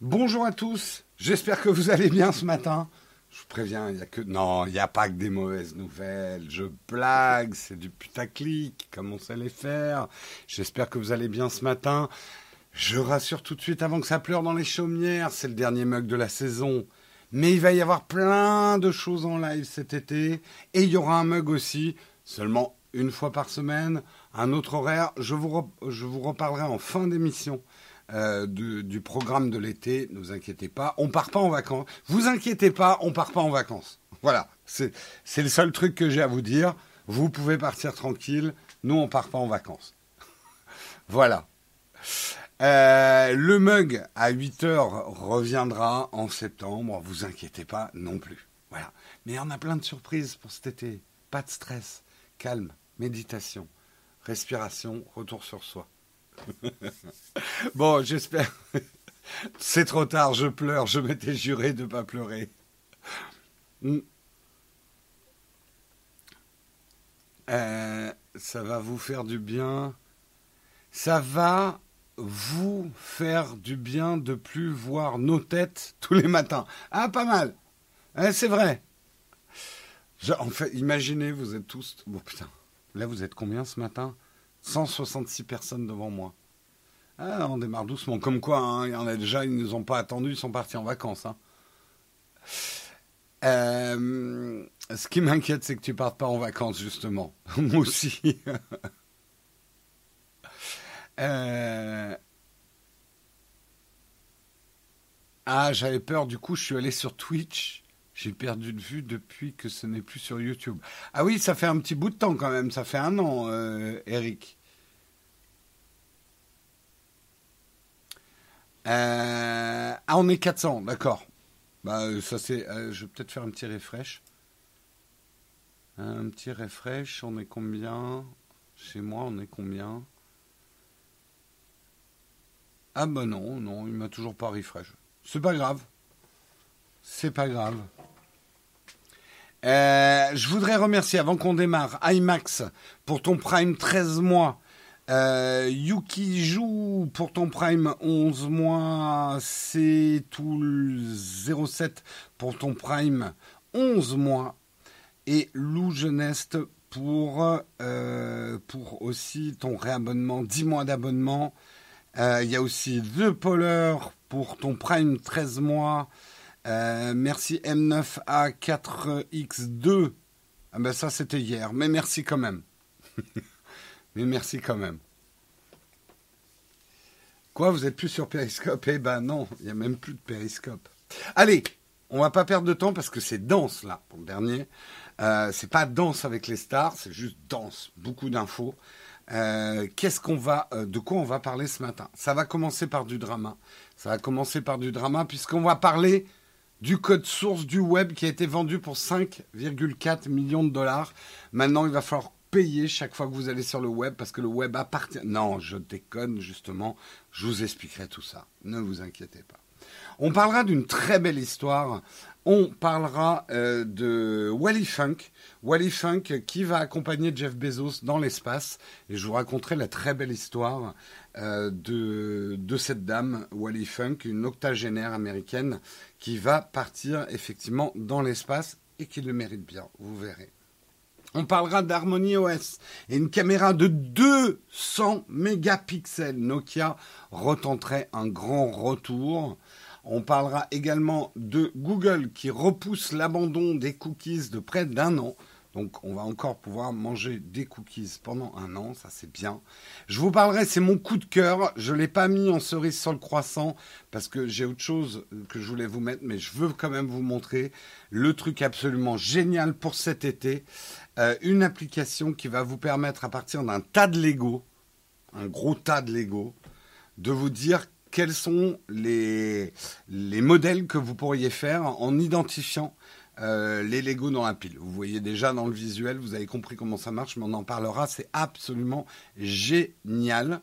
Bonjour à tous, j'espère que vous allez bien ce matin. Je vous préviens, il y a que... Non, il n'y a pas que des mauvaises nouvelles. Je blague, c'est du putaclic, comme on sait les faire? J'espère que vous allez bien ce matin. Je rassure tout de suite avant que ça pleure dans les chaumières, c'est le dernier mug de la saison. Mais il va y avoir plein de choses en live cet été. Et il y aura un mug aussi, seulement une fois par semaine, un autre horaire. Je vous reparlerai en fin d'émission euh, du, programme de l'été. Ne vous inquiétez pas, on part pas en vacances. Vous inquiétez pas, on part pas en vacances. Voilà, c'est le seul truc que j'ai à vous dire. Vous pouvez partir tranquille. Nous, on part pas en vacances. voilà. Euh, le mug à 8 heures reviendra en septembre. Vous inquiétez pas non plus. Voilà. Mais on a plein de surprises pour cet été. Pas de stress. Calme. Méditation. Respiration. Retour sur soi. bon, j'espère. C'est trop tard, je pleure, je m'étais juré de ne pas pleurer. Hmm. Euh, ça va vous faire du bien. Ça va vous faire du bien de plus voir nos têtes tous les matins. Ah, pas mal. c'est vrai. en fait, imaginez, vous êtes tous. Bon, putain. Là, vous êtes combien ce matin? 166 personnes devant moi. Ah, on démarre doucement. Comme quoi, hein, il y en a déjà, ils ne nous ont pas attendus, ils sont partis en vacances. Hein. Euh, ce qui m'inquiète, c'est que tu partes pas en vacances, justement. Moi aussi. Euh, ah, j'avais peur, du coup, je suis allé sur Twitch. J'ai perdu de vue depuis que ce n'est plus sur YouTube. Ah oui, ça fait un petit bout de temps quand même, ça fait un an, euh, Eric. Euh, ah, on est 400, d'accord. Bah, ça c'est. Euh, je vais peut-être faire un petit refresh. Un petit refresh, on est combien? Chez moi, on est combien? Ah bah non, non, il m'a toujours pas refresh. C'est pas grave. C'est pas grave. Euh, je voudrais remercier, avant qu'on démarre, IMAX pour ton Prime 13 mois. Euh, Yuki joue pour ton Prime 11 mois. C'est tout 07 pour ton Prime 11 mois. Et Lou Geneste pour, euh, pour aussi ton réabonnement, 10 mois d'abonnement. Euh, il y a aussi The Polar pour ton Prime 13 mois. Euh, merci M9A4X2. Ah ben ça c'était hier, mais merci quand même. mais merci quand même. Quoi, vous êtes plus sur Periscope? Eh ben non, il n'y a même plus de Periscope. Allez, on va pas perdre de temps parce que c'est danse là pour le dernier. Euh, c'est pas danse avec les stars, c'est juste danse. Beaucoup d'infos. Euh, qu'est-ce qu'on va, de quoi on va parler ce matin? Ça va commencer par du drama. Ça va commencer par du drama puisqu'on va parler du code source du web qui a été vendu pour 5,4 millions de dollars. Maintenant, il va falloir payer chaque fois que vous allez sur le web parce que le web appartient. Non, je déconne justement. Je vous expliquerai tout ça. Ne vous inquiétez pas. On parlera d'une très belle histoire. On parlera euh, de Wally Funk. Wally Funk qui va accompagner Jeff Bezos dans l'espace. Et je vous raconterai la très belle histoire euh, de, de cette dame, Wally Funk, une octogénaire américaine qui va partir effectivement dans l'espace et qui le mérite bien, vous verrez. On parlera d'Harmony OS et une caméra de 200 mégapixels. Nokia retenterait un grand retour. On parlera également de Google qui repousse l'abandon des cookies de près d'un an. Donc on va encore pouvoir manger des cookies pendant un an, ça c'est bien. Je vous parlerai, c'est mon coup de cœur. Je ne l'ai pas mis en cerise sur le croissant parce que j'ai autre chose que je voulais vous mettre, mais je veux quand même vous montrer le truc absolument génial pour cet été. Euh, une application qui va vous permettre à partir d'un tas de Lego, un gros tas de Lego, de vous dire quels sont les, les modèles que vous pourriez faire en identifiant euh, les Lego dans la pile. Vous voyez déjà dans le visuel, vous avez compris comment ça marche, mais on en parlera. C'est absolument génial.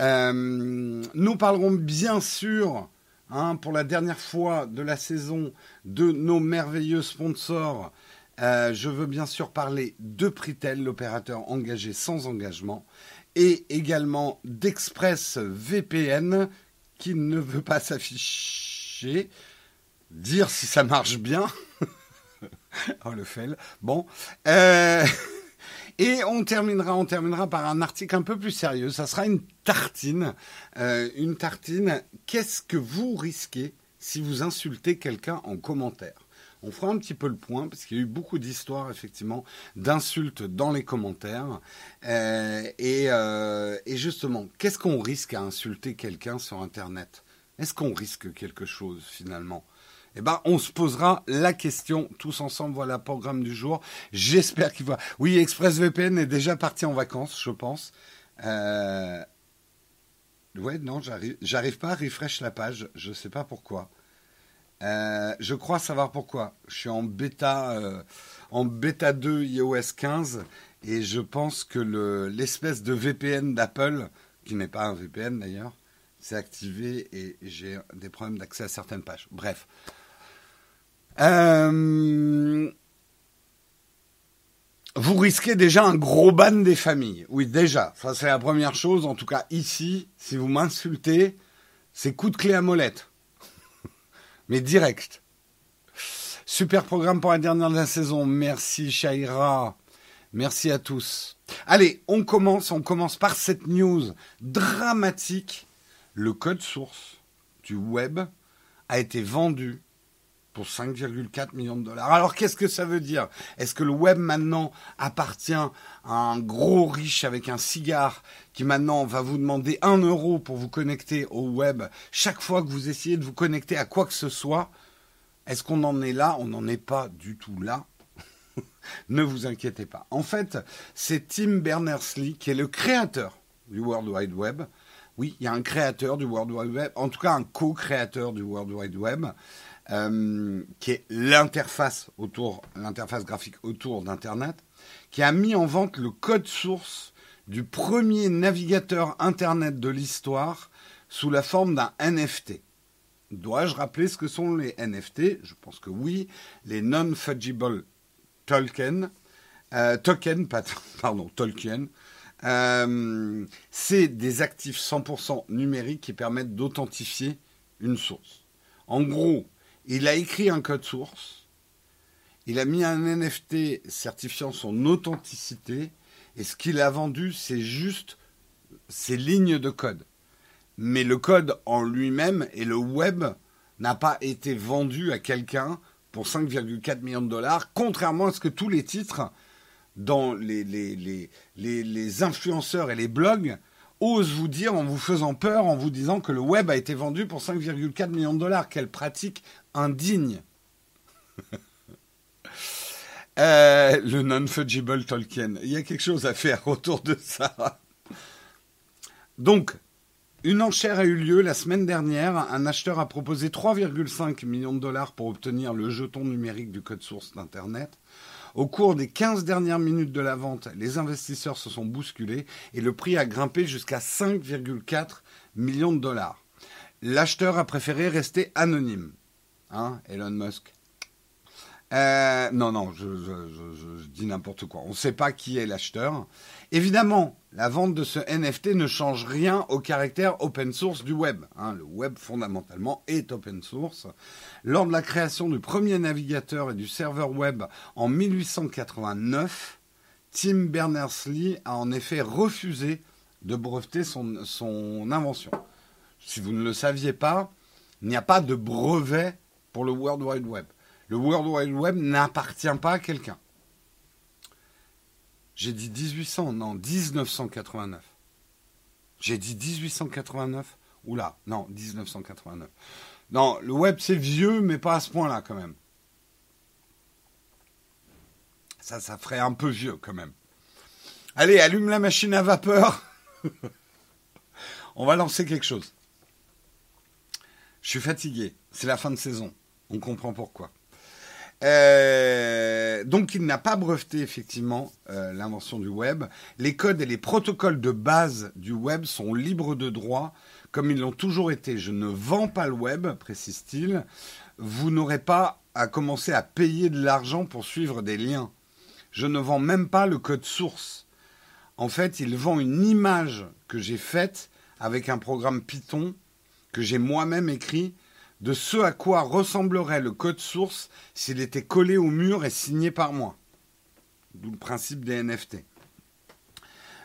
Euh, nous parlerons bien sûr, hein, pour la dernière fois de la saison, de nos merveilleux sponsors. Euh, je veux bien sûr parler de Pritel, l'opérateur engagé sans engagement, et également d'Express VPN qui ne veut pas s'afficher afficher, dire si ça marche bien. oh le fail. Bon. Euh, et on terminera, on terminera par un article un peu plus sérieux. Ça sera une tartine. Euh, une tartine. Qu'est-ce que vous risquez si vous insultez quelqu'un en commentaire? On fera un petit peu le point parce qu'il y a eu beaucoup d'histoires effectivement d'insultes dans les commentaires. Euh, et, euh, et, justement, qu'est-ce qu'on risque à insulter quelqu'un sur Internet? Est-ce qu'on risque quelque chose finalement? Eh ben, on se posera la question tous ensemble. Voilà programme du jour. J'espère qu'il va? Oui, ExpressVPN est déjà parti en vacances, je pense. Euh... Ouais, non, j'arrive, j'arrive pas à refresh la page. Je sais pas pourquoi. Euh, je crois savoir pourquoi. Je suis en bêta, euh, en bêta 2 iOS 15 et je pense que le, l'espèce de VPN d'Apple, qui n'est pas un VPN d'ailleurs, s'est activé et j'ai des problèmes d'accès à certaines pages. Bref. Euh, vous risquez déjà un gros ban des familles. Oui, déjà. Ça, c'est la première chose. En tout cas, ici, si vous m'insultez, c'est coup de clé à molette mais direct. Super programme pour la dernière de la saison. Merci Shaira. Merci à tous. Allez, on commence. On commence par cette news dramatique. Le code source du web a été vendu pour 5,4 millions de dollars. Alors qu'est-ce que ça veut dire? Est-ce que le web maintenant appartient à un gros riche avec un cigare qui maintenant va vous demander un euro pour vous connecter au web chaque fois que vous essayez de vous connecter à quoi que ce soit? Est-ce qu'on en est là? On n'en est pas du tout là. ne vous inquiétez pas. En fait, c'est Tim Berners-Lee qui est le créateur du World Wide Web. Oui, il y a un créateur du World Wide Web, en tout cas un co-créateur du World Wide Web. Euh, qui est l'interface autour, l'interface graphique autour d'Internet, qui a mis en vente le code source du premier navigateur Internet de l'histoire sous la forme d'un NFT. Dois-je rappeler ce que sont les NFT Je pense que oui. Les non-fungible tokens, euh, token, pardon, Tolkien. Euh, c'est des actifs 100% numériques qui permettent d'authentifier une source. En gros, il a écrit un code source, il a mis un NFT certifiant son authenticité, et ce qu'il a vendu, c'est juste ces lignes de code. Mais le code en lui-même et le web n'a pas été vendu à quelqu'un pour 5,4 millions de dollars, contrairement à ce que tous les titres dans les, les, les influenceurs et les blogs ose vous dire en vous faisant peur, en vous disant que le web a été vendu pour 5,4 millions de dollars. Quelle pratique indigne. Euh, le non-fungible Tolkien. Il y a quelque chose à faire autour de ça. Donc, une enchère a eu lieu la semaine dernière. Un acheteur a proposé 3,5 millions de dollars pour obtenir le jeton numérique du code source d'Internet. Au cours des 15 dernières minutes de la vente, les investisseurs se sont bousculés et le prix a grimpé jusqu'à 5,4 millions de dollars. L'acheteur a préféré rester anonyme. Hein, Elon Musk euh, non, non, je, dis n'importe quoi. On ne sait pas qui est l'acheteur. Évidemment, la vente de ce NFT ne change rien au caractère open source du web. Hein. le web, fondamentalement, est open source. Lors de la création du premier navigateur et du serveur web en 1889, Tim Berners-Lee a en effet refusé de breveter son, son invention. Si vous ne le saviez pas, il n'y a pas de brevet pour le World Wide Web. Le World Wide Web n'appartient pas à quelqu'un. J'ai dit 1800, non, 1989. J'ai dit 1889 Oula, non, 1989. Non, le web c'est vieux, mais pas à ce point-là quand même. Ça, ça ferait un peu vieux quand même. Allez, allume la machine à vapeur. On va lancer quelque chose. Je suis fatigué. C'est la fin de saison. On comprend pourquoi. Euh, donc il n'a pas breveté effectivement euh, l'invention du web. Les codes et les protocoles de base du web sont libres de droit, comme ils l'ont toujours été. Je ne vends pas le web, précise-t-il. Vous n'aurez pas à commencer à payer de l'argent pour suivre des liens. Je ne vends même pas le code source. En fait, il vend une image que j'ai faite avec un programme Python que j'ai moi-même écrit de ce à quoi ressemblerait le code source s'il était collé au mur et signé par moi. D'où le principe des NFT.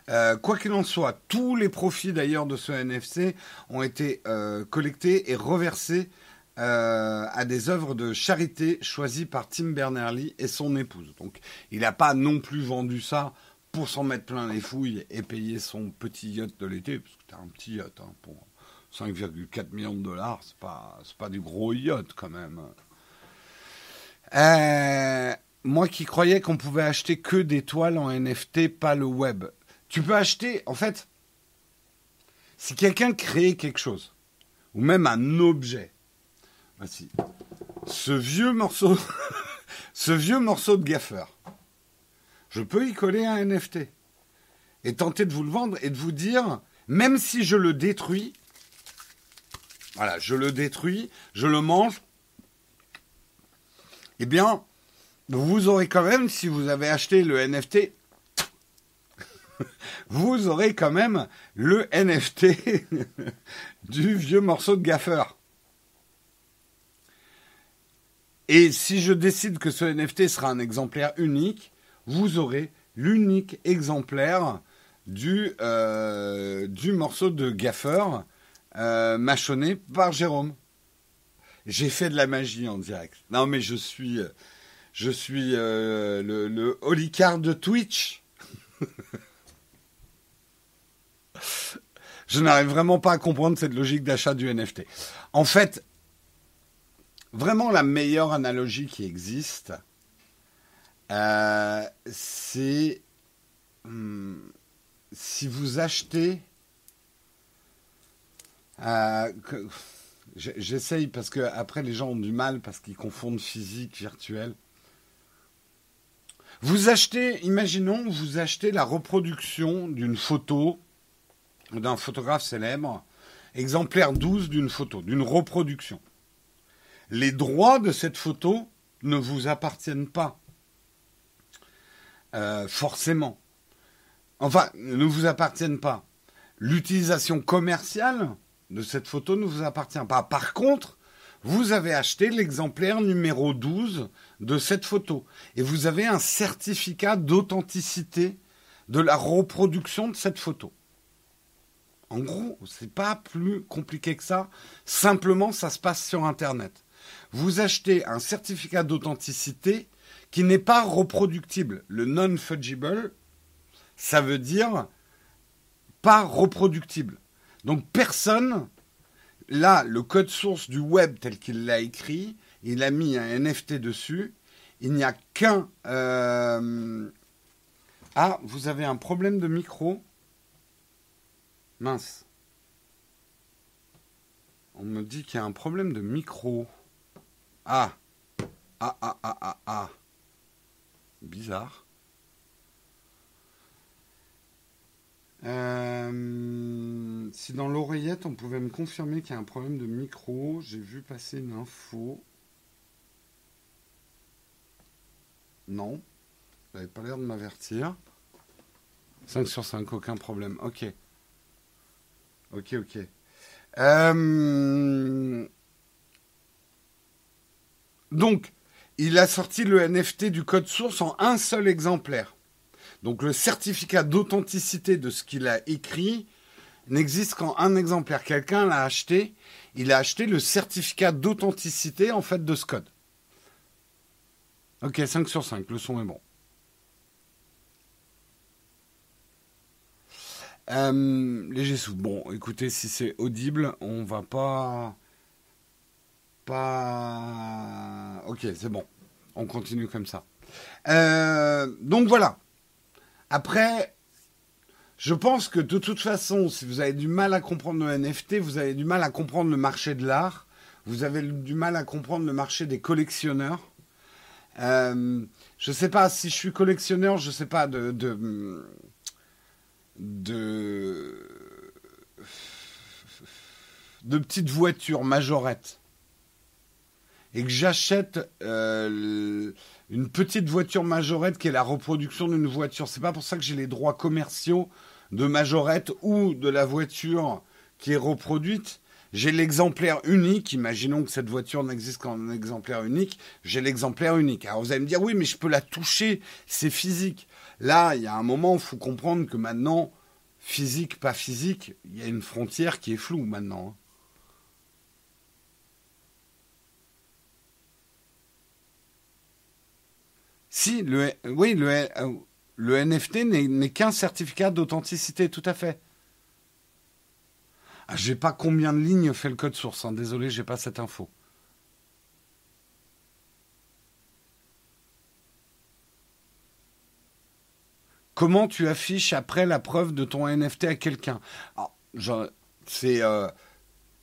Euh, quoi qu'il en soit, tous les profits d'ailleurs de ce NFC ont été euh, collectés et reversés euh, à des œuvres de charité choisies par Tim Berners-Lee et son épouse. Donc il n'a pas non plus vendu ça pour s'en mettre plein les fouilles et payer son petit yacht de l'été, parce que c'était un petit yacht hein, pour 5,4 millions de dollars, c'est pas, pas du gros yacht quand même. moi qui croyais qu'on pouvait acheter que des toiles en NFT, pas le web. Tu peux acheter, en fait, si quelqu'un crée quelque chose, ou même un objet, voici, ce vieux morceau, ce vieux morceau de gaffeur, je peux y coller un NFT et tenter de vous le vendre et de vous dire, même si je le détruis, voilà, je le détruis, je le mange, eh bien, vous aurez quand même, si vous avez acheté le NFT, vous aurez quand même le NFT du vieux morceau de gaffeur. Et si je décide que ce NFT sera un exemplaire unique, vous aurez l'unique exemplaire du, euh, morceau de gaffeur euh, mâchonné par Jérôme. J'ai fait de la magie en direct. Non mais je suis, je suis euh, le, le holicard de Twitch. je n'arrive vraiment pas à comprendre cette logique d'achat du NFT. En fait, vraiment la meilleure analogie qui existe, euh, c'est hmm, si vous achetez. Euh, j'essaye parce que après les gens ont du mal parce qu'ils confondent physique, virtuel. Vous achetez, imaginons, vous achetez la reproduction d'une photo d'un photographe célèbre, exemplaire 12 d'une photo, d'une reproduction. Les droits de cette photo ne vous appartiennent pas. Euh, forcément. Enfin, ne vous appartiennent pas. L'utilisation commerciale de cette photo ne vous appartient pas. Par contre, vous avez acheté l'exemplaire numéro 12 de cette photo et vous avez un certificat d'authenticité de la reproduction de cette photo. En gros, c'est pas plus compliqué que ça. Simplement, ça se passe sur Internet. Vous achetez un certificat d'authenticité qui n'est pas reproductible. Le non-fungible, ça veut dire pas reproductible. Donc personne, là, le code source du web tel qu'il l'a écrit, il a mis un NFT dessus. Il n'y a qu'un... Euh, ah, vous avez un problème de micro Mince. On me dit qu'il y a un problème de micro. Ah. Ah, ah, ah, ah, ah. Bizarre. Euh, si dans l'oreillette, on pouvait me confirmer qu'il y a un problème de micro, j'ai vu passer une info. Non. Vous n'avez pas l'air de m'avertir. 5 sur 5, aucun problème. Ok. Ok, ok. Euh, donc, il a sorti le NFT du code source en un seul exemplaire. Donc le certificat d'authenticité de ce qu'il a écrit n'existe qu'en un exemplaire. Quelqu'un l'a acheté, il a acheté le certificat d'authenticité en fait de ce code. Ok, 5 sur 5, le son est bon. Euh, léger sous. Bon, écoutez, si c'est audible, on va pas. Pas. Ok, c'est bon. On continue comme ça. Euh, donc voilà. Après, je pense que de toute façon, si vous avez du mal à comprendre le NFT, vous avez du mal à comprendre le marché de l'art, vous avez du mal à comprendre le marché des collectionneurs. Euh, je ne sais pas si je suis collectionneur, je ne sais pas de de de petites voitures majorettes et que j'achète euh, une petite voiture majorette qui est la reproduction d'une voiture, c'est pas pour ça que j'ai les droits commerciaux de majorette ou de la voiture qui est reproduite, j'ai l'exemplaire unique. Imaginons que cette voiture n'existe qu'en exemplaire unique. J'ai l'exemplaire unique. Alors vous allez me dire, oui, mais je peux la toucher, c'est physique. Là, il y a un moment, il faut comprendre que maintenant, physique, pas physique, il y a une frontière qui est floue maintenant. Si, le, oui, le, NFT n'est qu'un certificat d'authenticité, tout à fait. Ah, j'ai pas combien de lignes fait le code source. Hein. Désolé, j'ai pas cette info. Comment tu affiches après la preuve de ton NFT à quelqu'un? Ah, C'est, euh,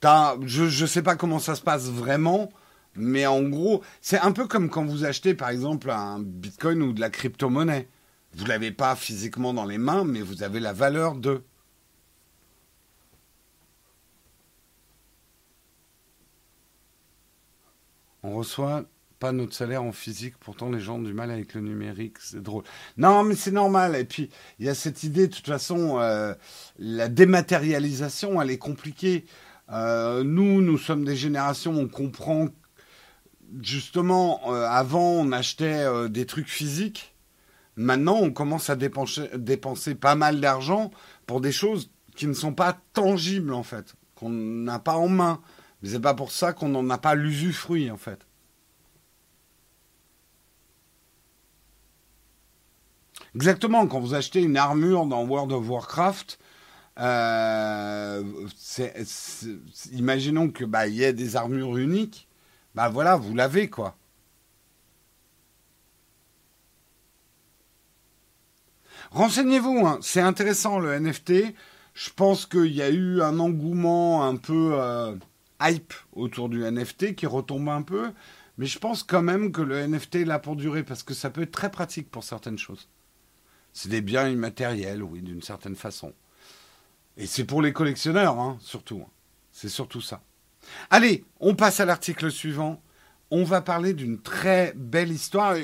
je ne sais pas comment ça se passe vraiment, mais en gros, c'est un peu comme quand vous achetez par exemple un Bitcoin ou de la crypto-monnaie. Vous l'avez pas physiquement dans les mains, mais vous avez la valeur de. On reçoit pas notre salaire en physique, pourtant les gens ont du mal avec le numérique, c'est drôle. Non, mais c'est normal. Et puis, il y a cette idée, de toute façon, euh, la dématérialisation, elle est compliquée. Euh, nous, nous sommes des générations, on comprend, justement, euh, avant, on achetait des trucs physiques. Maintenant, on commence à dépenser, dépenser pas mal d'argent pour des choses qui ne sont pas tangibles, en fait, qu'on n'a pas en main. Mais c'est pas pour ça qu'on n'en a pas l'usufruit, en fait. Exactement, quand vous achetez une armure dans World of Warcraft, euh, imaginons que bah, y ait des armures uniques, bah voilà, vous l'avez quoi. Renseignez-vous, hein. c'est intéressant le NFT. Je pense qu'il y a eu un engouement un peu euh, hype autour du NFT qui retombe un peu. Mais je pense quand même que le NFT est là pour durer parce que ça peut être très pratique pour certaines choses. C'est des biens immatériels, oui, d'une certaine façon. Et c'est pour les collectionneurs, hein, surtout. C'est surtout ça. Allez, on passe à l'article suivant. On va parler d'une très belle histoire.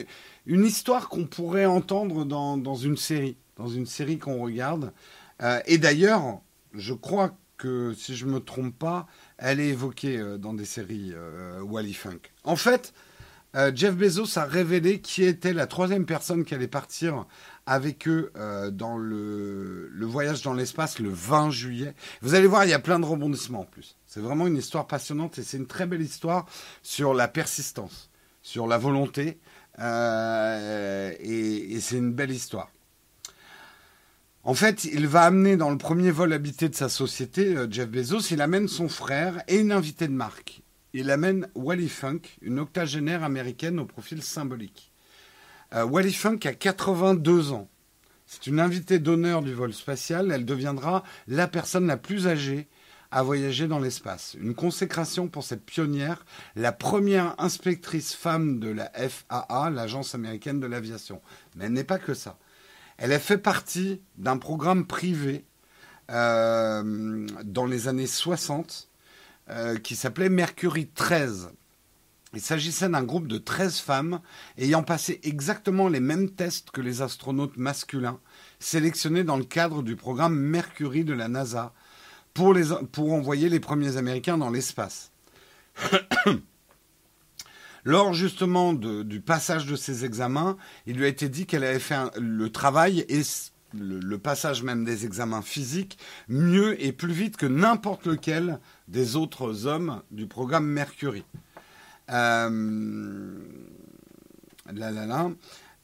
Une histoire qu'on pourrait entendre dans, dans, une série, dans une série qu'on regarde. Euh, et d'ailleurs, je crois que, si je ne me trompe pas, elle est évoquée euh, dans des séries euh, Wally Funk. En fait, Jeff Bezos a révélé qui était la troisième personne qui allait partir avec eux dans le, voyage dans l'espace le 20 juillet. Vous allez voir, il y a plein de rebondissements en plus. C'est vraiment une histoire passionnante et c'est une très belle histoire sur la persistance, sur la volonté, euh, et, c'est une belle histoire. En fait, il va amener dans le premier vol habité de sa société, euh, Jeff Bezos, il amène son frère et une invitée de marque. Il amène Wally Funk, une octogénaire américaine au profil symbolique. Euh, Wally Funk a 82 ans. C'est une invitée d'honneur du vol spatial. Elle deviendra la personne la plus âgée à voyager dans l'espace. Une consécration pour cette pionnière, la première inspectrice femme de la FAA, l'Agence américaine de l'aviation. Mais elle n'est pas que ça. Elle a fait partie d'un programme privé euh, dans les années 60 euh, qui s'appelait Mercury 13. Il s'agissait d'un groupe de 13 femmes ayant passé exactement les mêmes tests que les astronautes masculins, sélectionnés dans le cadre du programme Mercury de la NASA, pour, envoyer les premiers Américains dans l'espace. Lors justement du passage de ces examens, il lui a été dit qu'elle avait fait le travail et le, passage même des examens physiques mieux et plus vite que n'importe lequel des autres hommes du programme Mercury. Euh.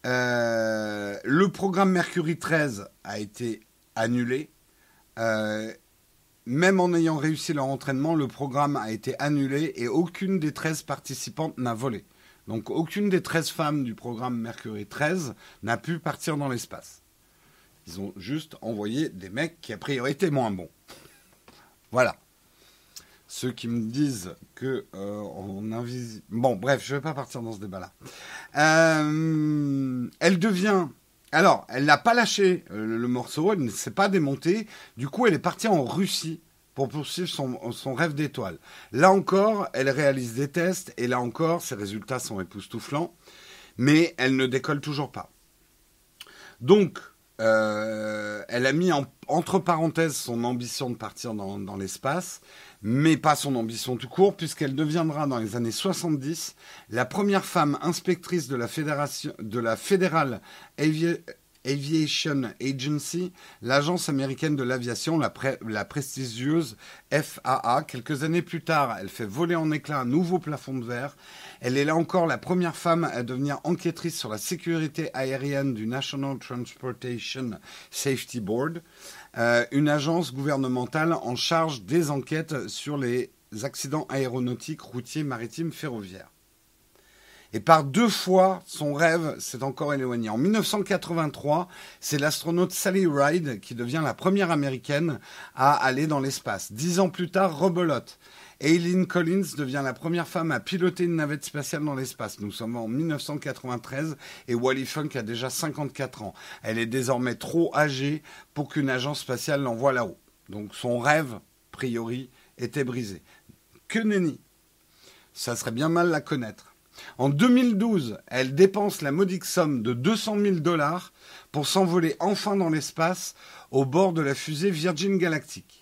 Euh, le programme Mercury 13 a été annulé. Euh, même en ayant réussi leur entraînement, le programme a été annulé et aucune des 13 participantes n'a volé. Donc aucune des 13 femmes du programme Mercury 13 n'a pu partir dans l'espace. Ils ont juste envoyé des mecs qui a priori étaient moins bons. Voilà. Ceux qui me disent que euh, on. Bon, bref, je ne vais pas partir dans ce débat-là. Euh, elle devient alors, elle n'a pas lâché euh, le morceau, elle ne s'est pas démontée. Du coup, elle est partie en Russie pour poursuivre son, rêve d'étoile. Là encore, elle réalise des tests et là encore, ses résultats sont époustouflants, mais elle ne décolle toujours pas. Donc, euh, elle a mis entre parenthèses son ambition de partir dans, l'espace, mais pas son ambition tout court, puisqu'elle deviendra dans les années 70 la première femme inspectrice de la, Federal Aviation Agency, l'agence américaine de l'aviation, la, la, prestigieuse FAA. Quelques années plus tard, elle fait voler en éclats un nouveau plafond de verre. Elle est là encore la première femme à devenir enquêtrice sur la sécurité aérienne du National Transportation Safety Board. Euh, une agence gouvernementale en charge des enquêtes sur les accidents aéronautiques, routiers, maritimes, ferroviaires. Et par deux fois, son rêve s'est encore éloigné. En 1983, c'est l'astronaute Sally Ride qui devient la première américaine à aller dans l'espace. Dix ans plus tard, rebelote. Aileen Collins devient la première femme à piloter une navette spatiale dans l'espace. Nous sommes en 1993 et Wally Funk a déjà 54 ans. Elle est désormais trop âgée pour qu'une agence spatiale l'envoie là-haut. Donc son rêve, a priori, était brisé. Que nenni Ça serait bien mal la connaître. En 2012, elle dépense la modique somme de 200 000 dollars pour s'envoler enfin dans l'espace au bord de la fusée Virgin Galactic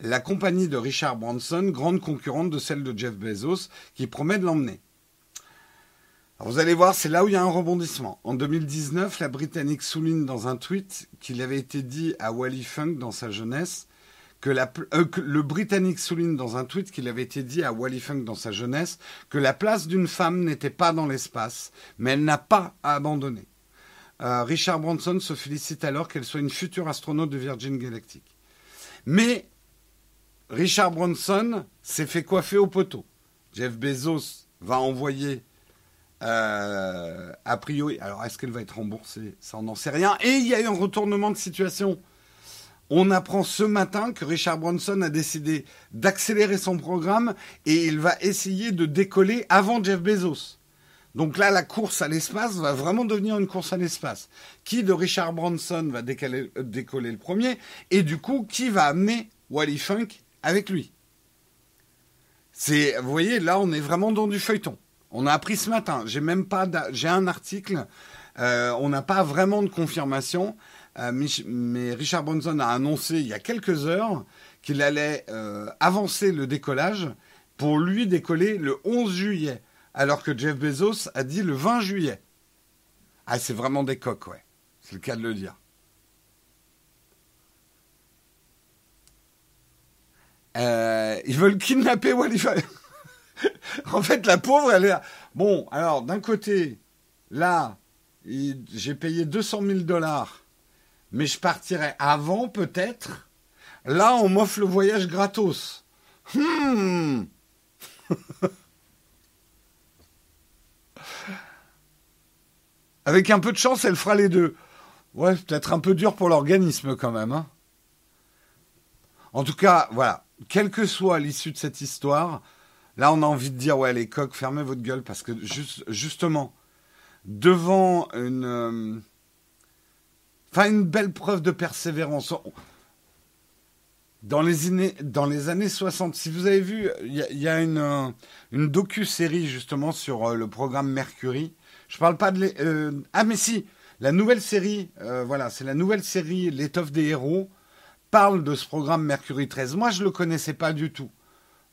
la compagnie de Richard Branson, grande concurrente de celle de Jeff Bezos, qui promet de l'emmener. vous allez voir, c'est là où il y a un rebondissement. En 2019, la Britannique souligne dans un tweet qu'il avait été dit à Wally Funk dans sa jeunesse que, euh, le Britannique souligne dans un tweet qu'il avait été dit à dans sa jeunesse que la place d'une femme n'était pas dans l'espace, mais elle n'a pas à abandonner. Euh, Richard Branson se félicite alors qu'elle soit une future astronaute de Virgin Galactic. Mais Richard Branson s'est fait coiffer au poteau. Jeff Bezos va envoyer, euh, a priori, alors est-ce qu'elle va être remboursée? Ça, on n'en sait rien. Et il y a eu un retournement de situation. On apprend ce matin que Richard Branson a décidé d'accélérer son programme et il va essayer de décoller avant Jeff Bezos. Donc là, la course à l'espace va vraiment devenir une course à l'espace. Qui de Richard Branson va décoller le premier? Et du coup, qui va amener Wally Funk avec lui. C'est, vous voyez, là, on est vraiment dans du feuilleton. On a appris ce matin. J'ai même pas, j'ai un article. Euh, on n'a pas vraiment de confirmation, euh, mais, Richard Branson a annoncé il y a quelques heures qu'il allait euh, avancer le décollage pour lui décoller le 11 juillet, alors que Jeff Bezos a dit le 20 juillet. Ah, c'est vraiment des coques, ouais. C'est le cas de le dire. Euh, ils veulent kidnapper Wally En fait, la pauvre, elle est là. Bon, alors, d'un côté, là, j'ai payé 200 000 dollars, mais je partirai avant, peut-être. Là, on m'offre le voyage gratos. Hmm. Avec un peu de chance, elle fera les deux. Ouais, peut-être un peu dur pour l'organisme quand même. Hein. En tout cas, voilà quelle que soit l'issue de cette histoire, là, on a envie de dire, ouais, les coqs, fermez votre gueule, parce que justement, devant une, euh, une belle preuve de persévérance. Dans les, années, dans les années 60, si vous avez vu, il y, a, une, euh, une docu-série justement sur euh, le programme Mercury. Je parle pas de... ah mais si, la nouvelle série, voilà, c'est la nouvelle série L'étoffe des héros parle de ce programme Mercury 13. Moi, je ne le connaissais pas du tout.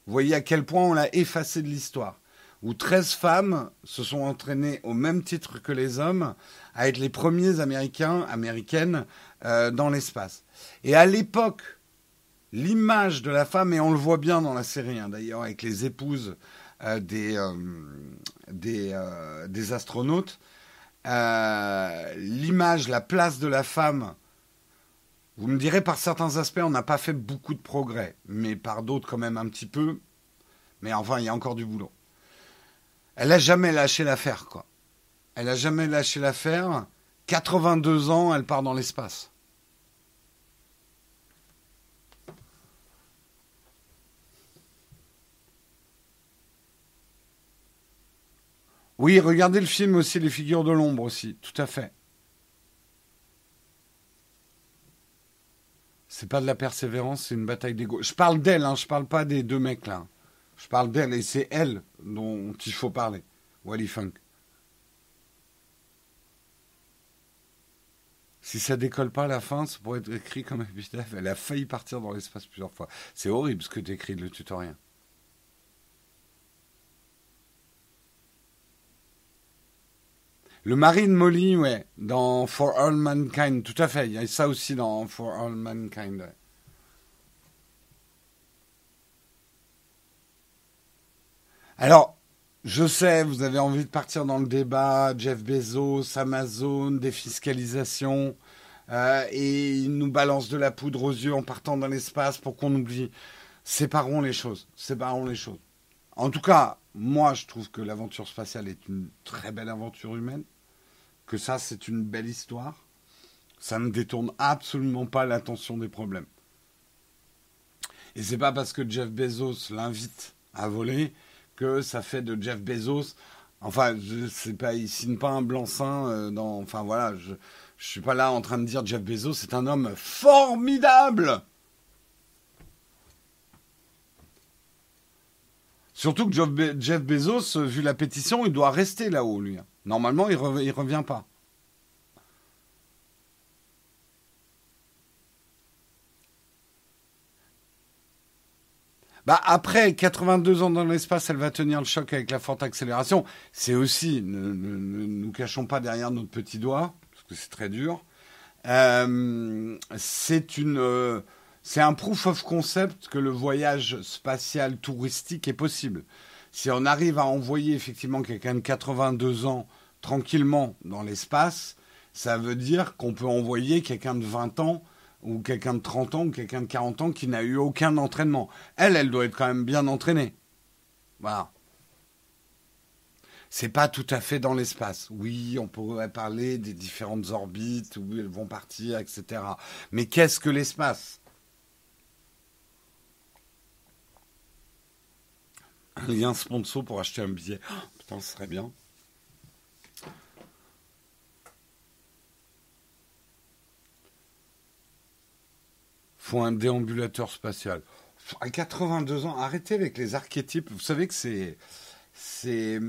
Vous voyez à quel point on l'a effacé de l'histoire. Où 13 femmes se sont entraînées au même titre que les hommes à être les premiers Américains, Américaines euh, dans l'espace. Et à l'époque, l'image de la femme, et on le voit bien dans la série hein, d'ailleurs, avec les épouses euh, des, euh, des, des, astronautes, l'image, la place de la femme vous me direz, par certains aspects, on n'a pas fait beaucoup de progrès, mais par d'autres, quand même, un petit peu. Mais enfin, il y a encore du boulot. Elle n'a jamais lâché l'affaire, quoi. Elle n'a jamais lâché l'affaire. 82 ans, elle part dans l'espace. Oui, regardez le film aussi, Les figures de l'ombre aussi, tout à fait. C'est pas de la persévérance, c'est une bataille d'ego. Je parle d'elle, hein, je parle pas des deux mecs là. Je parle d'elle et c'est elle dont il faut parler. Wally Funk. Si ça décolle pas à la fin, ça pourrait être écrit comme épitaphe. Elle a failli partir dans l'espace plusieurs fois. C'est horrible ce que tu écris le tutoriel. Le mari de Molly, ouais, dans For All Mankind, tout à fait. Il y a ça aussi dans For All Mankind. Alors, je sais, vous avez envie de partir dans le débat, Jeff Bezos, Amazon, défiscalisation, euh, et il nous balance de la poudre aux yeux en partant dans l'espace pour qu'on oublie. Séparons les choses, séparons les choses. En tout cas, moi, je trouve que l'aventure spatiale est une très belle aventure humaine, que ça, c'est une belle histoire. Ça ne détourne absolument pas l'attention des problèmes. Et c'est pas parce que Jeff Bezos l'invite à voler que ça fait de Jeff Bezos. Enfin, je sais pas, il signe pas un blanc-seing euh, dans. Enfin voilà, je, je suis pas là en train de dire Jeff Bezos c'est un homme formidable. Surtout que Jeff Bezos, vu la pétition, il doit rester là-haut, lui. Normalement, il, ne revient pas. Bah après 82 ans dans l'espace, elle va tenir le choc avec la forte accélération. C'est aussi, ne, nous cachons pas derrière notre petit doigt, parce que c'est très dur. Euh, c'est une, euh, c'est un proof of concept que le voyage spatial touristique est possible. Si on arrive à envoyer effectivement quelqu'un de 82 ans tranquillement dans l'espace, ça veut dire qu'on peut envoyer quelqu'un de 20 ans ou quelqu'un de 30 ans ou quelqu'un de 40 ans qui n'a eu aucun entraînement. Elle, elle doit être quand même bien entraînée. Voilà. C'est pas tout à fait dans l'espace. Oui, on pourrait parler des différentes orbites où elles vont partir, etc. Mais qu'est-ce que l'espace? Un lien sponsor pour acheter un billet. Oh, putain, ce serait bien. faut un déambulateur spatial. À 82 ans, arrêtez avec les archétypes. Vous savez que c'est c'est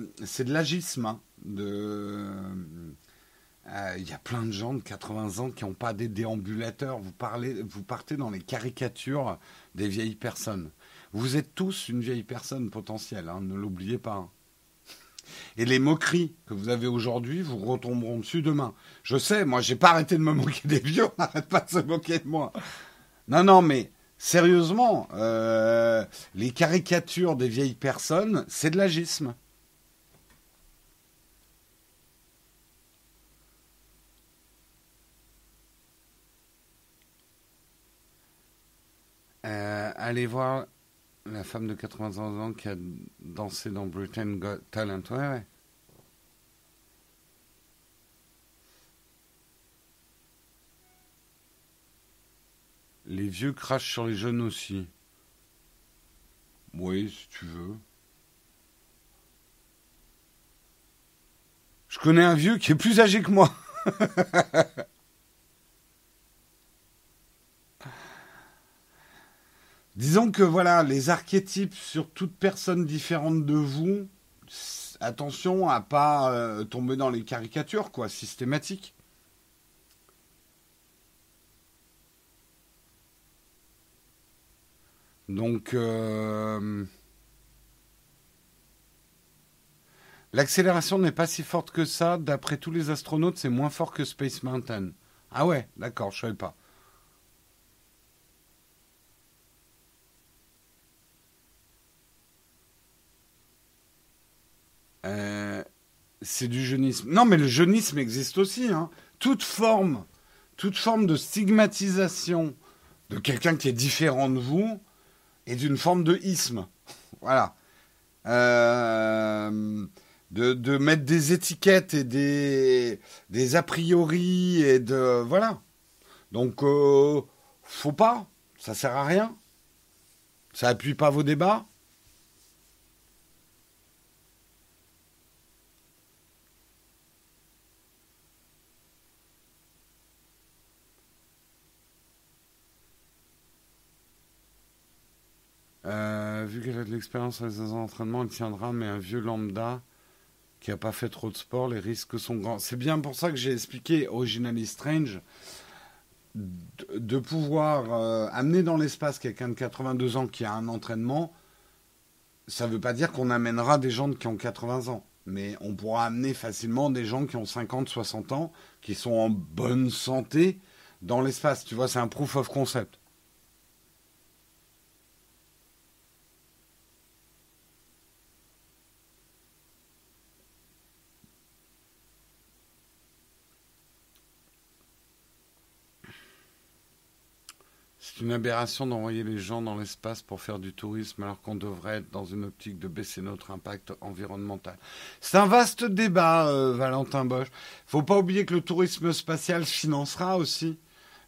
de l'agisme. Hein, euh, il y a plein de gens de 80 ans qui n'ont pas des déambulateurs. Vous parlez, vous partez dans les caricatures des vieilles personnes. Vous êtes tous une vieille personne potentielle, hein, ne l'oubliez pas. Et les moqueries que vous avez aujourd'hui vous retomberont dessus demain. Je sais, moi j'ai pas arrêté de me moquer des vieux, on pas de se moquer de moi. Non, non, mais sérieusement, euh, les caricatures des vieilles personnes, c'est de l'agisme. Euh, allez voir la femme de 80 ans qui a dansé dans Britain Got Talent. Ouais. Les vieux crachent sur les jeunes aussi. Oui, si tu veux. Je connais un vieux qui est plus âgé que moi. Disons que voilà, les archétypes sur toute personne différente de vous, attention à pas euh, tomber dans les caricatures, quoi, systématiques. Donc, euh, l'accélération n'est pas si forte que ça. D'après tous les astronautes, c'est moins fort que Space Mountain. Ah ouais, d'accord, je savais pas. C'est du jeunisme. Non, mais le jeunisme existe aussi. Hein. Toute forme, toute forme de stigmatisation de quelqu'un qui est différent de vous, et d'une forme de isme. voilà. Euh, de, mettre des étiquettes et des, des a priori et de. Voilà. Donc, euh, faut pas. Ça sert à rien. Ça appuie pas vos débats. Euh, vu qu'elle a de l'expérience avec les entraînements, elle tiendra, mais un vieux lambda, qui n'a pas fait trop de sport, les risques sont grands. C'est bien pour ça que j'ai expliqué Originally Strange de, pouvoir euh, amener dans l'espace quelqu'un de 82 ans qui a un entraînement. Ça ne veut pas dire qu'on amènera des gens qui ont 80 ans, mais on pourra amener facilement des gens qui ont 50, 60 ans, qui sont en bonne santé dans l'espace. Tu vois, c'est un proof of concept. C'est une aberration d'envoyer les gens dans l'espace pour faire du tourisme alors qu'on devrait être dans une optique de baisser notre impact environnemental. C'est un vaste débat, euh, Valentin Bosch. Faut pas oublier que le tourisme spatial financera aussi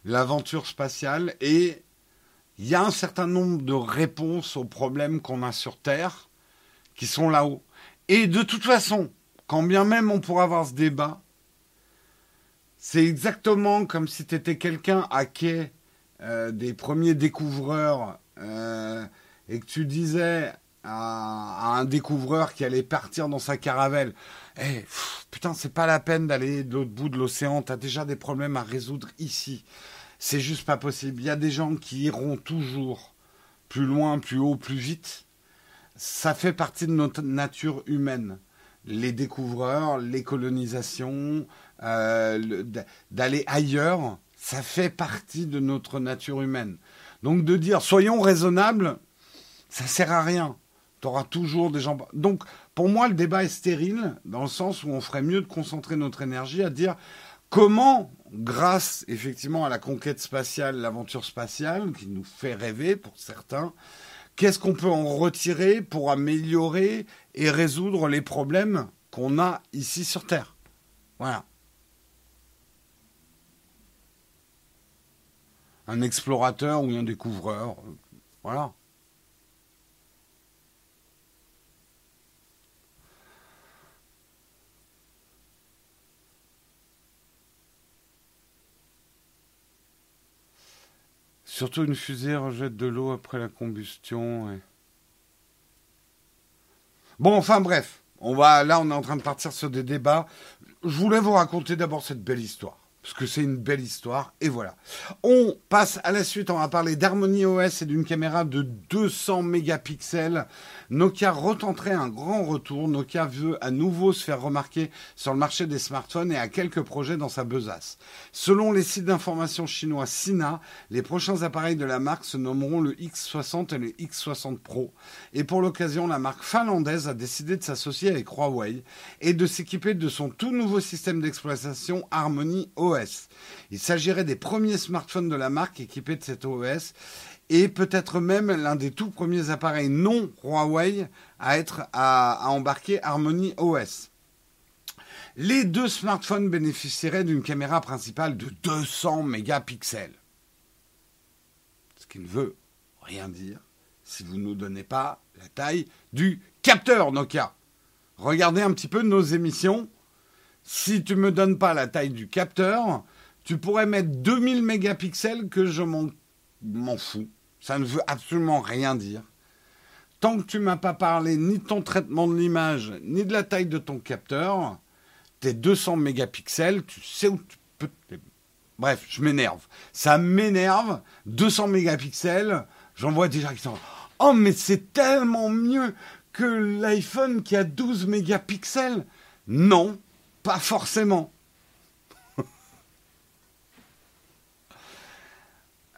l'aventure spatiale et il y a un certain nombre de réponses aux problèmes qu'on a sur Terre qui sont là-haut. Et de toute façon, quand bien même on pourra avoir ce débat, c'est exactement comme si tu étais quelqu'un à qui euh, des premiers découvreurs euh, et que tu disais à, un découvreur qui allait partir dans sa caravelle, eh, putain, c'est pas la peine d'aller de l'autre bout de l'océan, t'as déjà des problèmes à résoudre ici. C'est juste pas possible. Il y a des gens qui iront toujours plus loin, plus haut, plus vite. Ça fait partie de notre nature humaine. Les découvreurs, les colonisations, euh, d'aller ailleurs, ça fait partie de notre nature humaine. Donc de dire soyons raisonnables, ça sert à rien. Tu auras toujours des gens. Donc pour moi, le débat est stérile dans le sens où on ferait mieux de concentrer notre énergie à dire comment, grâce effectivement à la conquête spatiale, l'aventure spatiale qui nous fait rêver pour certains, qu'est-ce qu'on peut en retirer pour améliorer et résoudre les problèmes qu'on a ici sur Terre? Voilà. Un explorateur ou un découvreur. Voilà. Surtout une fusée rejette de l'eau après la combustion. Bon, enfin bref, on va là, on est en train de partir sur des débats. Je voulais vous raconter d'abord cette belle histoire parce que c'est une belle histoire. Et voilà. On passe à la suite, on va parler d'Harmony OS et d'une caméra de 200 mégapixels. Nokia retenterait un grand retour. Nokia veut à nouveau se faire remarquer sur le marché des smartphones et a quelques projets dans sa besace. Selon les sites d'information chinois Sina, les prochains appareils de la marque se nommeront le X60 et le X60 Pro. Et pour l'occasion, la marque finlandaise a décidé de s'associer avec Huawei et de s'équiper de son tout nouveau système d'exploitation Harmony OS. Il s'agirait des premiers smartphones de la marque équipés de cet OS et peut-être même l'un des tout premiers appareils non Huawei à être à, embarquer Harmony OS. Les deux smartphones bénéficieraient d'une caméra principale de 200 mégapixels. Ce qui ne veut rien dire si vous ne nous donnez pas la taille du capteur Nokia. Regardez un petit peu nos émissions si tu me donnes pas la taille du capteur, tu pourrais mettre 2000 mégapixels que je m'en fous. Ça ne veut absolument rien dire. Tant que tu m'as pas parlé ni de ton traitement de l'image, ni de la taille de ton capteur, tes 200 mégapixels, tu sais où tu peux... Bref, je m'énerve. Ça m'énerve. 200 mégapixels, j'en vois déjà qui sont... Oh, mais c'est tellement mieux que l'iPhone qui a 12 mégapixels. Non, pas forcément.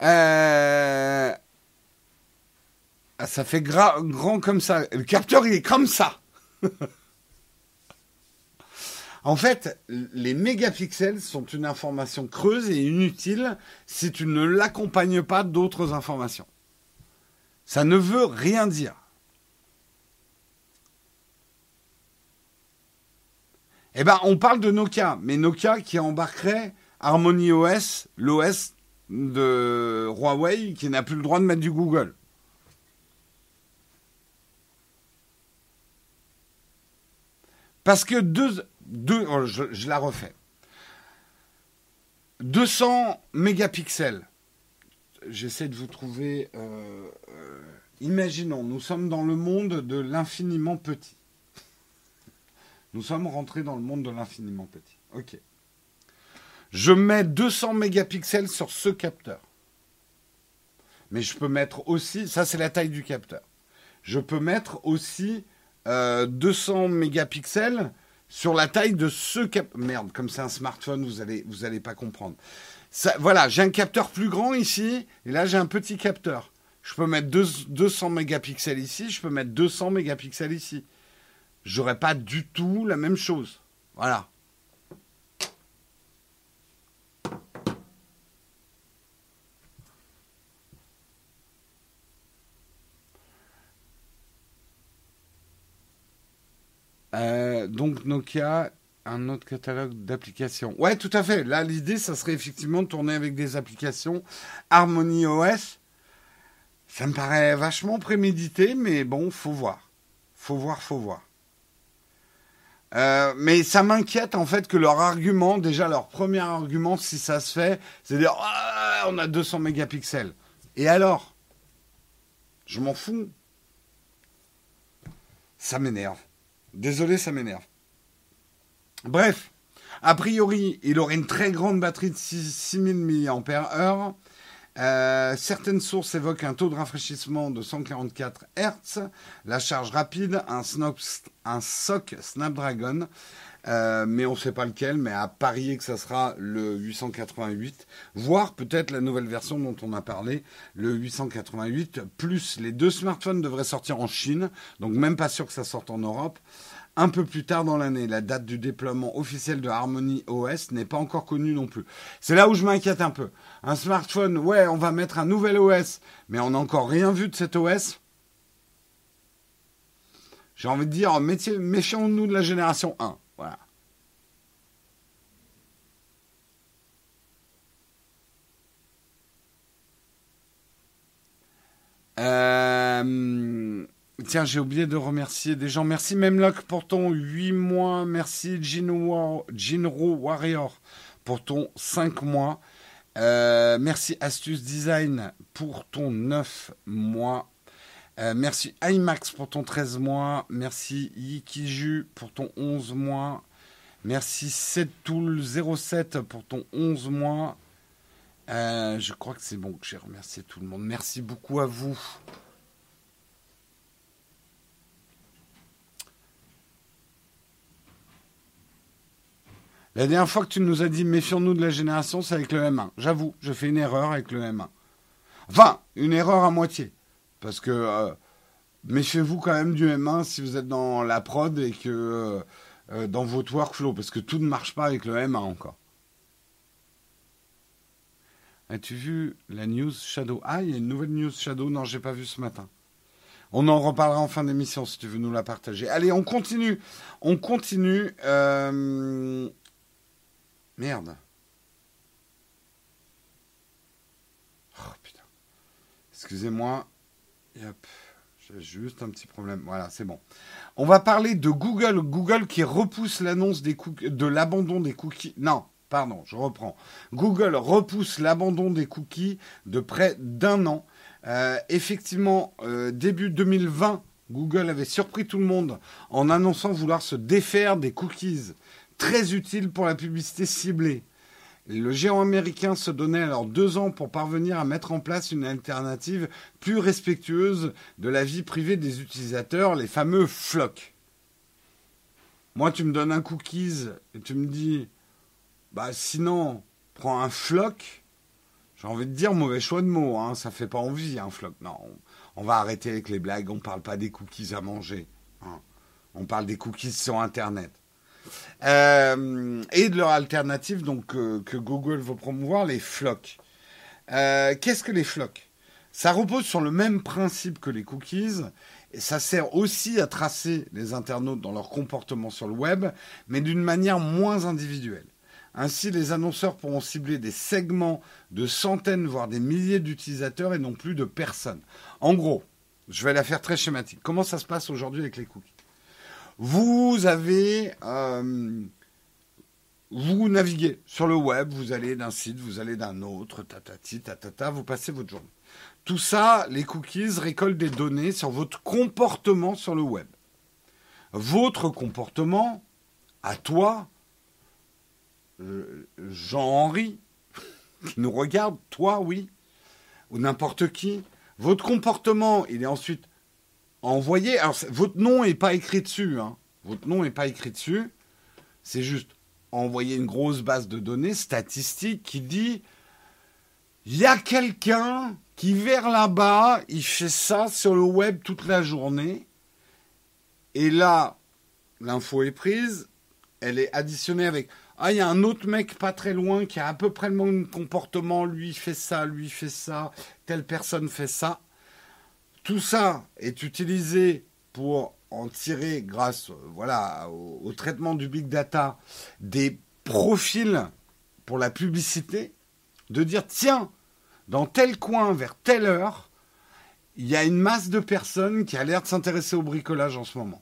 Euh, ah, ça fait grand comme ça. Le capteur, il est comme ça. en fait, les mégapixels sont une information creuse et inutile si tu ne l'accompagnes pas d'autres informations. Ça ne veut rien dire. Eh ben, on parle de Nokia, mais Nokia qui embarquerait Harmony OS, l'OS de Huawei, qui n'a plus le droit de mettre du Google. Parce que deux, oh, je, la refais. 200 mégapixels. J'essaie de vous trouver. Euh, euh, imaginons, nous sommes dans le monde de l'infiniment petit. Nous sommes rentrés dans le monde de l'infiniment petit. Ok. Je mets 200 mégapixels sur ce capteur. Mais je peux mettre aussi, ça c'est la taille du capteur. Je peux mettre aussi 200 euh, mégapixels sur la taille de ce capteur. Merde, comme c'est un smartphone, vous allez, vous allez pas comprendre. Voilà, j'ai un capteur plus grand ici, et là j'ai un petit capteur. Je peux mettre 200 mégapixels ici, je peux mettre 200 mégapixels ici. J'aurais pas du tout la même chose. Voilà. Euh, donc Nokia, un autre catalogue d'applications. Ouais, tout à fait. Là, l'idée, ça serait effectivement de tourner avec des applications Harmony OS. Ça me paraît vachement prémédité, mais bon, faut voir. Faut voir, faut voir. Euh, mais ça m'inquiète en fait que leur argument, déjà leur premier argument, si ça se fait, c'est dire ah, on a 200 mégapixels. Et alors? Je m'en fous. Ça m'énerve. Désolé, ça m'énerve. Bref, a priori, il aurait une très grande batterie de 6000 mAh. Euh, certaines sources évoquent un taux de rafraîchissement de 144 Hz, la charge rapide, un, SOC Snapdragon, euh, mais on ne sait pas lequel, mais à parier que ça sera le 888, voire peut-être la nouvelle version dont on a parlé, le 888, plus les deux smartphones devraient sortir en Chine, donc même pas sûr que ça sorte en Europe un peu plus tard dans l'année. La date du déploiement officiel de Harmony OS n'est pas encore connue non plus. C'est là où je m'inquiète un peu. Un smartphone, ouais, on va mettre un nouvel OS, mais on n'a encore rien vu de cet OS. J'ai envie de dire, méfions-nous de la génération 1. Voilà. Euh, Tiens, j'ai oublié de remercier des gens. Merci Memlock pour ton 8 mois. Merci Jinro, Warrior pour ton 5 mois. Euh, merci Astuce Design pour ton 9 mois. Euh, merci IMAX pour ton 13 mois. Merci Yikiju pour ton 11 mois. Merci Settool07 pour ton 11 mois. Euh, je crois que c'est bon que j'ai remercié tout le monde. Merci beaucoup à vous. La dernière fois que tu nous as dit méfions-nous de la génération, c'est avec le M1. J'avoue, je fais une erreur avec le M1. Enfin, une erreur à moitié. Parce que euh, méfiez-vous quand même du M1 si vous êtes dans la prod et que euh, euh, dans votre workflow, parce que tout ne marche pas avec le M1 encore. As-tu vu la news Shadow? Ah, il y a une nouvelle news Shadow. Non, j'ai pas vu ce matin. On en reparlera en fin d'émission si tu veux nous la partager. Allez, on continue. On continue. Merde. Oh putain. Excusez-moi. J'ai juste un petit problème. Voilà, c'est bon. On va parler de Google. Google qui repousse l'annonce des de l'abandon des cookies. Non, pardon, je reprends. Google repousse l'abandon des cookies de près d'un an. Euh, effectivement, euh, début 2020, Google avait surpris tout le monde en annonçant vouloir se défaire des cookies très utile pour la publicité ciblée. Le géant américain se donnait alors deux ans pour parvenir à mettre en place une alternative plus respectueuse de la vie privée des utilisateurs, les fameux flocks. Moi, tu me donnes un cookies et tu me dis, bah sinon, prends un floc. J'ai envie de dire mauvais choix de mots, hein, ça fait pas envie un floc. Non, on, va arrêter avec les blagues, on parle pas des cookies à manger. Hein. On parle des cookies sur Internet. Euh, et de leur alternative donc que Google veut promouvoir, les flocs. Euh, qu'est-ce que les flocs? Ça repose sur le même principe que les cookies. Et ça sert aussi à tracer les internautes dans leur comportement sur le web, mais d'une manière moins individuelle. Ainsi, les annonceurs pourront cibler des segments de centaines, voire des milliers d'utilisateurs et non plus de personnes. En gros, je vais la faire très schématique. Comment ça se passe aujourd'hui avec les cookies? Vous avez, euh, vous naviguez sur le web, vous allez d'un site, vous allez d'un autre, tatati, tatata, vous passez votre journée. Tout ça, les cookies récoltent des données sur votre comportement sur le web. Votre comportement, à toi, euh, Jean-Henri, qui nous regarde, toi, oui, ou n'importe qui, votre comportement, il est ensuite envoyé. Alors, votre nom n'est pas écrit dessus. Hein. Votre nom n'est pas écrit dessus. C'est juste envoyer une grosse base de données statistique qui dit il y a quelqu'un qui vers là-bas, il fait ça sur le web toute la journée. Et là, l'info est prise, elle est additionnée avec ah, il y a un autre mec pas très loin qui a à peu près le même comportement, lui fait ça, lui fait ça, telle personne fait ça. Tout ça est utilisé pour en tirer, grâce voilà, au, traitement du big data, des profils pour la publicité, de dire tiens, dans tel coin, vers telle heure, il y a une masse de personnes qui a l'air de s'intéresser au bricolage en ce moment.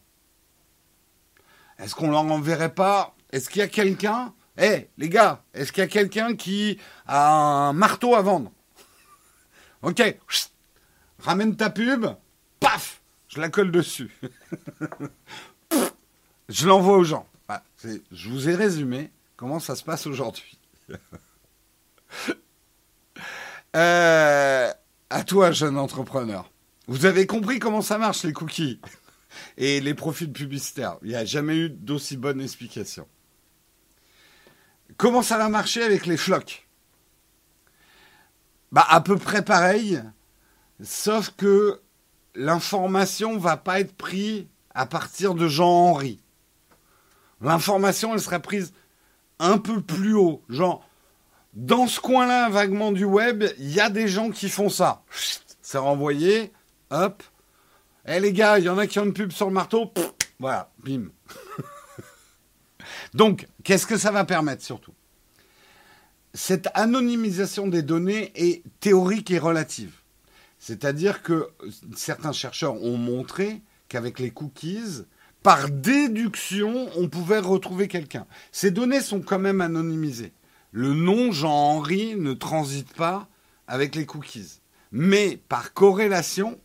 Est-ce qu'on leur enverrait pas Est-ce qu'il y a quelqu'un Eh, les gars, est-ce qu'il y a quelqu'un qui a un marteau à vendre? Ok, ramène ta pub, paf, je la colle dessus. je l'envoie aux gens. je vous ai résumé comment ça se passe aujourd'hui. Euh, à toi, jeune entrepreneur. Vous avez compris comment ça marche les cookies et les profils publicitaires. Il n'y a jamais eu d'aussi bonne explication. Comment ça va marcher avec les flocs? Bah à peu près pareil, sauf que l'information va pas être prise à partir de Jean-Henri. L'information, elle sera prise un peu plus haut. Genre, dans ce coin-là, vaguement du web, il y a des gens qui font ça. C'est renvoyé, hop. Eh les gars, il y en a qui ont une pub sur le marteau. voilà, bim. Donc, qu'est-ce que ça va permettre surtout? Cette anonymisation des données est théorique et relative. C'est-à-dire que certains chercheurs ont montré qu'avec les cookies, par déduction, on pouvait retrouver quelqu'un. Ces données sont quand même anonymisées. Le nom Jean-Henri ne transite pas avec les cookies. Mais par corrélation,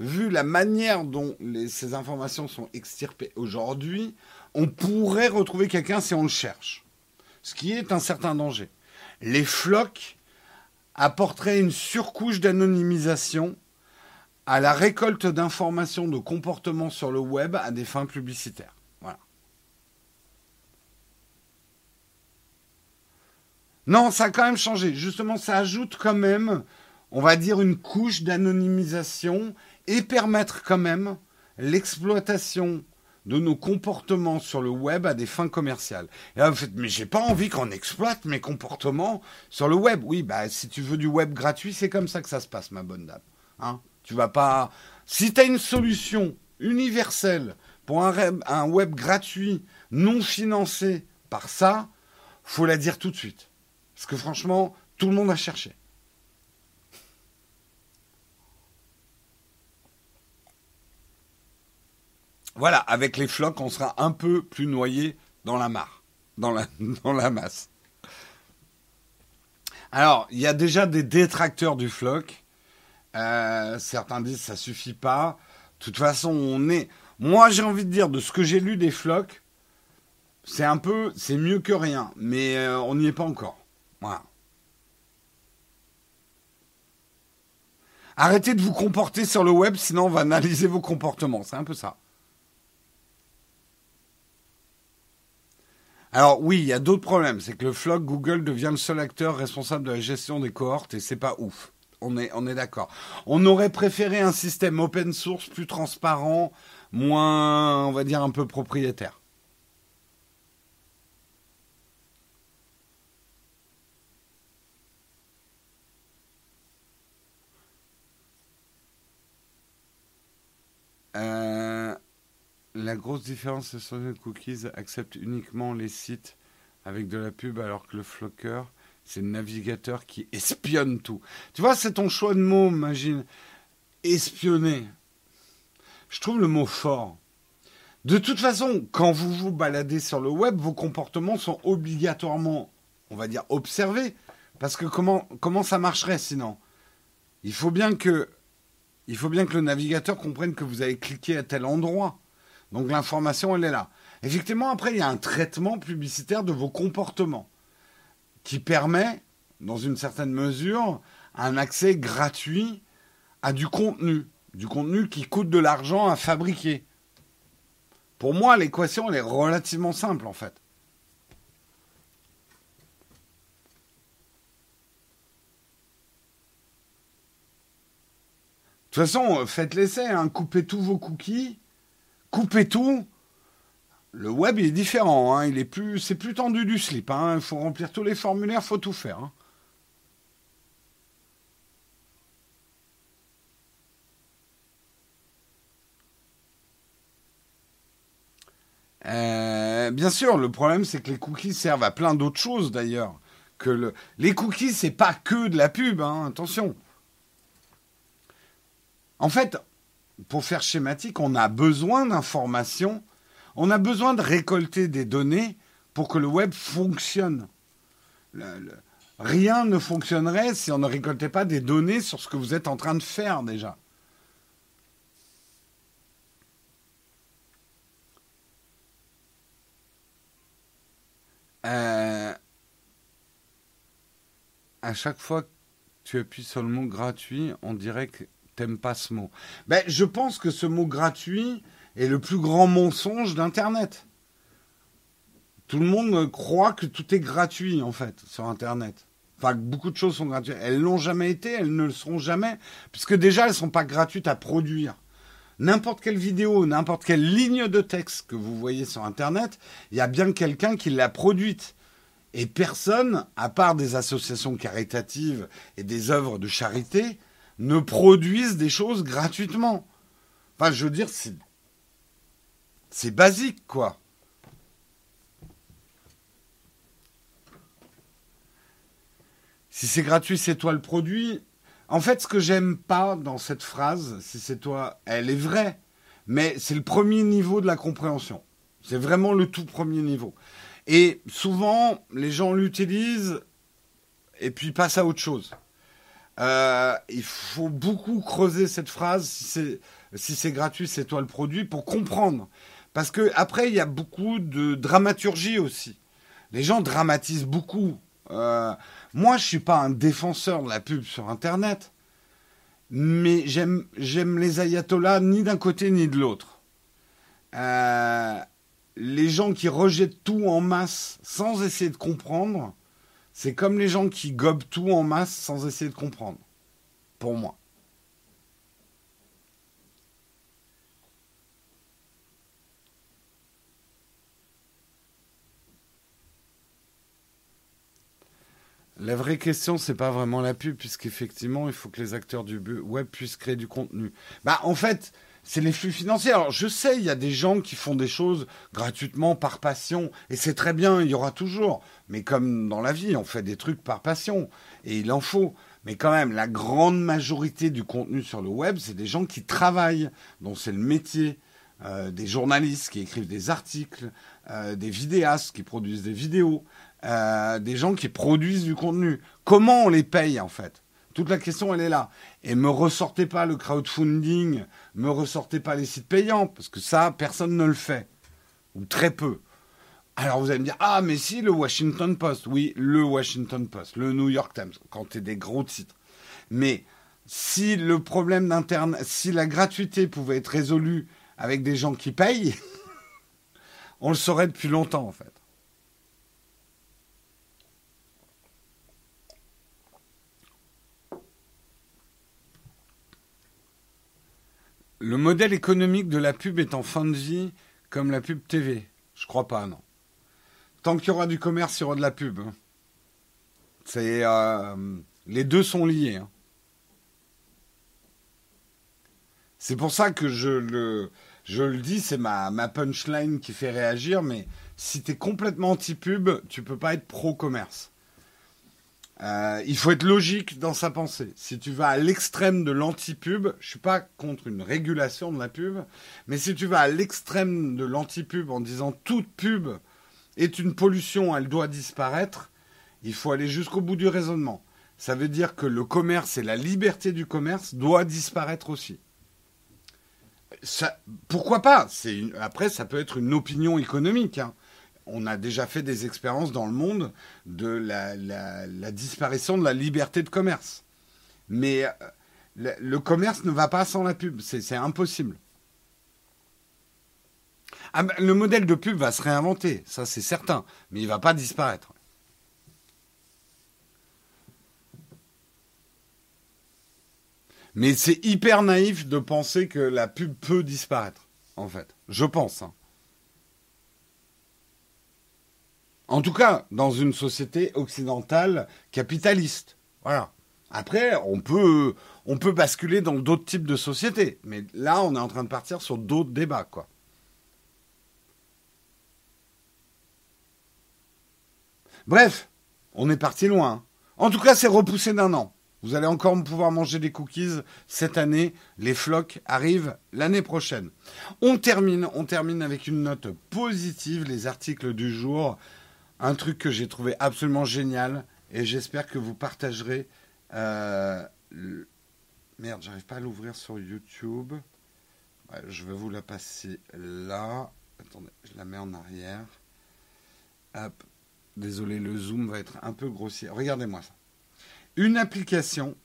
vu la manière dont ces informations sont extirpées aujourd'hui, on pourrait retrouver quelqu'un si on le cherche. Ce qui est un certain danger. Les flocs apporterait une surcouche d'anonymisation à la récolte d'informations de comportement sur le web à des fins publicitaires. Non, ça a quand même changé. Justement, ça ajoute quand même, on va dire, une couche d'anonymisation et permettre quand même l'exploitation de nos comportements sur le web à des fins commerciales. Et là, vous faites, mais j'ai pas envie qu'on exploite mes comportements sur le web. Oui, bah, si tu veux du web gratuit, c'est comme ça que ça se passe, ma bonne dame. Hein? Tu vas pas. Si tu as une solution universelle pour un, un web gratuit, non financé par ça, faut la dire tout de suite. Parce que franchement, tout le monde a cherché. Voilà, avec les flocs, on sera un peu plus noyé dans la mare, dans la, masse. Alors, il y a déjà des détracteurs du floc. Euh, certains disent ça suffit pas. De toute façon, on est. Moi, j'ai envie de dire de ce que j'ai lu des flocs, c'est un peu, c'est mieux que rien, mais euh, on n'y est pas encore. Arrêtez de vous comporter sur le web, sinon on va analyser vos comportements. C'est un peu ça. Alors oui, il y a d'autres problèmes. C'est que le floc Google devient le seul acteur responsable de la gestion des cohortes et c'est pas ouf. On est, on est d'accord. On aurait préféré un système open source plus transparent, moins, on va dire, un peu propriétaire. Euh, la grosse différence, c'est que cookies acceptent uniquement les sites avec de la pub, alors que le flocker, c'est le navigateur qui espionne tout. Tu vois, c'est ton choix de mot, imagine. Espionner. Je trouve le mot fort. De toute façon, quand vous vous baladez sur le web, vos comportements sont obligatoirement, on va dire, observés. Parce que comment, comment ça marcherait sinon? Il faut, bien que, il faut bien que le navigateur comprenne que vous avez cliqué à tel endroit. Donc l'information, elle est là. Effectivement, après, il y a un traitement publicitaire de vos comportements qui permet, dans une certaine mesure, un accès gratuit à du contenu, du contenu qui coûte de l'argent à fabriquer. Pour moi, l'équation, elle est relativement simple, en fait. De toute façon, faites l'essai, hein. coupez tous vos cookies, coupez tout. Le web est différent, hein. il est plus, c'est plus tendu du slip. Hein. Il faut remplir tous les formulaires, il faut tout faire. Hein. Euh, bien sûr, le problème c'est que les cookies servent à plein d'autres choses d'ailleurs. Les cookies, c'est pas que de la pub, attention. En fait, pour faire schématique, on a besoin d'informations, on a besoin de récolter des données pour que le web fonctionne. rien ne fonctionnerait si on ne récoltait pas des données sur ce que vous êtes en train de faire déjà. Euh, à chaque fois que tu appuies sur le mot gratuit, on dirait que t'aimes pas ce mot. Ben, je pense que ce mot gratuit est le plus grand mensonge d'Internet. Tout le monde croit que tout est gratuit, en fait, sur Internet. Enfin, beaucoup de choses sont gratuites. Elles l'ont jamais été, elles ne le seront jamais, puisque déjà, elles sont pas gratuites à produire. N'importe quelle vidéo, n'importe quelle ligne de texte que vous voyez sur Internet, il y a bien quelqu'un qui l'a produite. Et personne, à part des associations caritatives et des œuvres de charité, ne produisent des choses gratuitement. Enfin, je veux dire, c'est. C'est basique, quoi. Si c'est gratuit, c'est toi le produit. En fait, ce que j'aime pas dans cette phrase, si c'est toi, elle est vraie, mais c'est le premier niveau de la compréhension. C'est vraiment le tout premier niveau. Et souvent, les gens l'utilisent et puis passent à autre chose. Euh, il faut beaucoup creuser cette phrase. Si c'est gratuit, c'est toi le produit pour comprendre. Parce que après, il y a beaucoup de dramaturgie aussi. Les gens dramatisent beaucoup. Euh, moi, je suis pas un défenseur de la pub sur Internet, mais j'aime j'aime les ayatollahs ni d'un côté ni de l'autre. Euh, les gens qui rejettent tout en masse sans essayer de comprendre, c'est comme les gens qui gobent tout en masse sans essayer de comprendre. Pour moi. La vraie question, c'est pas vraiment la pub, puisqu'effectivement, il faut que les acteurs du web puissent créer du contenu. Bah, en fait, c'est les flux financiers. Alors, je sais, il y a des gens qui font des choses gratuitement, par passion, et c'est très bien, il y aura toujours. Mais comme dans la vie, on fait des trucs par passion, et il en faut. Mais quand même, la grande majorité du contenu sur le web, c'est des gens qui travaillent, dont c'est le métier. Euh, des journalistes qui écrivent des articles, euh, des vidéastes qui produisent des vidéos, euh, des gens qui produisent du contenu. Comment on les paye en fait? Toute la question elle est là. Et me ressortez pas le crowdfunding, me ressortez pas les sites payants, parce que ça, personne ne le fait. Ou très peu. Alors vous allez me dire, ah mais si, le Washington Post. Oui, le Washington Post, le New York Times, quand tu des gros titres. Mais si le problème d'Internet, si la gratuité pouvait être résolue avec des gens qui payent, on le saurait depuis longtemps en fait. Le modèle économique de la pub est en fin de vie comme la pub TV. Je crois pas, non. Tant qu'il y aura du commerce, il y aura de la pub. Hein. C'est euh, les deux sont liés. Hein. C'est pour ça que je le, je le dis, c'est ma, ma punchline qui fait réagir, mais si tu es complètement anti-pub, tu peux pas être pro-commerce. Euh, il faut être logique dans sa pensée. Si tu vas à l'extrême de l'anti-pub, je suis pas contre une régulation de la pub, mais si tu vas à l'extrême de l'anti-pub en disant toute pub est une pollution, elle doit disparaître, il faut aller jusqu'au bout du raisonnement. Ça veut dire que le commerce et la liberté du commerce doivent disparaître aussi. pourquoi pas? Après, ça peut être une opinion économique. Hein. On a déjà fait des expériences dans le monde de la, disparition de la liberté de commerce. Mais euh, le, commerce ne va pas sans la pub. C'est impossible. Ah, le modèle de pub va se réinventer, ça c'est certain, mais il ne va pas disparaître. Mais c'est hyper naïf de penser que la pub peut disparaître, en fait. Je pense. Hein. En tout cas, dans une société occidentale capitaliste. Voilà. Après, on peut, on peut basculer dans d'autres types de sociétés. Mais là, on est en train de partir sur d'autres débats, quoi. Bref, on est parti loin. En tout cas, c'est repoussé d'un an. Vous allez encore pouvoir manger des cookies cette année. Les flocs arrivent l'année prochaine. On termine, on termine avec une note positive, les articles du jour. Un truc que j'ai trouvé absolument génial et j'espère que vous partagerez. Euh, Merde, j'arrive pas à l'ouvrir sur YouTube. je vais vous la passer là. Attendez, je la mets en arrière. Désolé, le zoom va être un peu grossier. Regardez-moi ça une application,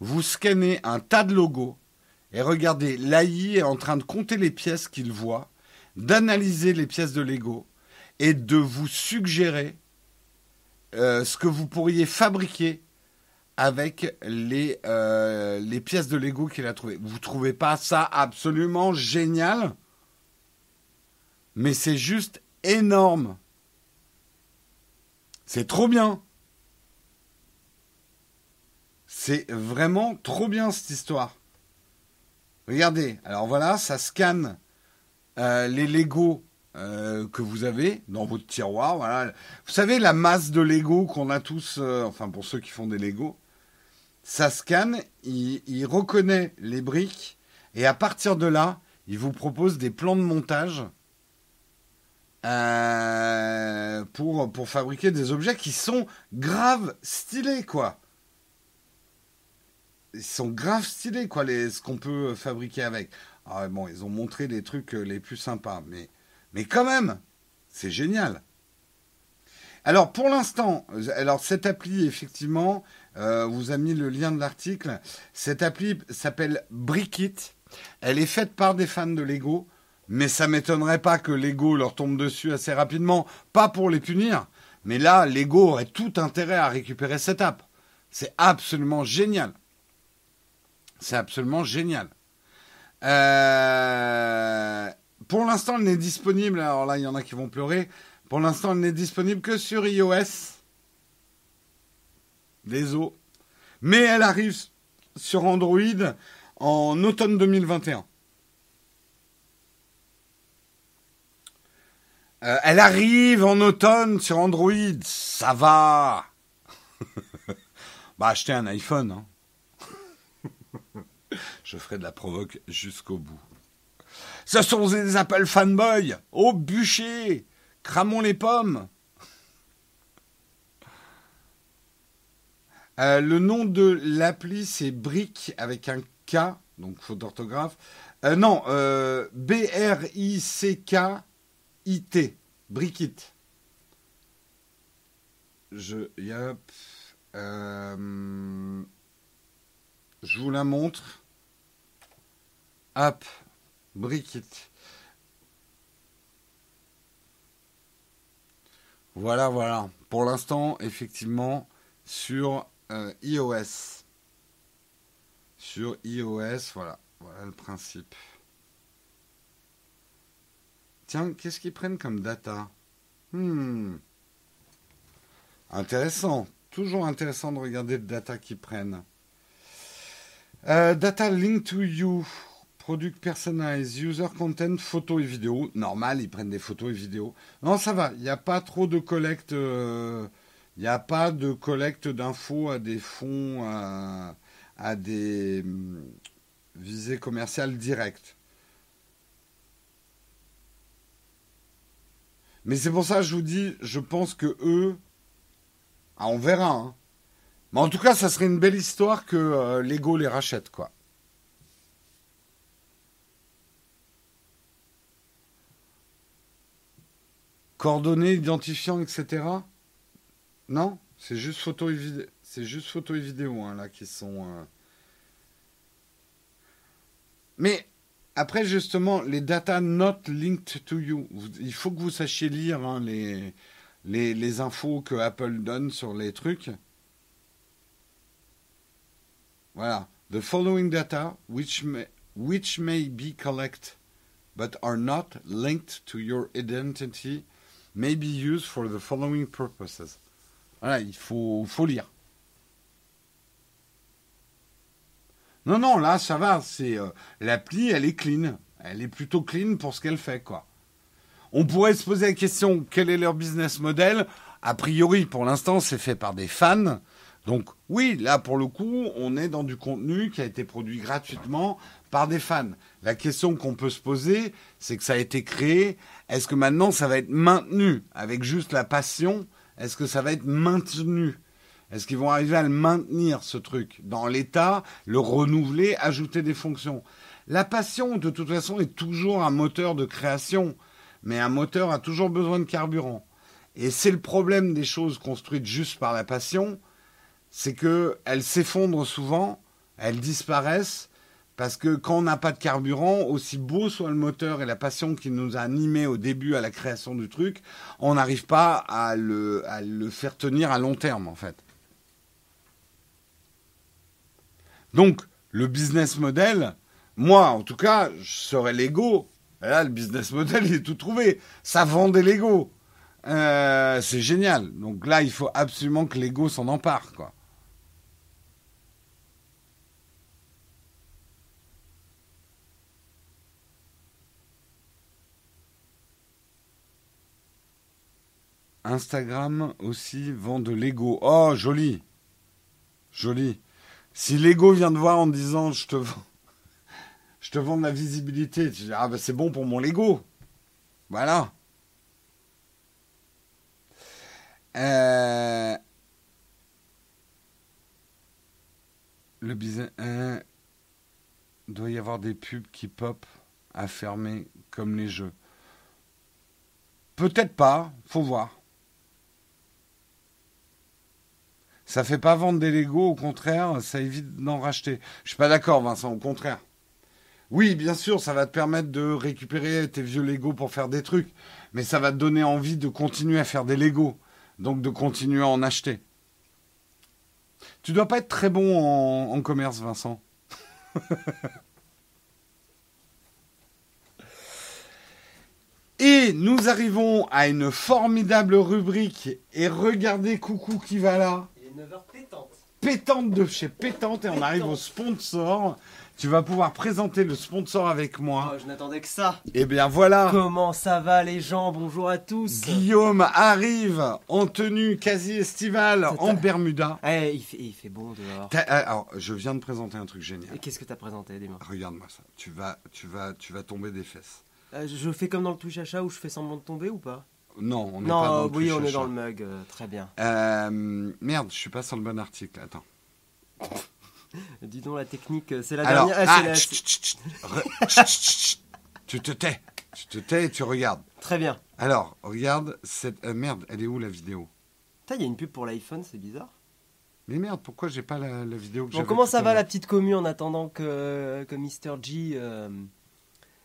vous scannez un tas de logos et regardez, l'AI est en train de compter les pièces qu'il voit, d'analyser les pièces de Lego et de vous suggérer euh, ce que vous pourriez fabriquer avec les, euh, les pièces de Lego qu'il a trouvées. Vous ne trouvez pas ça absolument génial? Mais c'est juste énorme. C'est trop bien. C'est vraiment trop bien cette histoire. Regardez, alors voilà, ça scanne euh, les Lego euh, que vous avez dans votre tiroir. Voilà. Vous savez, la masse de Lego qu'on a tous, euh, enfin pour ceux qui font des Lego, ça scanne, il, reconnaît les briques et à partir de là, il vous propose des plans de montage pour, pour fabriquer des objets qui sont grave stylés, quoi ils sont grave stylés, quoi, les, ce qu'on peut fabriquer avec. Ah, bon, ils ont montré des trucs euh, les plus sympas, mais, mais quand même, c'est génial. Alors, pour l'instant, alors cette appli, effectivement, euh, vous a mis le lien de l'article. Cette appli s'appelle Brickit. Elle est faite par des fans de Lego, mais ça m'étonnerait pas que Lego leur tombe dessus assez rapidement, pas pour les punir, mais là, Lego aurait tout intérêt à récupérer cette app. C'est absolument génial. C'est absolument génial. Euh, pour l'instant, elle n'est disponible. Alors là, il y en a qui vont pleurer. Pour l'instant, elle n'est disponible que sur iOS. Désolé. Mais elle arrive sur Android en automne 2021. Euh, elle arrive en automne sur Android. Ça va. bah, achetez un iPhone. Hein. Je ferai de la provoque jusqu'au bout. Ce sont des Apple fanboys Au bûcher Cramons les pommes euh, Le nom de l'appli, c'est Brick avec un K, donc faute d'orthographe. Euh, non, euh, B-R-I-C-K-I-T. Brickit. Je. Yep. Euh, je vous la montre. Hop, Brickit. Voilà, voilà. Pour l'instant, effectivement, sur euh, iOS. Sur iOS, voilà. Voilà le principe. Tiens, qu'est-ce qu'ils prennent comme data? Hmm. Intéressant. Toujours intéressant de regarder le data qu'ils prennent. Euh, data link to you. Product personalized, user content, photos et vidéos. Normal, ils prennent des photos et vidéos. Non, ça va. Il n'y a pas trop de collecte. Euh, il n'y a pas de collecte d'infos à des fonds, à, des hum, visées commerciales directes. Mais c'est pour ça que je vous dis, je pense que eux, ah, on verra. Hein. Mais en tout cas, ça serait une belle histoire que euh, Lego les rachète, quoi. Coordonnées, identifiants, etc. Non? C'est juste photo et vidéo. C'est juste photo et hein, là qui sont. euh. Mais après justement, les data not linked to you. Il faut que vous sachiez lire hein, les, les les infos que Apple donne sur les trucs. Voilà. The following data, which may, which may be collected but are not linked to your identity, may be used for the following purposes. Voilà, il faut, faut lire. Non, non, là, ça va. C'est euh, l'appli, elle est clean. Elle est plutôt clean pour ce qu'elle fait, quoi. On pourrait se poser la question quel est leur business model? A priori, pour l'instant, c'est fait par des fans. Donc, oui, là, pour le coup, on est dans du contenu qui a été produit gratuitement par des fans. La question qu'on peut se poser, c'est que ça a été créé. Est-ce que maintenant, ça va être maintenu avec juste la passion? Est-ce que ça va être maintenu? Est-ce qu'ils vont arriver à le maintenir, ce truc Dans l'état, le renouveler, ajouter des fonctions? La passion, de toute façon, est toujours un moteur de création. Mais un moteur a toujours besoin de carburant. Et c'est le problème des choses construites juste par la passion, c'est que elles s'effondrent souvent, elles disparaissent, parce que quand on n'a pas de carburant, aussi beau soit le moteur et la passion qui nous a animés au début à la création du truc, on n'arrive pas à le, faire tenir à long terme, en fait. Donc, le business model, moi, en tout cas, je serais Lego. Là, le business model, il est tout trouvé. Ça vend des Lego. Euh, c'est génial. Donc là, il faut absolument que Lego s'en empare, quoi. Instagram aussi vend de Lego. Oh, joli. Joli. Si Lego vient te voir en disant je te vends, je te vends de la visibilité, ah ben c'est bon pour mon Lego. Voilà. Euh, Le business. euh, doit y avoir des pubs qui pop à fermer comme les jeux. Peut-être pas, faut voir. Ça fait pas vendre des Lego, au contraire, ça évite d'en racheter. Je suis pas d'accord, Vincent, au contraire. Oui, bien sûr, ça va te permettre de récupérer tes vieux Lego pour faire des trucs, mais ça va te donner envie de continuer à faire des Lego, donc de continuer à en acheter. Tu dois pas être très bon en commerce, Vincent. Et nous arrivons à une formidable rubrique. Et regardez Coucou qui va là. Il est 9h pétante. Pétante de chez Pétante et on arrive au sponsor. Tu vas pouvoir présenter le sponsor avec moi. Oh, je n'attendais que ça. Et bien voilà. Comment ça va les gens? Bonjour à tous. Guillaume arrive en tenue quasi estivale en. Bermuda. Eh, il, fait, il fait bon dehors. Euh, Alors, je viens de présenter un truc génial. Et Qu'est-ce que t'as présenté, dis-moi? Regarde-moi ça. Tu vas, tu vas, tu vas tomber des fesses. Euh, Je fais comme dans le touche à chat où je fais semblant de tomber ou pas? Non, on Non, pas dans le oui, on est dans le mug. euh, très bien. Euh, merde, je suis pas sur le bon article. Attends. Dis donc la technique, euh, c'est la Alors, dernière. ah, c'est la- chut, chut, chut. Re- chut, chut, chut. tu te tais. Tu te tais et tu regardes. Très bien. Alors, regarde cette. euh, merde, elle est où la vidéo? Putain, il y a une pub pour l'iPhone, c'est bizarre. Mais merde, pourquoi j'ai pas la, la vidéo que Bon, j'avais comment tout ça à va l'heure? la petite commu en attendant que, que Mr. G. euh,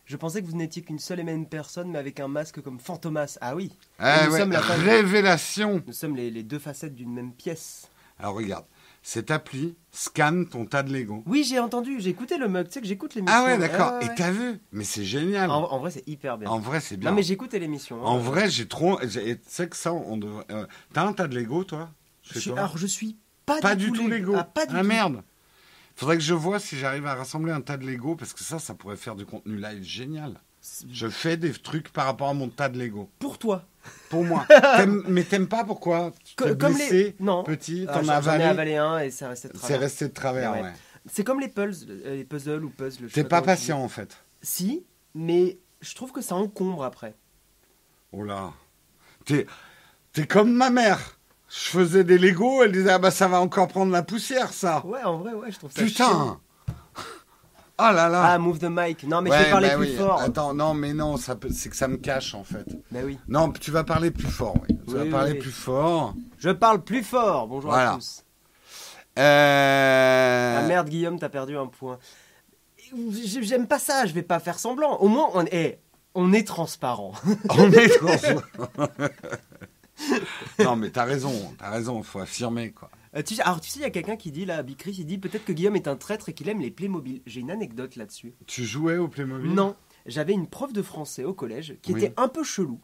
Je pensais que vous n'étiez qu'une seule et même personne, mais avec un masque comme Fantomas. Ah oui, Ah nous ouais, sommes la Révélation nous sommes les, les deux facettes d'une même pièce. Alors regarde, cette appli scanne ton tas de Lego. Oui, j'ai entendu, j'ai écouté le mug, tu sais que j'écoute l'émission. Ah ouais, d'accord. Ouais, Et t'as vu Mais c'est génial. en, en vrai, c'est hyper bien. En vrai, c'est bien. Non, mais j'ai écouté l'émission. hein. En vrai, j'ai trop. Tu sais que ça, on devrait. euh, T'as un tas de Lego, toi? Je toi? alors, je suis pas, Pas du tout Lego. Ah, pas du ah tout. merde. Faudrait que je vois si j'arrive à rassembler un tas de Lego parce que ça, ça pourrait faire du contenu live génial. Je fais des trucs par rapport à mon tas de Lego. Pour toi. Pour moi. T'aimes- mais t'aimes pas pourquoi? Tu Co- t'es comme blessé, les. Non. petit, Ah, t'en j'en- as j'en ai avalé. avalé un et ça restait de C'est travers. resté de travers, Ouais. ouais. C'est comme les puzzles, euh, les puzzles ou puzzles. je sais T'es pas comment tu dis. patient en fait. Si, mais je trouve que ça encombre après. Oh là. T'es, t'es comme ma mère. Je faisais des Lego, elle disait ah bah ça va encore prendre la poussière ça. Ouais, en vrai, ouais, je trouve ça. Putain. Oh là là. Ah, move the mic. Non, mais je Ouais, vais parler bah plus oui. fort. Attends, non, mais non, ça peut- c'est que ça me cache en fait. Bah oui. Non, tu vas parler plus fort. Oui. Tu Oui, vas parler plus fort. Je parle plus fort. Bonjour Voilà. à tous. Euh... Ah merde, Guillaume, t'as perdu un point. J'aime pas ça, je vais pas faire semblant. Au moins, on est, on est transparent. On est trop- non, mais t'as raison, t'as raison, faut affirmer quoi. Euh, tu sais- alors, tu sais, il y a quelqu'un qui dit, là, Bicris, il dit peut-être que Guillaume est un traître et qu'il aime les Playmobil. J'ai une anecdote là-dessus. Tu jouais au Playmobil? Non, j'avais une prof de français au collège qui Oui. était un peu chelou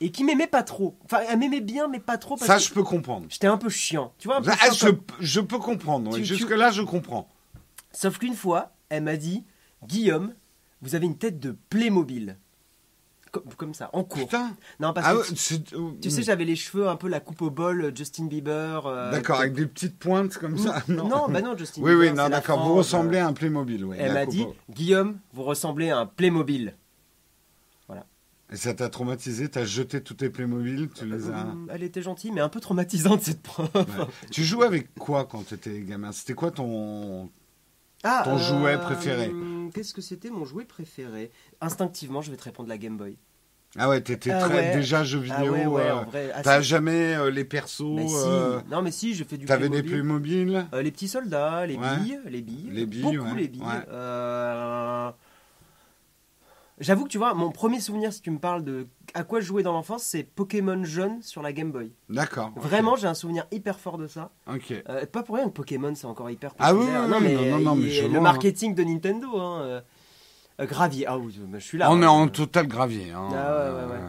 et qui m'aimait pas trop. Enfin, elle m'aimait bien, mais pas trop parce Ça, que je peux comprendre. j'étais un peu chiant. Tu vois, un peu Ah, je, comme- je peux comprendre. oui. Tu- tu- Jusque-là, je comprends. Sauf qu'une fois, elle m'a dit Guillaume, vous avez une tête de Playmobil. Comme, comme ça, en cours. Putain. Non, parce Ah, que ouais, tu, sais, j'avais les cheveux un peu la coupe au bol, euh, Justin Bieber. euh, D'accord, avec des petites pointes comme ça. Non, bah non, Justin Oui, Bieber. oui, non, la d'accord. Vous ressemblez euh. à un Playmobil. Oui, Elle m'a dit au- Guillaume, vous ressemblez à un Playmobil. Et ça t'a traumatisé T'as jeté tous tes Playmobil Tu les as. Elle était gentille, mais un peu traumatisante cette prof. Ouais. tu jouais avec quoi quand t'étais gamin? C'était quoi ton. Ah, Ton jouet préféré? Qu'est-ce que c'était mon jouet préféré? Instinctivement, je vais te répondre la Game Boy. Ah ouais, t'étais Ah très ouais. déjà vidéo. ah ouais, ouais, euh, ah, T'as jamais euh, les persos Mais si. euh, Non, mais si, j'ai fait du T'avais des Playmobil. Les petits soldats, les billes, les billes, Les billes, beaucoup ouais, les billes. J'avoue que tu vois, mon premier souvenir, si tu me parles de à quoi je jouais dans l'enfance, c'est Pokémon jaune sur la Game Boy. D'accord. Vraiment, j'ai un souvenir hyper fort de ça. Ok. Euh, pas pour rien que Pokémon, c'est encore hyper Ah oui, populaire. oui, non, mais, non, non, non, mais je le vois, hein. marketing de Nintendo. Hein, euh, euh, Gravier, ah oui, je suis là. On hein. est en total gravier. hein. Ah ouais, ouais, ouais.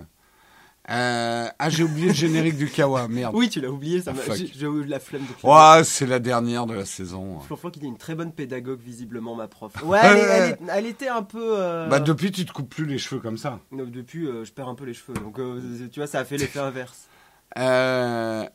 Euh, ah, j'ai oublié le générique du Kawa, merde. Oui, tu l'as oublié, ça Ah, j'ai eu la flemme de Ouais, c'est la dernière de la saison. Flonflon qui dit une très bonne pédagogue, visiblement, ma prof. Ouais, elle, est- elle est- elle était un peu. euh, Bah, depuis, tu te coupes plus les cheveux comme ça. non, depuis, euh, je perds un peu les cheveux. Donc, euh, tu vois, ça a fait l'effet inverse. Euh,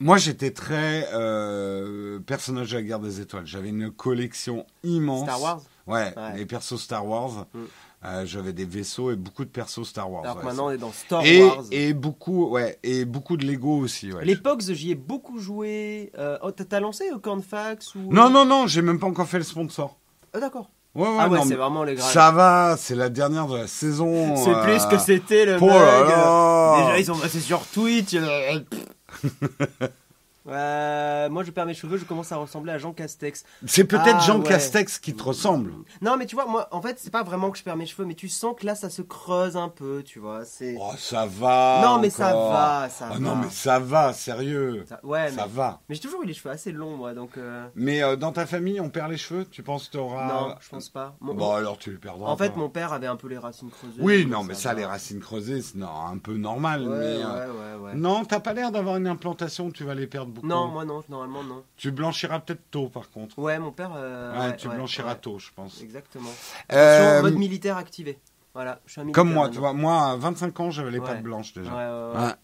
moi, j'étais très euh, personnage de la guerre des étoiles. J'avais une collection immense. Star Wars? Ouais, Ouais. les persos Star Wars. Mm. Euh, J'avais des vaisseaux et beaucoup de persos Star Wars. Alors ouais, maintenant, on est dans Star et, Wars. et beaucoup, ouais, et beaucoup de Lego aussi. Ouais. Pogs, j'y ai beaucoup joué. Euh, oh, t'as- lancé au Cornfax ou... Non, non, non, j'ai même pas encore fait le sponsor. Ah, d'accord. Ouais, ouais, ah ouais, non, c'est mais vraiment les gras. ça va, c'est la dernière de la saison. C'est euh, plus que c'était le là. Déjà, ils sont passés sur Twitch. euh, moi, je perds mes cheveux, je commence à ressembler à Jean Castex. C'est peut-être Ah, Jean ouais. Castex qui te ressemble. Non, mais tu vois, moi, en fait, c'est pas vraiment que je perds mes cheveux, mais tu sens que là, ça se creuse un peu, tu vois. C'est. Oh, ça va. non, mais ça va, ça Ah va. non, mais ça va, sérieux. Ça- Ouais, Ça mais, va. mais j'ai toujours eu les cheveux assez longs, moi, donc. euh, Mais euh, dans ta famille, on perd les cheveux? Tu penses que t'auras. Non, je pense pas. Mon- Bon, alors tu les perdras. En fait, pas. mon père avait un peu les racines creusées. Oui, non, mais ça, les racines creusées, c'est non, un peu normal. Ouais, mais, ouais. Non, t'as pas l'air d'avoir une implantation où tu vas les perdre beaucoup. Non, moi non, normalement non. Tu blanchiras peut-être tôt, par contre. Ouais, mon père. euh, ouais, tu ouais, blanchiras ouais. tôt, je pense. Exactement. Euh, mode militaire activé. Voilà, je suis un militaire. comme moi, tu vois, moi, à 25 ans, j'avais les Ouais. pattes blanches déjà. Ouais, ouais, ouais. Ouais.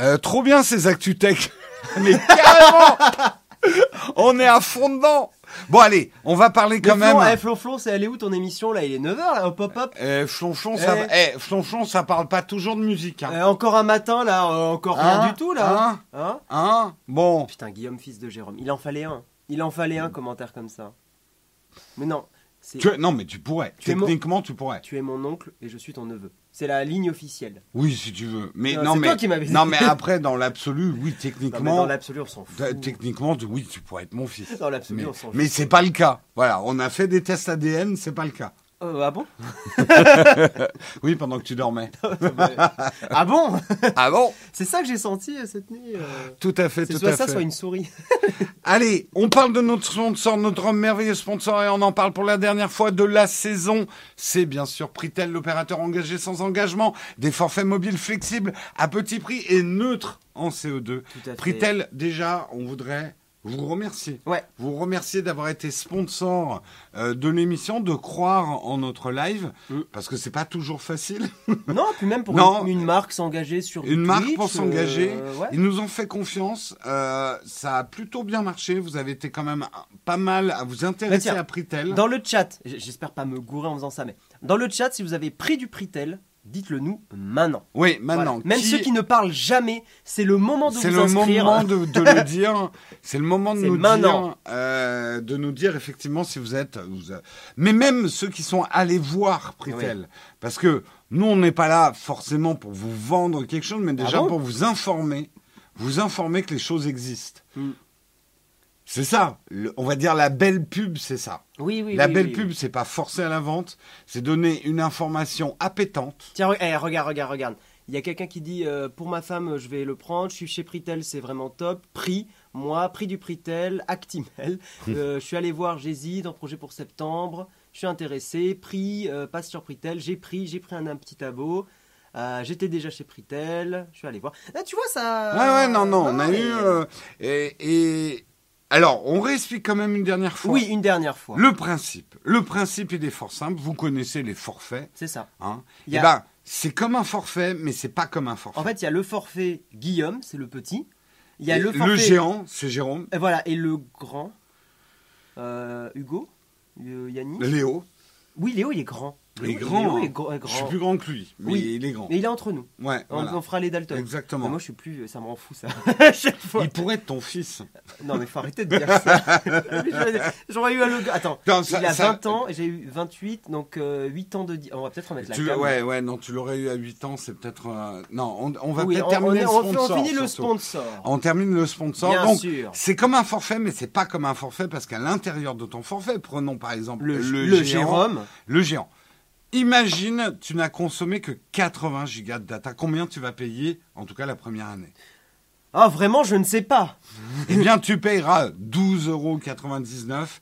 Euh, trop bien ces actus tech. Mais carrément On est à fond dedans Bon allez, on va parler quand même. eh, Flo, Flo, c'est allé où ton émission là? Il est 9h là, hop hop hop. Eh, Flonchon, ça, Eh. eh, ça parle pas toujours de musique. Hein. Euh, encore un matin là, euh, encore rien Hein du tout là. Hein Hein Hein Bon. Putain, Guillaume, fils de Jérôme. Il en fallait un. Il en fallait un commentaire comme ça. Mais non, Tu- non, mais tu pourrais. Tu es mon- Techniquement, tu pourrais. Tu es mon oncle et je suis ton neveu. C'est la ligne officielle. Oui, si tu veux. Mais Non, mais toi qui m'avais non, mais après, dans l'absolu, oui, Non, mais techniquement, dans l'absolu, on s'en fout. techniquement, oui, tu pourrais être mon fils. Dans l'absolu, Mais, on s'en fout. mais c'est pas le cas. Voilà, on a fait des tests ADN, c'est pas le cas. Euh, ah bon Oui, pendant que tu dormais. Ah bon ah bon C'est ça que j'ai senti euh, cette nuit. euh. Tout à fait, C'est tout soit à ça, fait. soit une souris. Allez, on parle de notre sponsor, notre merveilleux sponsor, et on en parle pour la dernière fois de la saison. C'est bien sûr Pritel, l'opérateur engagé sans engagement, des forfaits mobiles flexibles à petit prix et neutres en CO2. Tout à fait. Pritel, déjà, on voudrait vous remercier. Ouais. Vous remercier d'avoir été sponsor euh, de l'émission, de croire en notre live, Mm. parce que c'est pas toujours facile. Non, puis même pour Non. une, une marque s'engager sur Une Twitch, marque pour s'engager. euh, ouais. Ils nous ont fait confiance. euh, ça a plutôt bien marché. Vous avez été quand même pas mal à vous intéresser tiens, à Pritel. Dans le chat, j'espère pas me gourer en faisant ça, mais dans le chat, si vous avez pris du Pritel, dites-le nous maintenant. Oui, maintenant. Voilà. Même ceux qui ne parlent jamais, c'est le moment de vous le inscrire. moment de, de le dire. C'est le moment de nous maintenant. dire, euh, de nous dire effectivement si vous êtes. vous, euh, mais même ceux qui sont allés voir Pritel, parce que nous on n'est pas là forcément pour vous vendre quelque chose, mais déjà Ah bon? pour vous informer, vous informer que les choses existent. Mm. C'est ça. Le- on va dire la belle pub, c'est ça. Oui, oui, la oui, belle oui. pub, c'est pas forcer à la vente, c'est donner une information appétante. Tiens, eh, regarde, regarde, regarde. Il y a quelqu'un qui dit euh, pour ma femme, je vais le prendre. Je suis chez Pritel, c'est vraiment top. Prix, moi, prix du Pritel, Actimel. Euh, je suis allé voir, j'hésite, en projet pour septembre. Je suis intéressé. Prix, euh, passe sur Pritel. J'ai pris, j'ai pris un, un petit abo. Euh, J'étais déjà chez Pritel. Je suis allé voir. Ah, tu vois ça Ouais, ouais, non, non, on a eu. euh, et, et- alors, on réexplique quand même une dernière fois. Oui, une dernière fois. Le principe. Le principe, il est fort simple. Vous connaissez les forfaits. C'est ça. Hein. Eh ben, c'est comme un forfait, mais c'est pas comme un forfait. En fait, il y a le forfait Guillaume, c'est le petit. Il y a le forfait. géant, c'est Jérôme. Et voilà, et le grand. euh, Hugo euh, Yannick Léo. Oui, Léo, il est grand. Il est grand. Est hein. Je suis plus grand que lui, mais Oui. il est grand. Mais il est entre nous. Ouais, On, voilà. on fera les Dalton. Exactement. Mais moi, je suis plus. Ça me rend fou, ça. À chaque fois. Il pourrait être ton fils. Non, mais faut arrêter de dire ça. J'aurais eu un logo. Attends, Non, ça- il a ça- 20 ans et j'ai eu 28, donc euh, 8 ans de. On va peut-être remettre la Tu, cam. ouais, ouais, non, tu l'aurais eu à 8 ans, c'est peut-être. euh, Non, on, on va Oui, peut-être terminer on- le on- sponsor. on finit le sponsor. On termine le sponsor. Bien Donc, sûr. c'est comme un forfait, mais c'est pas comme un forfait parce qu'à l'intérieur de ton forfait, prenons par exemple Le, le, le géant, Jérôme. Le géant. Imagine, tu n'as consommé que 80 gigas de data. Combien tu vas payer, en tout cas la première année? Ah, vraiment, je ne sais pas. Eh bien, tu payeras 12,99 euros.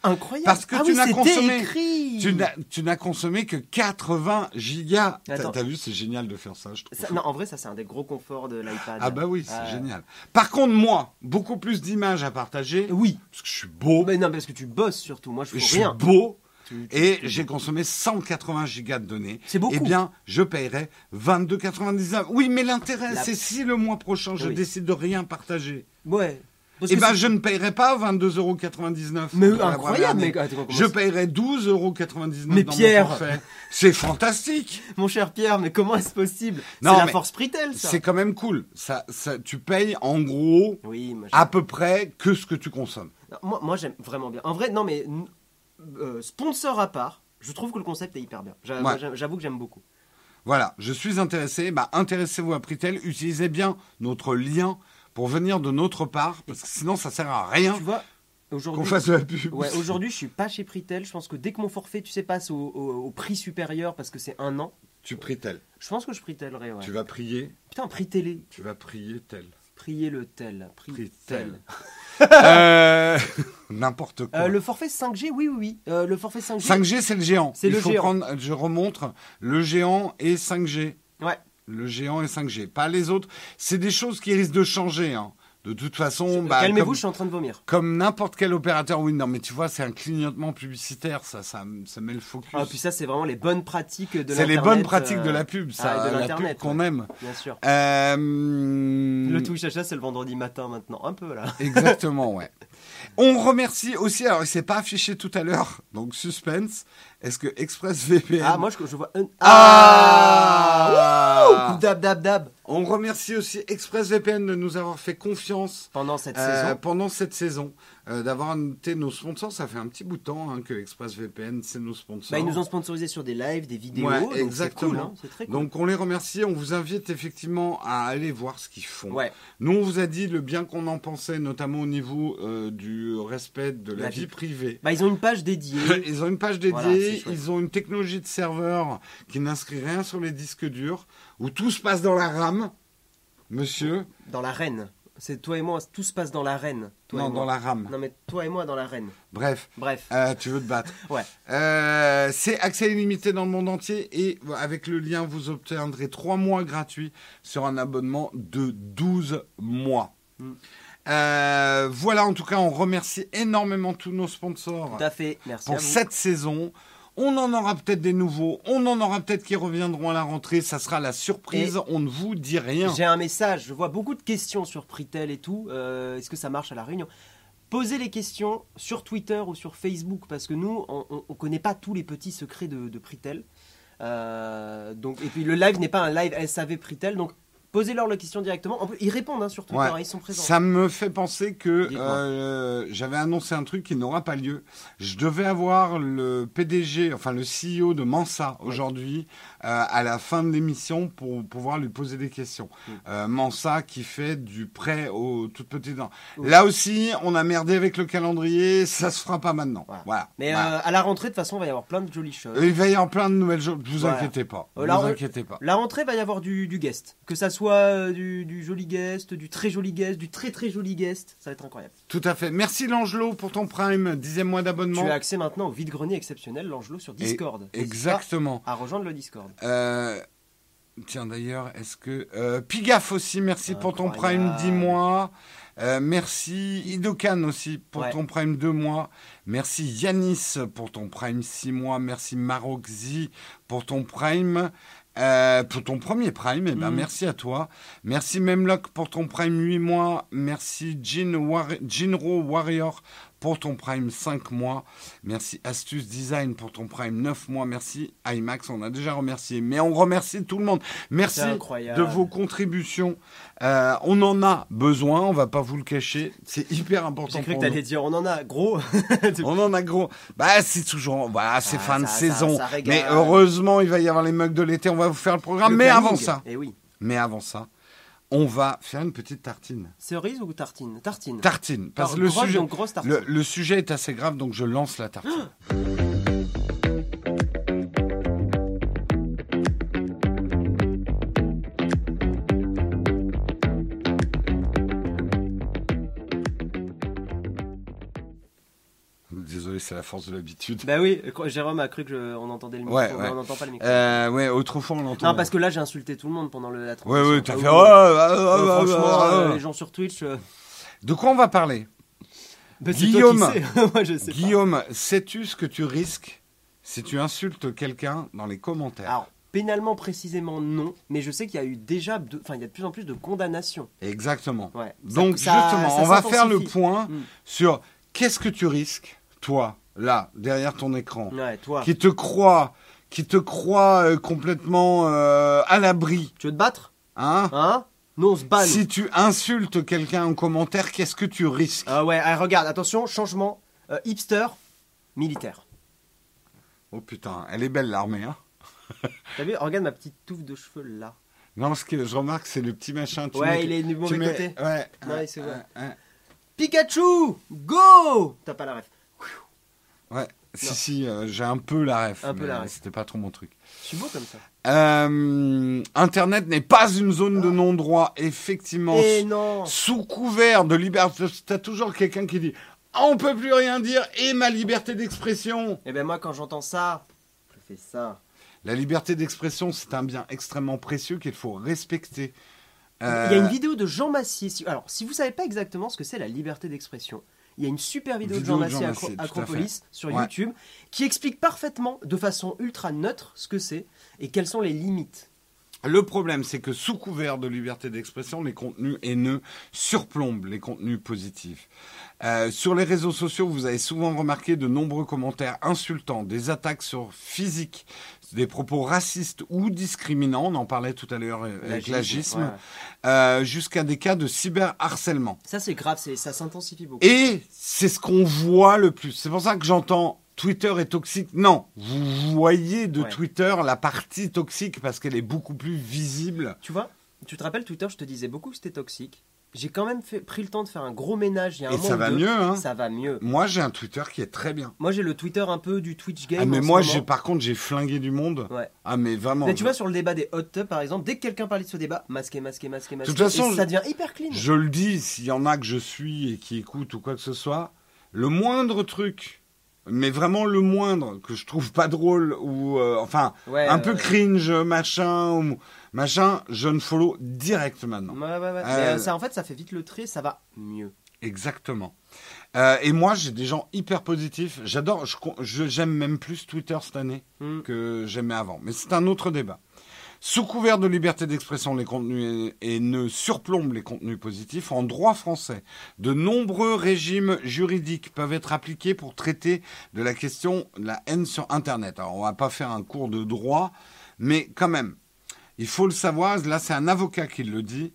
Incroyable. Parce que ah tu oui, n'as consommé- écrit. Tu n'as- consommé que 80 gigas. T'as vu, c'est génial de faire ça, je trouve. Ça- non, en vrai, ça, c'est un des gros conforts de l'iPad. Ah bah oui, c'est génial. Par contre, moi, beaucoup plus d'images à partager. Oui. Parce que je suis beau. Mais non, parce que tu bosses surtout. Moi, je je fais suis rien. beau. Tu- tu- Et j'ai consommé 180 gigas de données. C'est beaucoup. Eh bien, je paierai 22,99. Oui, mais l'intérêt, La- c'est si le mois prochain, je Oui. décide de rien partager. Ouais. Parce Eh ben, je ne paierai pas 22,99 Mais incroyable, Je paierai 12,99 Mais dans Pierre mon. C'est fantastique. Mon cher Pierre, mais comment est-ce possible? Non, C'est la force Pritel, ça. C'est quand même cool. Ça, ça, tu payes en gros Oui, moi, à peu près que ce que tu consommes. moi, moi, j'aime vraiment bien. En vrai, non, mais euh, sponsor à part, je trouve que le concept est hyper bien. Ouais. J'avoue que j'aime beaucoup. Voilà, je suis intéressé. Bah, intéressez-vous à Pritel. Utilisez bien notre lien pour venir de notre part, parce que sinon ça sert à rien Tu vois, qu'on aujourd'hui. fasse de la pub. Ouais, aujourd'hui, je suis pas chez Pritel. Je pense que dès que mon forfait, tu sais, passe au, au- au prix supérieur parce que c'est un an, Tu Pritel. je pense que je Pritellerai. Ouais. Tu vas prier. Putain, prix télé. Tu vas prier tel. Prier le tel. Pritel. tel. Euh, N'importe quoi. Euh, le forfait 5G, oui, oui, oui. Euh, le forfait 5G. 5G, c'est le géant. C'est Il le faut géant. prendre, je remontre, le géant et 5G. Ouais. Le géant et 5G. Pas les autres. C'est des choses qui risquent de changer. hein. De toute façon, bah, Calmez-vous, je suis en train de vomir. comme n'importe quel opérateur. Oui, non, mais tu vois, c'est un clignotement publicitaire. Ça, ça, ça met le focus. Ah, puis ça, c'est vraiment les bonnes pratiques de c'est les bonnes pratiques de euh, la pub, ah, ça, et de la l'Internet, pub qu'on ouais. aime. Bien sûr. Euh, Le Twitch achat, c'est le vendredi matin maintenant. Un peu là. Exactement, ouais. On remercie aussi, alors il s'est pas affiché tout à l'heure, donc suspense. Est-ce que ExpressVPN Ah, moi, je, je vois un. Ah Wouh Dab, dab, dab On remercie aussi ExpressVPN de nous avoir fait confiance Pendant cette euh, saison. pendant cette saison, euh, d'avoir été nos sponsors. Ça fait un petit bout de temps hein, que ExpressVPN, c'est nos sponsors. Bah, ils nous ont sponsorisé sur des lives, des vidéos. Ouais, donc exactement. cool, hein, très cool. Donc on les remercie, on vous invite effectivement à aller voir ce qu'ils font. ouais. Nous, on vous a dit le bien qu'on en pensait, notamment au niveau euh, du respect de la, La vie vie. privée. Bah, ils ont une page dédiée. Ils ont une page dédiée, ils ont une technologie de serveur qui n'inscrit rien sur les disques durs, où tout se passe dans la RAM, monsieur. dans l'arène. C'est toi et moi, tout se passe dans l'arène. Toi non, dans la RAM. Non, mais toi et moi dans l'arène. Bref, Bref. euh, tu veux te battre. Ouais. Euh, c'est accès illimité dans le monde entier et avec le lien, vous obtiendrez 3 mois gratuits sur un abonnement de 12 mois. Mm. Euh, voilà, en tout cas, on remercie énormément tous nos sponsors Tout à fait. Merci à pour vous. cette saison. On en aura peut-être des nouveaux, on en aura peut-être qui reviendront à la rentrée, ça sera la surprise, on ne vous dit rien. J'ai un message. Je vois beaucoup de questions sur Pritel et tout. Euh, Est-ce que ça marche à la réunion? Posez les questions sur Twitter ou sur Facebook parce que nous, on ne connaît pas tous les petits secrets de, de Pritel. Euh, donc, et puis le live n'est pas un live SAV Pritel, donc posez-leur la question directement. En plus, ils répondent hein, sur Twitter, Ouais. hein, ils sont présents. Ça me fait penser que euh, j'avais annoncé un truc qui n'aura pas lieu. Je devais avoir le PDG, enfin le CEO de Mansa aujourd'hui euh, à la fin de l'émission pour pouvoir lui poser des questions. Mm. Euh, Mansa qui fait du prêt aux toutes petites dents. Là aussi, on a merdé avec le calendrier, ça se fera pas maintenant. Voilà. Voilà. Mais Voilà. euh, à la rentrée, de toute façon, il va y avoir plein de jolies choses. Il va y avoir plein de nouvelles choses. Vous Voilà. inquiétez pas. Vous inquiétez pas. La rentrée va y avoir du, du guest. Que ça soit euh, du, du joli guest, du très joli guest, du très très joli guest. Ça va être incroyable. Tout à fait. Merci Langelo pour ton prime, dixième mois d'abonnement. Tu as accès maintenant au vide-grenier exceptionnel, l'Angelot, sur Discord. Exactement. À rejoindre le Discord. Euh, tiens d'ailleurs, est-ce que euh, Pigaf aussi, merci pour ton prime. 10 mois. Euh, merci Idokan aussi pour Ouais. ton prime 2 mois. Merci Yanis pour ton prime 6 mois. Merci Maroxy pour ton prime. Euh, pour ton premier prime, eh ben, Mhm. merci à toi. Merci Memlock pour ton prime 8 mois. Merci Jin War- Jinro Warrior pour ton prime 5 mois. Merci Astuce Design pour ton prime 9 mois. Merci IMAX, on a déjà remercié. Mais on remercie tout le monde. Merci de vos contributions. Euh, on en a besoin, on va pas vous le cacher. C'est hyper important J'ai cru que pour t'allais nous. dire on en a gros. On en a gros. Bah, c'est toujours. Voilà, c'est Ah, fin de ça- saison. ça mais heureusement, il va y avoir les mugs de l'été. On va vous faire le programme. Le mais planning. avant ça, Eh oui. mais avant ça, on va faire une petite tartine. Cerise ou tartine? Tartine. Tartine. Parce que le sujet, donc tartine. le, le sujet est assez grave, donc je lance la tartine. c'est la force de l'habitude. Bah oui, euh, Jérôme a cru que je- on entendait le micro, Ouais, ouais. on n'entend pas le micro. Euh, ouais, autrefois on l'entend. non, parce que là j'ai insulté tout le monde pendant le, la Ouais, transition. ouais, t'as Ah fait. ouais, ouais, ouais, Euh, ouais, ouais, franchement, ouais, ouais. les gens sur Twitch. De quoi on va parler? Bah, Guillaume. sais. Moi je sais pas. Guillaume, sais-tu ce que tu risques si tu insultes quelqu'un dans les commentaires? Alors, pénalement précisément non, mais je sais qu'il y a eu déjà, de- enfin il y a de plus en plus de condamnations. Exactement. Ouais. Donc Ça- justement, ça on va faire le point Mm. sur qu'est-ce que tu risques, toi, là, derrière ton écran, Ouais, toi. qui te croit, qui te croit euh, complètement euh, à l'abri, Tu veux te battre? Hein? Hein? Nous on se bat. nous. Si tu insultes quelqu'un en commentaire, qu'est-ce que tu risques? Ah ouais, ah, regarde, attention, changement. Euh, hipster, militaire. Oh putain, elle est belle l'armée, hein T'as vu Regarde ma petite touffe de cheveux là. Non, ce que je remarque, c'est le petit machin. tu Ouais, mets- il est du tu mauvais mets- côté. Ouais. Ouais, c'est vrai. ouais. Pikachu Go T'as pas la ref. Ouais, si, si, euh, j'ai un peu la ref. Un peu mais la ref. C'était pas trop mon truc. Je suis beau comme ça. Euh, Internet n'est pas une zone de non-droit, effectivement. Et non Sous couvert de liberté. T'as toujours quelqu'un qui dit Ah, On peut plus rien dire et ma liberté d'expression. Et ben moi quand j'entends ça, je fais ça. La liberté d'expression, c'est un bien extrêmement précieux qu'il faut respecter. Il y a Euh, une vidéo de Jean Massier. Si- Alors, si vous savez pas exactement ce que c'est la liberté d'expression, il y a une super vidéo, Vidéo de Jean Acro- à Acropolis sur Ouais. YouTube qui explique parfaitement, de façon ultra neutre, ce que c'est et quelles sont les limites. Le problème, c'est que sous couvert de liberté d'expression, les contenus haineux surplombent les contenus positifs. Euh, sur les réseaux sociaux, vous avez souvent remarqué de nombreux commentaires insultants, des attaques sur physique, des propos racistes ou discriminants, on en parlait tout à l'heure euh, avec l'agisme, ouais. euh, jusqu'à des cas de cyberharcèlement. Ça c'est grave, ça s'intensifie beaucoup. Et c'est ce qu'on voit le plus. C'est pour ça que j'entends Twitter est toxique. Non, vous voyez de Ouais. Twitter la partie toxique parce qu'elle est beaucoup plus visible. Tu vois, tu te rappelles Twitter, je te disais beaucoup que c'était toxique. J'ai quand même fait- pris le temps de faire un gros ménage il y a un Et ça va mieux, hein Ça va mieux. Moi, j'ai un Twitter qui est très bien. Moi j'ai le Twitter un peu du Twitch game. Ah, mais en moi, j'ai par contre, j'ai flingué du monde. Ouais. Ah, mais vraiment. Mais tu vois, sur le débat des hot tubs, par exemple, dès que quelqu'un parlait de ce débat, masqué, masqué, masqué, masqué, toute façon, et ça devient hyper clean. je le dis, s'il y en a que je suis et qui écoutent ou quoi que ce soit, le moindre truc, mais vraiment le moindre, que je trouve pas drôle ou, euh, enfin, Ouais, un ouais, peu cringe, machin, ou machin, je ne follow direct maintenant. Ouais, ouais, ouais. Euh, euh, ça, en fait, ça fait vite le trait, ça va mieux. Exactement. Euh, et moi, j'ai des gens hyper positifs. J'adore, je- j'aime même plus Twitter cette année Hmm. que j'aimais avant. Mais c'est un autre débat. Sous couvert de liberté d'expression, les contenus haineux surplombent les contenus positifs. En droit français, de nombreux régimes juridiques peuvent être appliqués pour traiter de la question de la haine sur Internet. Alors, on va pas faire un cours de droit, mais quand même, il faut le savoir. Là, c'est un avocat qui le dit.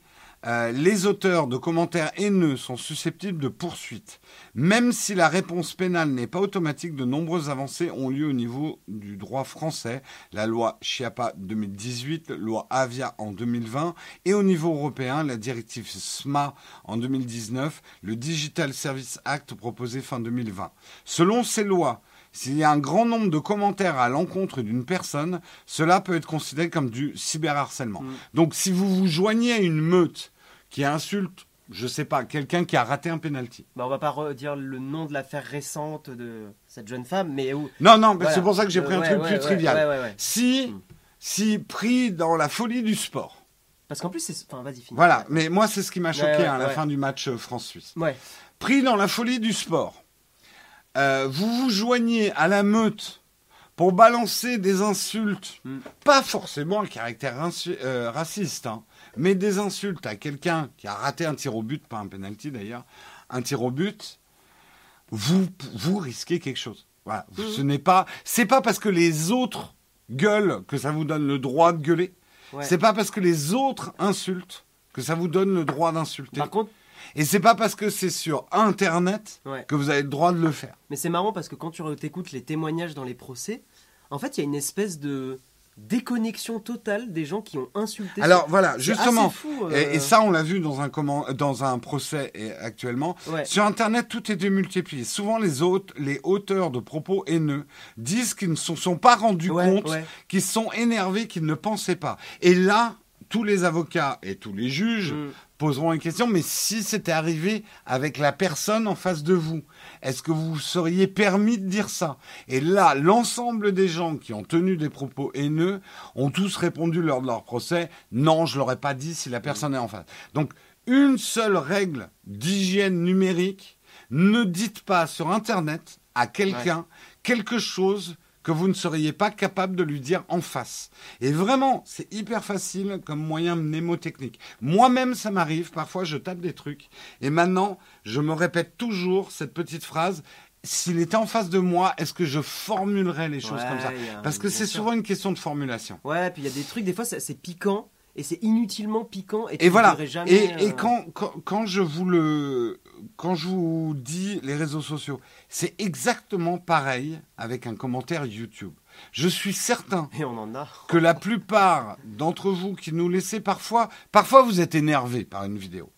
Euh, les auteurs de commentaires haineux sont susceptibles de poursuites. Même si la réponse pénale n'est pas automatique, de nombreuses avancées ont lieu au niveau du droit français, la loi Chiapa 2018, loi Avia en 2020, et au niveau européen, la directive SMA en 2019, le Digital Service Act proposé fin 2020. Selon ces lois, s'il y a un grand nombre de commentaires à l'encontre d'une personne, cela peut être considéré comme du cyberharcèlement. Mm. Donc si vous vous joignez à une meute qui insulte, je sais pas, quelqu'un qui a raté un penalty. Bah, on va pas redire le nom de l'affaire récente de cette jeune femme, mais où Non, non, Voilà. c'est pour ça que j'ai pris un Ouais, truc ouais, plus ouais, trivial. Si, Mm. si pris dans la folie du sport. Parce qu'en plus, c'est. Enfin, vas-y, finis. Voilà, mais moi c'est ce qui m'a choqué à la ouais. fin du match euh, France-Suisse. Pris dans la folie du sport, euh, vous vous joignez à la meute pour balancer des insultes, Mm. pas forcément à caractère euh, raciste, hein, mais des insultes à quelqu'un qui a raté un tir au but, pas un penalty d'ailleurs, un tir au but, vous, vous risquez quelque chose. Voilà. Mhm. Ce n'est pas, c'est pas parce que les autres gueulent que ça vous donne le droit de gueuler. Ouais. C'est pas parce que les autres insultent que ça vous donne le droit d'insulter. Par contre, Et c'est pas parce que c'est sur Internet Ouais. que vous avez le droit de le faire. mais c'est marrant parce que quand tu écoutes les témoignages dans les procès, en fait, il y a une espèce de déconnexion totale des gens qui ont insulté. Alors voilà, justement, fou, euh. et, et ça on l'a vu dans un, comment, dans un procès et- actuellement, Ouais. sur Internet tout est démultiplié. Souvent les, aute- les auteurs de propos haineux disent qu'ils ne se sont pas rendus Ouais, compte, ouais. qu'ils sont énervés, qu'ils ne pensaient pas. Et là, tous les avocats et tous les juges Mm. Poseront une question, mais si c'était arrivé avec la personne en face de vous, est-ce que vous seriez permis de dire ça? Et là, l'ensemble des gens qui ont tenu des propos haineux ont tous répondu lors de leur procès, non, je l'aurais pas dit si la personne est en face. Donc, une seule règle d'hygiène numérique, ne dites pas sur Internet à quelqu'un quelque chose que vous ne seriez pas capable de lui dire en face. Et vraiment, c'est hyper facile comme moyen mnémotechnique. Moi-même, ça m'arrive, parfois je tape des trucs, et maintenant, je me répète toujours cette petite phrase. S'il était en face de moi, est-ce que je formulerais les choses Ouais, comme ça Parce que c'est souvent une question de formulation. Ouais, puis il y a des trucs, des fois, c'est piquant et c'est inutilement piquant. Et, tu Et le voilà. jamais, et, et euh, quand, quand, quand je vous le, quand je vous dis les réseaux sociaux, c'est exactement pareil avec un commentaire YouTube. Je suis certain Et on en a. que la plupart d'entre vous qui nous laissez parfois, parfois vous êtes énervé par une vidéo.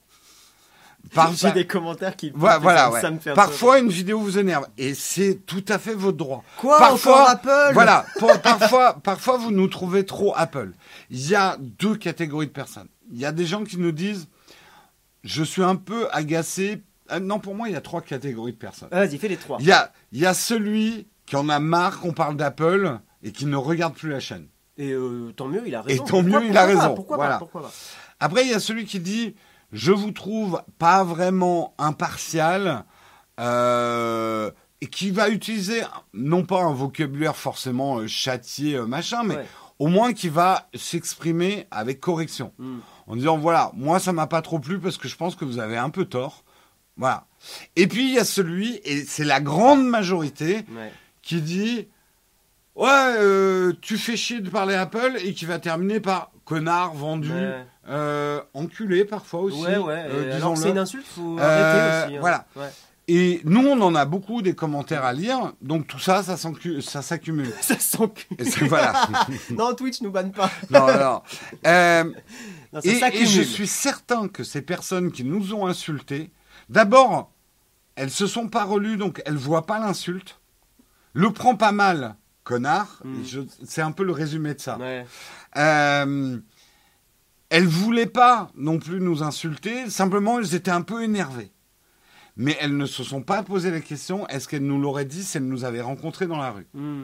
Par- J'ai des commentaires qui. Voilà, voilà, ça, ouais. ça me fait un peu Parfois, une vidéo vous énerve et c'est tout à fait votre droit. Quoi parfois, encore Apple Voilà, pour- parfois, parfois vous nous trouvez trop Apple. Il y a deux catégories de personnes. Il y a des gens qui nous disent, je suis un peu agacé. Ah, non, pour moi, il y a trois catégories de personnes. Vas-y, fais les trois. Il y a, il y a celui qui en a marre qu'on parle d'Apple et qui ne regarde plus la chaîne. Et euh, tant mieux, il a raison. Et tant mieux, Pourquoi- il a pas, raison. Pourquoi Voilà. pas Pourquoi pas Après, il y a celui qui dit Je vous trouve pas vraiment impartial euh, et qui va utiliser non pas un vocabulaire forcément euh, châtié, euh, machin, mais Ouais. au moins qui va s'exprimer avec correction. Hmm. En disant Voilà, moi ça m'a pas trop plu parce que je pense que vous avez un peu tort. Voilà. Et puis il y a celui, et c'est la grande majorité, Ouais. qui dit Ouais, tu fais chier de parler Apple et qui va terminer par connard, vendu, Ouais. Euh, enculé parfois aussi. Ouais, ouais. euh, c'est une insulte, faut Euh, arrêter aussi. hein. voilà. Ouais. Et nous, on en a beaucoup des commentaires à lire, donc tout ça, ça s'accumule. Ça c'est- voilà. non, Twitch nous banne pas. non, non. Euh, Non, ça et, et s'accumule. je suis certain que ces personnes qui nous ont insultés, d'abord, elles se sont pas relues, donc elles voient pas l'insulte. Le prend pas mal, connard. Mm. Je- C'est un peu le résumé de ça. Ouais. Euh, elles voulaient pas non plus nous insulter, simplement elles étaient un peu énervées. Mais elles ne se sont pas posé la question est-ce qu'elles nous l'auraient dit si elles nous avaient rencontrés dans la rue? Hmm.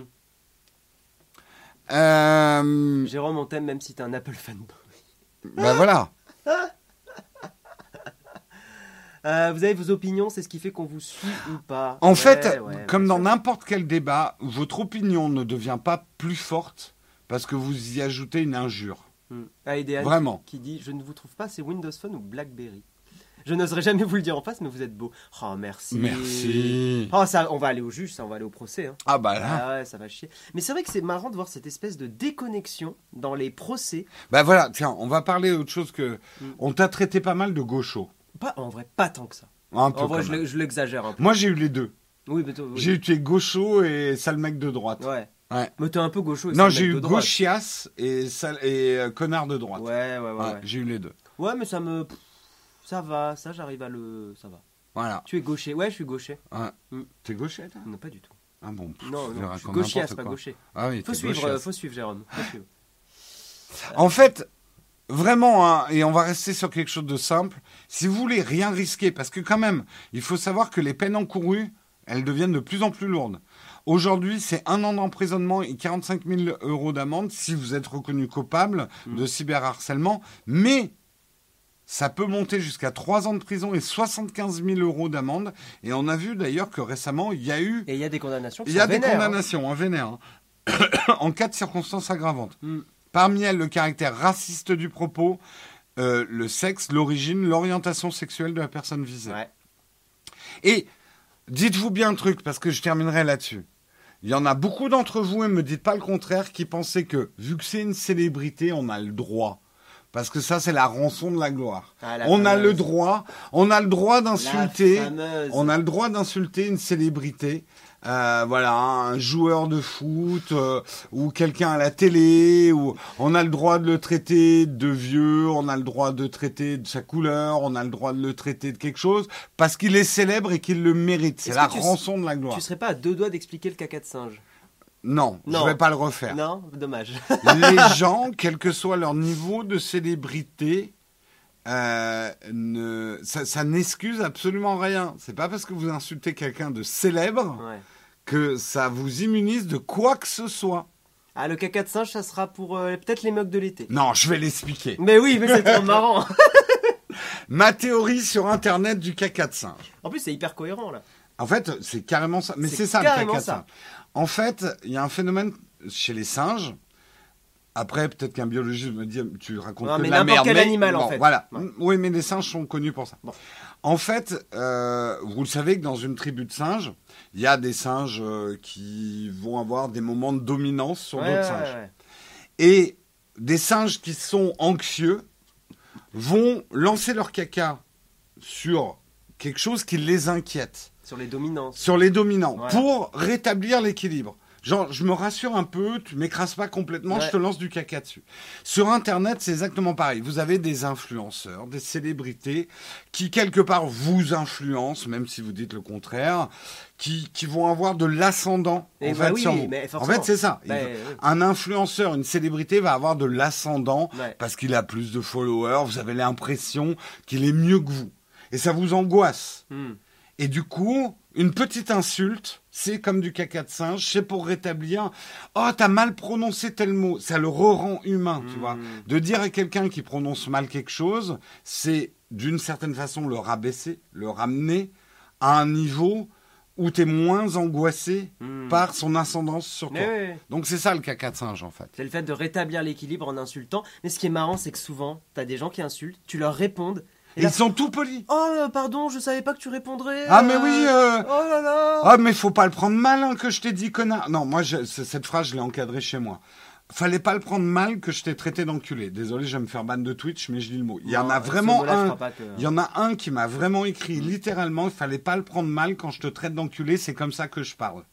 euh, Jérôme, on t'aime même si t'es un Apple fanboy. Ben voilà. Euh, vous avez vos opinions, c'est ce qui fait qu'on vous suit ou pas. En Ouais, fait, ouais, comme dans n'importe quel débat, votre opinion ne devient pas plus forte parce que vous y ajoutez une injure. Hmm. Ah, et des Anne Vraiment. qui dit Je ne vous trouve pas, c'est Windows Phone ou Blackberry Je n'oserais jamais vous le dire en face, mais vous êtes beau. Oh, merci. Merci. Oh, ça, on va aller au juge, ça, on va aller au procès. hein. Ah bah là. Ah ouais, ça va chier. Mais c'est vrai que c'est marrant de voir cette espèce de déconnexion dans les procès. Bah voilà, tiens, on va parler autre chose que. Mm. On t'a traité pas mal de gaucho. Pas, en vrai, pas tant que ça. Un peu En vrai, quand je l'exagère un peu. Moi j'ai eu les deux. Oui, mais toi, oui. J'ai eu tu es gaucho et sale mec de droite. Ouais. Ouais. Mais t'es un peu gaucho. et Non, j'ai eu gauchias et, sale, et euh, connard de droite. Ouais, ouais, ouais. Ouais, Ouais, J'ai eu les deux. Ouais, mais ça me. Ça va, ça j'arrive à le. Ça va. Voilà. Tu es gaucher. Ouais, je suis gaucher. Ouais. Mm. T'es gaucher toi? Non, pas du tout. Ah bon. pff, Non, non, je suis gauchias, pas gaucher. Ah oui, Faut suivre, euh, faut suivre Jérôme. Faut suivre. En fait, vraiment, hein, et on va rester sur quelque chose de simple, si vous voulez rien risquer, parce que quand même, il faut savoir que les peines encourues, elles deviennent de plus en plus lourdes. Aujourd'hui, c'est un an d'emprisonnement et 45 000 euros d'amende si vous êtes reconnu coupable Mm. de cyberharcèlement, mais ça peut monter jusqu'à 3 ans de prison et 75 000 euros d'amende. Et on a vu d'ailleurs que récemment, il y a eu Et il y a des condamnations il y a des vénères, hein. condamnations, un vénère, hein. en cas de circonstances aggravantes. Mm. Parmi elles, le caractère raciste du propos, euh, le sexe, l'origine, l'orientation sexuelle de la personne visée. Ouais. Et dites-vous bien un truc, parce que je terminerai là-dessus. Il y en a beaucoup d'entre vous, et me dites pas le contraire, qui pensaient que, vu que c'est une célébrité, on a le droit. Parce que ça, c'est la rançon de la gloire. Ah, la on a le droit, on a le droit d'insulter. On a le droit d'insulter une célébrité. Euh, voilà, un joueur de foot euh, ou quelqu'un à la télé. Ou on a le droit de le traiter de vieux. On a le droit de traiter de sa couleur. On a le droit de le traiter de quelque chose parce qu'il est célèbre et qu'il le mérite. C'est la rançon de la gloire. Tu serais pas à deux doigts d'expliquer le caca de singe? Non, Non. je vais pas le refaire. Non, dommage. Les gens, quel que soit leur niveau de célébrité. Euh, ne, ça, ça n'excuse absolument rien. C'est pas parce que vous insultez quelqu'un de célèbre Ouais. que ça vous immunise de quoi que ce soit. Ah, le caca de singe, ça sera pour euh, peut-être les mugs de l'été. Non, je vais l'expliquer. Mais oui, mais c'est trop marrant. Ma théorie sur Internet du caca de singe. En plus, c'est hyper cohérent là. En fait, c'est carrément ça. Mais C'est ça le caca de singe. En fait, il y a un phénomène chez les singes. Après, peut-être qu'un biologiste me dit, tu racontes Non, que mais de la merde. quel mais animal, en fait. Voilà. Ouais. Oui, mais les singes sont connus pour ça. Bon. En fait, euh, vous le savez que dans une tribu de singes, il y a des singes euh, qui vont avoir des moments de dominance sur Ouais, d'autres singes. ouais. Et des singes qui sont anxieux vont lancer leur caca sur quelque chose qui les inquiète, Sur les dominances. sur les dominants, pour rétablir l'équilibre. Genre, je me rassure un peu, tu m'écrases pas complètement, Ouais. je te lance du caca dessus. Sur Internet, c'est exactement pareil. Vous avez des influenceurs, des célébrités qui, quelque part, vous influencent, même si vous dites le contraire, qui, qui vont avoir de l'ascendant en bah oui, En fait, c'est ça. Bah, oui. Un influenceur, une célébrité va avoir de l'ascendant Ouais. parce qu'il a plus de followers, vous avez l'impression qu'il est mieux que vous. Et ça vous angoisse. Hmm. Et du coup, une petite insulte, c'est comme du caca de singe, c'est pour rétablir. Oh, t'as mal prononcé tel mot. Ça le re-rend humain, tu vois. De dire à quelqu'un qui prononce mal quelque chose, c'est d'une certaine façon le rabaisser, le ramener à un niveau où t'es moins angoissé Hmm. par son ascendance sur toi. Oui, oui. Donc c'est ça le caca de singe, en fait. C'est le fait de rétablir l'équilibre en insultant. Mais ce qui est marrant, c'est que souvent, t'as des gens qui insultent, tu leur réponds. Et ils sont tout polis. Oh, euh, pardon, je savais pas que tu répondrais. Ah, euh, mais oui, euh, Oh là là. Ah, mais faut pas le prendre mal hein, que je t'ai dit connard. Non, moi, je- cette phrase, je l'ai encadrée chez moi. Fallait pas le prendre mal que je t'ai traité d'enculé. Désolé, je vais me faire ban de Twitch, mais je dis le mot. Il y en a vraiment un. Il y en a un qui m'a vraiment écrit littéralement. Il fallait pas le prendre mal quand je te traite d'enculé. C'est comme ça que je parle.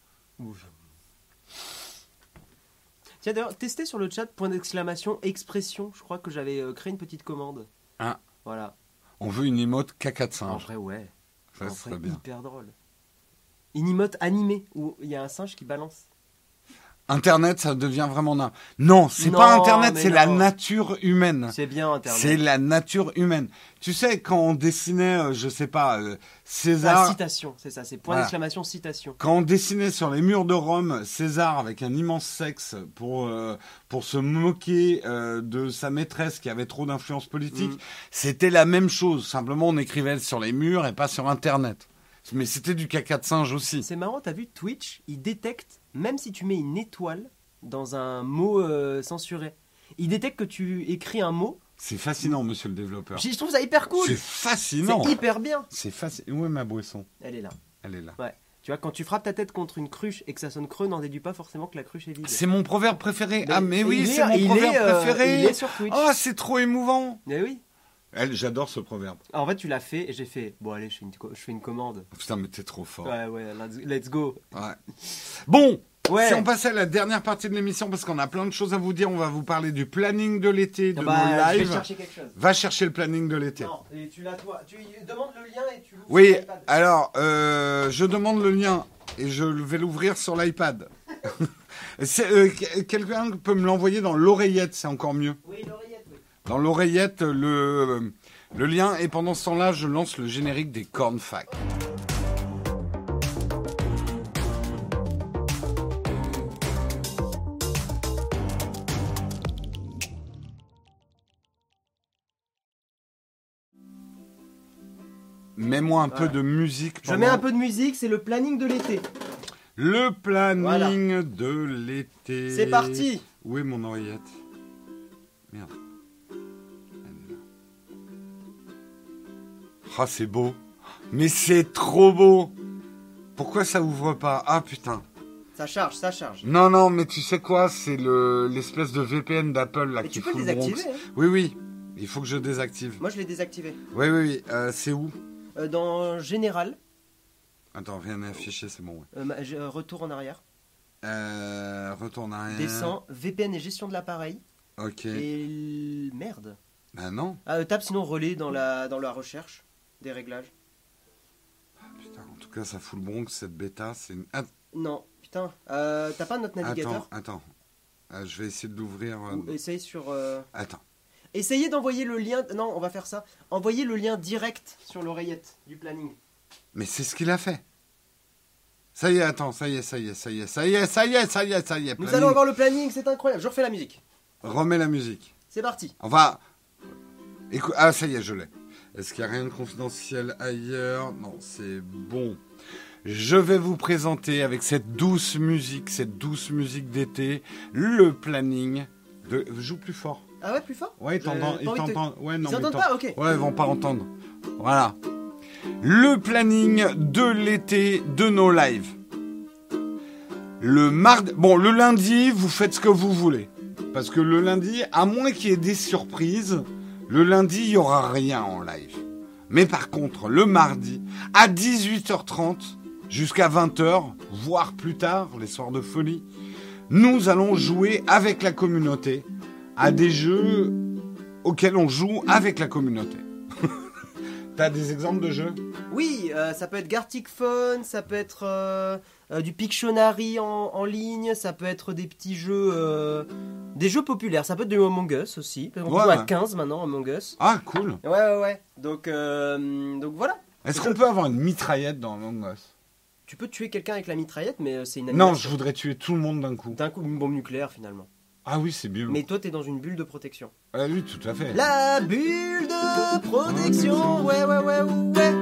Tiens, d'ailleurs, testez sur le chat, point d'exclamation, expression. Je crois que j'avais euh, créé une petite commande. Ah. Voilà. On veut une emote caca de En singe. vrai, ouais. Ça, en vrai, serait bien. hyper drôle. Une emote animée où il y a un singe qui balance. Internet, ça devient vraiment nain. Non, c'est pas Internet, c'est la nature humaine. C'est bien Internet. C'est la nature humaine. Tu sais, quand on dessinait, euh, je sais pas, euh, La César. citation, c'est ça, c'est point Voilà. d'exclamation, citation. Quand on dessinait sur les murs de Rome César avec un immense sexe pour, euh, pour se moquer euh, de sa maîtresse qui avait trop d'influence politique, Mm. c'était la même chose. Simplement, on écrivait sur les murs et pas sur Internet. Mais c'était du caca de singe aussi. C'est marrant, t'as vu Twitch, il détecte, même si tu mets une étoile dans un mot euh, censuré, Il détecte que tu écris un mot. C'est fascinant, monsieur le développeur. Je trouve ça hyper cool. C'est fascinant. C'est hyper bien. C'est fascinant. Où est ma boisson? Elle est là. Elle est là. Tu vois, quand tu frappes ta tête contre une cruche et que ça sonne creux, n'en déduis pas forcément que la cruche est vide. C'est mon proverbe préféré. Mais ah, mais oui, c'est mon proverbe est, euh, préféré. il est sur Twitch. Oh, c'est trop émouvant. Mais oui. Elle, j'adore ce proverbe. Alors, en fait, tu l'as fait et j'ai fait. Bon, allez, je fais une, co- je fais une commande. Putain, mais t'es trop fort. Ouais, ouais, let's, go. Ouais. Bon, Ouais. si on passait à la dernière partie de l'émission, parce qu'on a plein de choses à vous dire, on va vous parler du planning de l'été, de Ah nos bah, je vais lives. chercher quelque chose. Va chercher le planning de l'été. Non, et tu l'as toi. Tu demandes le lien et tu l'ouvres Oui, sur l'iPad. alors, euh, je demande le lien et je vais l'ouvrir sur l'iPad. Euh, que- Quelqu'un peut me l'envoyer dans l'oreillette, c'est encore mieux. Oui, l'oreillette. Dans l'oreillette, le, le lien, et pendant ce temps-là, je lance le générique des Cornfac. Mets-moi un peu de musique. Je mets un peu de musique, c'est le planning de l'été. Le planning Voilà. de l'été. C'est parti. Où est mon oreillette? Merde. Ah, c'est beau. Mais c'est trop beau. Pourquoi ça ouvre pas? Ah putain. Ça charge, ça charge. Non, non, mais tu sais quoi? C'est le l'espèce de VPN d'Apple là Mais qui tu peux fout le le Bronx. désactiver. hein. Oui, oui. Il faut que je désactive. Moi, je l'ai désactivé. Oui, oui, oui. Euh, c'est où? Euh, dans Général, Attends, rien n'est affiché, c'est bon. ouais. euh, je- retour en arrière, Euh, retourne arrière. descend, VPN et gestion de l'appareil. Ok. Et merde. Bah non. Ah, tape sinon relais dans la, dans la recherche des réglages. Putain, en tout cas, ça fout le Bronx cette bêta. C'est une... Att- Non, putain. Euh, T'as pas notre navigateur? Attends, attends. Euh, je vais essayer de l'ouvrir. euh, Ou Essaye sur. euh, Attends. Essayez d'envoyer le lien. Non, on va faire ça. Envoyez le lien direct sur l'oreillette du planning. Mais c'est ce qu'il a fait. Ça y est, attends, ça y est, ça y est, ça y est, ça y est, ça y est, ça y est, ça y est. Nous planning. allons avoir le planning, c'est incroyable. Je refais la musique. Remets la musique. C'est parti. On va. Écou- Ah, ça y est, je l'ai. Est-ce qu'il n'y a rien de confidentiel ailleurs? Non, c'est bon. Je vais vous présenter avec cette douce musique, cette douce musique d'été, le planning de. Joue plus fort. Ah ouais, plus fort? Ouais, ils t'entendent. Ils te-. Ouais, non, Ils pas Ok. Ouais, ils vont pas entendre. Voilà. Le planning de l'été de nos lives. Le mardi, bon, le lundi, vous faites ce que vous voulez. Parce que le lundi, à moins qu'il y ait des surprises, le lundi, il y aura rien en live. Mais par contre, le mardi, à 18h30 jusqu'à 20h, voire plus tard, les soirs de folie, nous allons jouer avec la communauté à des jeux auxquels on joue avec la communauté. T'as des exemples de jeux? Oui, euh, ça peut être Gartic Phone, ça peut être euh, euh, du Pictionary en, en ligne, ça peut être des petits jeux, euh, des jeux populaires. Ça peut être du Among Us aussi. On Ouais, joue à ouais. 15 maintenant, Among Us. Ah, cool. Ouais, ouais, ouais. Donc, euh, donc voilà. Est-ce qu'on peut avoir une mitraillette dans Among Us? Tu peux tuer quelqu'un avec la mitraillette, mais c'est une Non, je voudrais tuer tout le monde d'un coup. D'un coup, une bombe nucléaire finalement. Ah oui, c'est bien. Mais toi, t'es dans une bulle de protection. Ah oui, tout à fait. La bulle de protection, ouais, ouais, ouais, ouais.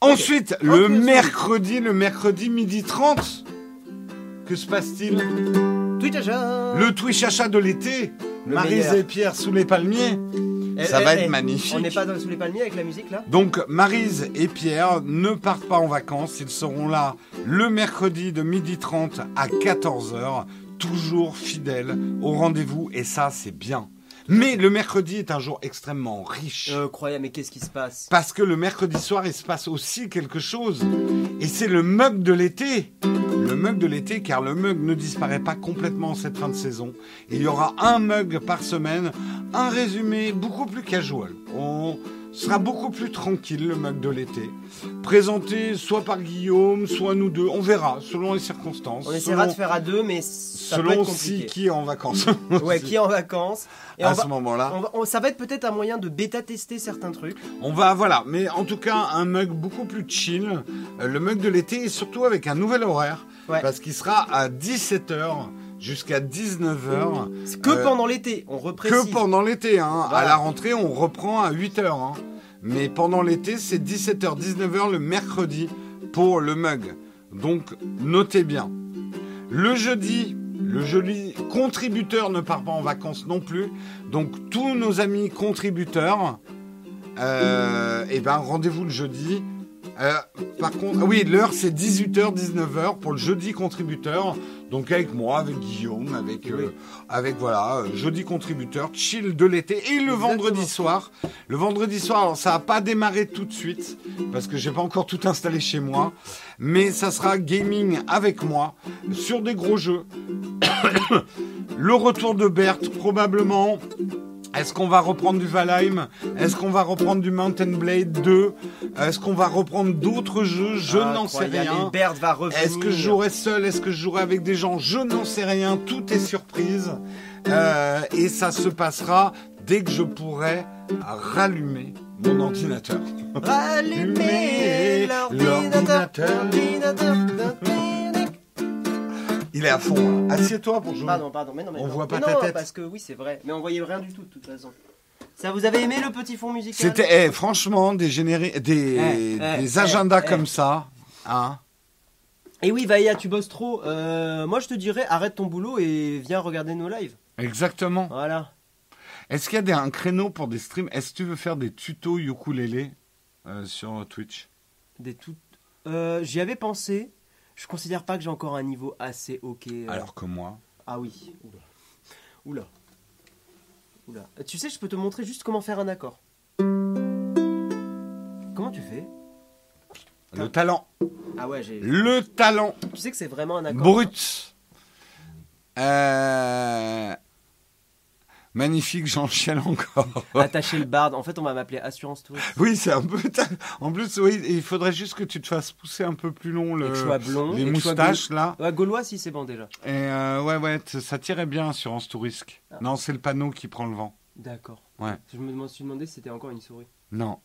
Ensuite, le mercredi, le mercredi midi 30. Que se passe-t-il? Twitch achat. Le Twitch achat de l'été. Meilleur. et Pierre sous les palmiers. Eh, Ça eh, va eh, être magnifique. On n'est pas dans- sous les palmiers avec la musique là? Donc Marise et Pierre ne partent pas en vacances, ils seront là le mercredi de 12h30 à 14h, toujours fidèles au rendez-vous et ça c'est bien. Mais le mercredi est un jour extrêmement riche. Euh, Incroyable, mais qu'est-ce qui se passe? Parce que le mercredi soir, il se passe aussi quelque chose. Et c'est le mug de l'été. Le mug de l'été, car le mug ne disparaît pas complètement en cette fin de saison. Il y aura un mug par semaine, un résumé beaucoup plus casual. On sera beaucoup plus tranquille, le mug de l'été. Présenté soit par Guillaume, soit nous deux. On verra, selon les circonstances. On essaiera selon, de faire à deux, mais ça peut selon être si qui est en vacances. Ouais, qui est en vacances. Et à on ce moment-là. ça va être peut-être un moyen de bêta-tester certains trucs. On va, voilà, mais en tout cas, un mug beaucoup plus chill. Euh, le mug de l'été et surtout avec un nouvel horaire. Ouais. Parce qu'il sera à 17h jusqu'à 19h. C'est que Euh, pendant l'été, on reprécise. Que pendant l'été, hein. À la rentrée, on reprend à 8h. Hein. Mais pendant l'été, c'est 17h, 19h le mercredi pour le mug. Donc, notez bien. Le jeudi, Le jeudi, contributeur ne part pas en vacances non plus. Donc tous nos amis contributeurs, euh, eh ben rendez-vous le jeudi. Euh, par contre, oui, l'heure c'est 18h, 19h pour le jeudi contributeur. Donc avec moi, avec Guillaume, avec, euh, avec voilà, euh, jeudi contributeur, chill de l'été et le vendredi soir. Le vendredi soir, alors ça va pas démarrer tout de suite parce que j'ai pas encore tout installé chez moi, mais ça sera gaming avec moi sur des gros jeux. le retour de Berthe probablement. Est-ce qu'on va reprendre du Valheim? Est-ce qu'on va reprendre du Mountain Blade 2 Est-ce qu'on va reprendre d'autres jeux? Je n'en sais rien. Est-ce que je jouerai seul? Est-ce que je jouerai avec des gens? Je n'en sais rien. Tout est surprise. Euh, et ça se passera dès que je pourrai rallumer mon ordinateur. Allumez l'ordinateur. Il est à fond. là. Assieds-toi pour jouer. Pardon, pardon, mais non, mais On non. voit pas Mais ta non, tête. parce que oui, c'est vrai. Mais on voyait rien du tout, de toute façon. Ça, vous avez aimé le petit fond musical? C'était eh, franchement des génériques, des, Eh, eh, des eh, agendas eh. comme ça. Hein Et oui, Vaïa, tu bosses trop. Euh, moi, je te dirais, arrête ton boulot et viens regarder nos lives. Exactement. Voilà. Est-ce qu'il y a des, un créneau pour des streams? Est-ce que tu veux faire des tutos ukulélé euh, sur Twitch? Des tout... Euh, J'y avais pensé. Je considère pas que j'ai encore un niveau assez ok. euh. Alors que moi. Ah oui. Oula. Oula. Oula. Euh, Tu sais, je peux te montrer juste comment faire un accord. Comment tu fais? Le talent. Ah ouais, j'ai. Le talent Tu sais que c'est vraiment un accord. brut. Euh, Magnifique, j'enchaîne encore. Attacher le barde. En fait, on va m'appeler Assurance Touriste. Oui, c'est un peu. ta- En plus, oui, il faudrait juste que tu te fasses pousser un peu plus long le, blond. les moustaches là. gaulois. Ouais, Gaulois, si c'est bon déjà. Et euh, ouais, ouais, ça tirait bien Assurance tout risque. Ah. Non, c'est le panneau qui prend le vent. D'accord. Ouais. Je me suis demandé si c'était encore une souris. Non.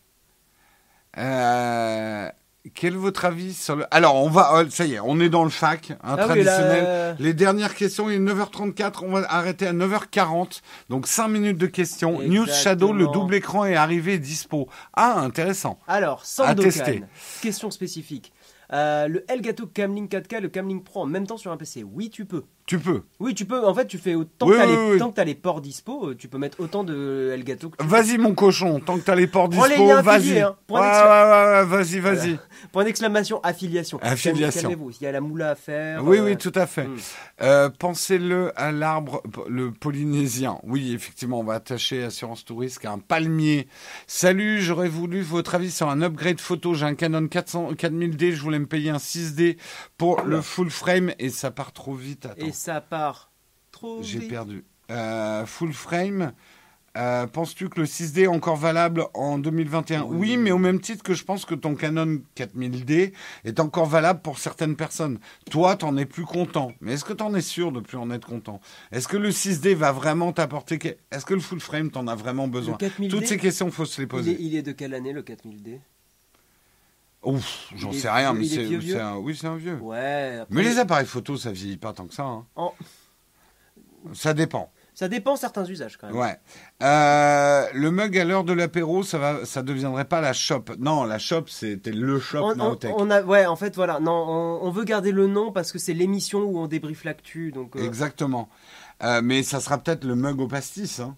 Euh, quel est votre avis sur le. Alors, on va. oh, ça y est, on est dans le fac, hein, Ah oui, traditionnel. là, Les dernières questions, il est 9h34, on va arrêter à 9h40. Donc 5 minutes de questions. News. Shadow, le double écran est arrivé dispo. Ah, intéressant. Alors, À tester. Question spécifique. Euh, le Elgato Camlink 4K, le Camlink Pro en même temps sur un PC. Oui, tu peux. Tu peux. Oui, tu peux. En fait, tu fais autant Oui, que t'as oui, les, oui. tant que t'as les ports dispo, euh, tu peux mettre autant de Elgato que tu veux. Vas-y, mon cochon, tant que t'as les ports dispo, les liens vas-y. hein. Ouais, ouais, ouais, vas-y, vas-y. Point d'exclamation, affiliation. Affiliation. Calmez-vous, il y a la moula à faire. Oui, euh, oui, tout à fait. hmm. Euh, Pensez-le à l'arbre, le polynésien. Oui, effectivement, on va attacher Assurance Touriste à un palmier. Salut, j'aurais voulu votre avis sur un upgrade photo. J'ai un Canon 400, 4000D, je voulais me payer un 6D pour le full frame et ça part trop vite. Attends, Et ça part trop j'ai vite. perdu. Euh, full frame. euh, Penses-tu que le 6D est encore valable en 2021 Oui. oui. mais au même titre que je pense que ton Canon 4000D est encore valable pour certaines personnes. Toi, t'en es plus content. Mais est-ce que t'en es sûr de plus en être content? Est-ce que le 6D va vraiment t'apporter Est-ce que le full frame t'en as vraiment besoin? Le 4000D, Toutes ces questions, faut se les il est, poser. il est de quelle année le 4000D Ouf, j'en sais rien, mais c'est un... oui, c'est un vieux. Ouais. après- Mais les appareils photo, ça vieillit pas tant que ça. hein. En- Ça dépend. Ça dépend certains usages quand même. Ouais. Euh, le mug à l'heure de l'apéro, ça va, ça deviendrait pas la shop. Non, la shop, c'était le shop On, on- a, ouais, en fait, voilà. Non, on, on veut garder le nom parce que c'est l'émission où on débriefe l'actu. Donc, euh, Exactement. Euh, mais ça sera peut-être le mug au pastis. Hein.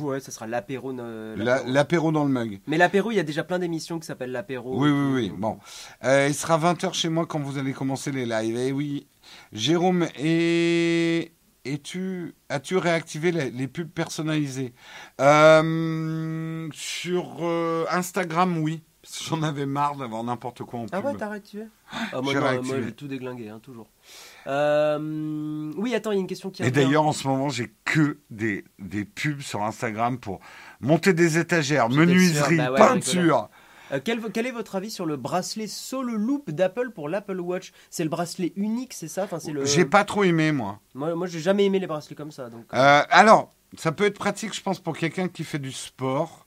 Ouais, ça sera l'apéro. euh, La- l'apéro. Dans le mug. Mais l'apéro, il y a déjà plein d'émissions qui s'appellent l'apéro. Oui, oui, oui. Bon. Euh, il sera 20h chez moi quand vous allez commencer les lives. Eh oui. Jérôme, et... Es-tu, as-tu réactivé les, les pubs personnalisées? Euh, Sur euh, Instagram, oui. J'en avais marre d'avoir n'importe quoi en pub. Ah ouais, t'as réactivé? Ah, moi, j'ai tout déglingué, hein, toujours. Euh, oui, attends, il y a une question qui Et d'ailleurs, en ce moment, j'ai que des, des pubs sur Instagram pour monter des étagères, sûr, menuiserie, bah ouais, peinture. Euh, quel, quel est votre avis sur le bracelet Solo Loop d'Apple pour l'Apple Watch? C'est le bracelet unique, c'est ça? Enfin, c'est le... J'ai pas trop aimé, moi. Moi, moi j'ai jamais aimé les bracelets comme ça. Donc... Euh, alors, ça peut être pratique, je pense, pour quelqu'un qui fait du sport.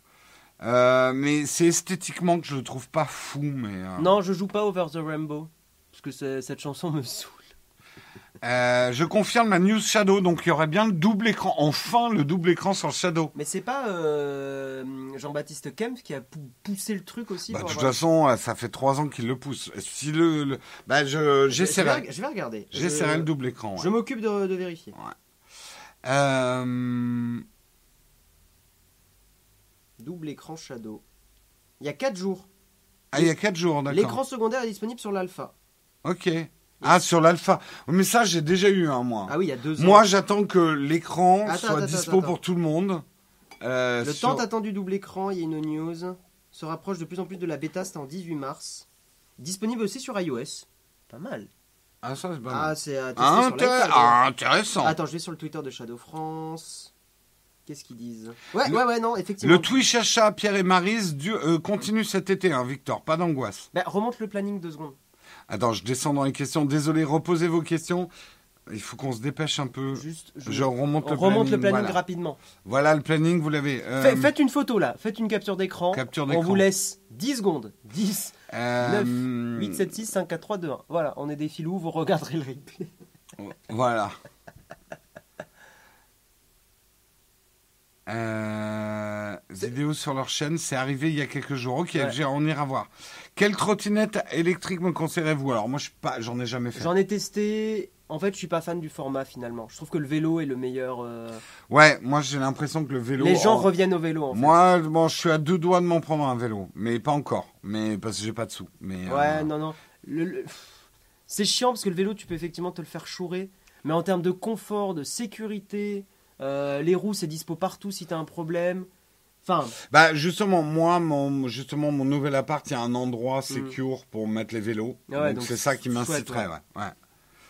Mais c'est esthétiquement que je le trouve pas fou. Mais, Non, je joue pas Over the Rainbow. Parce que c'est- cette chanson me saoule. Euh, je confirme la news Shadow, donc il y aurait bien le double écran. Enfin, le double écran sur le Shadow. Mais c'est pas euh, Jean-Baptiste Kempf qui a pou- poussé le truc aussi Bah, de toute avoir- façon, euh, ça fait trois ans qu'il le pousse. Si le, le- bah, je, Je- je vais, j'essaierai, je vais regarder. j'essaierai Je- le double écran. ouais. Je m'occupe de, de vérifier. Euh, Double écran Shadow. Il y a 4 jours. Ah, il y a quatre jours, d'accord. L'écran secondaire est disponible sur l'alpha. Ok. Ah, sur l'alpha. Mais ça, j'ai déjà eu un, moi. Ah oui, il y a 2 ans. Moi, j'attends que l'écran Attends, soit attends, dispo attends. pour tout le monde. Euh, Le sur- temps attendu double écran, il y a une news, se rapproche de plus en plus de la bêta, c'était en 18 mars. Disponible aussi sur iOS. Pas mal. Ah, ça, c'est pas Ah, mal. c'est à tester Ah, sur l'iPad. ah, intéressant. Attends, je vais sur le Twitter de Shadow France. Qu'est-ce qu'ils disent? Ouais, Le- ouais, ouais, non, effectivement. Le Twitch achat Pierre et Marise du- euh, continue cet été, hein, Victor. Pas d'angoisse. Bah, remonte le planning deux secondes. Attends, je descends dans les questions. Désolé, reposez vos questions. Il faut qu'on se dépêche un peu. Juste, je, Je remonte on le remonte planning. le planning voilà. rapidement. Voilà le planning, vous l'avez. Euh, Fait- faites une photo là, faites une capture d'écran. Capture On d'écran. vous laisse 10 secondes. 10, euh, 8, 7, 6, 5, 4, 3, 2, 1. Voilà, on est des filous, vous regarderez le replay. Voilà. Euh, vidéo sur leur chaîne, c'est arrivé il y a quelques jours. Ok, Ouais. on ira voir. Quelle trottinette électrique me conseillerez-vous? Alors moi, je suis pas, j'en ai jamais fait. J'en ai testé. En fait, je suis pas fan du format finalement. Je trouve que le vélo est le meilleur. euh, Ouais, moi j'ai l'impression que le vélo. Les gens reviennent au vélo en fait. Moi, bon, je suis à deux doigts de m'en prendre un vélo, mais pas encore. Mais parce que j'ai pas de sous. Mais euh, Ouais, non, non. Le- le- C'est chiant parce que le vélo, tu peux effectivement te le faire chourer. Mais en termes de confort, de sécurité, euh, les roues, c'est dispo partout si t'as un problème. Enfin, Bah justement, moi, mon, justement, mon nouvel appart, il y a un endroit Mm. secure pour mettre les vélos. Ouais, donc c'est ça qui m'inciterait. ouais.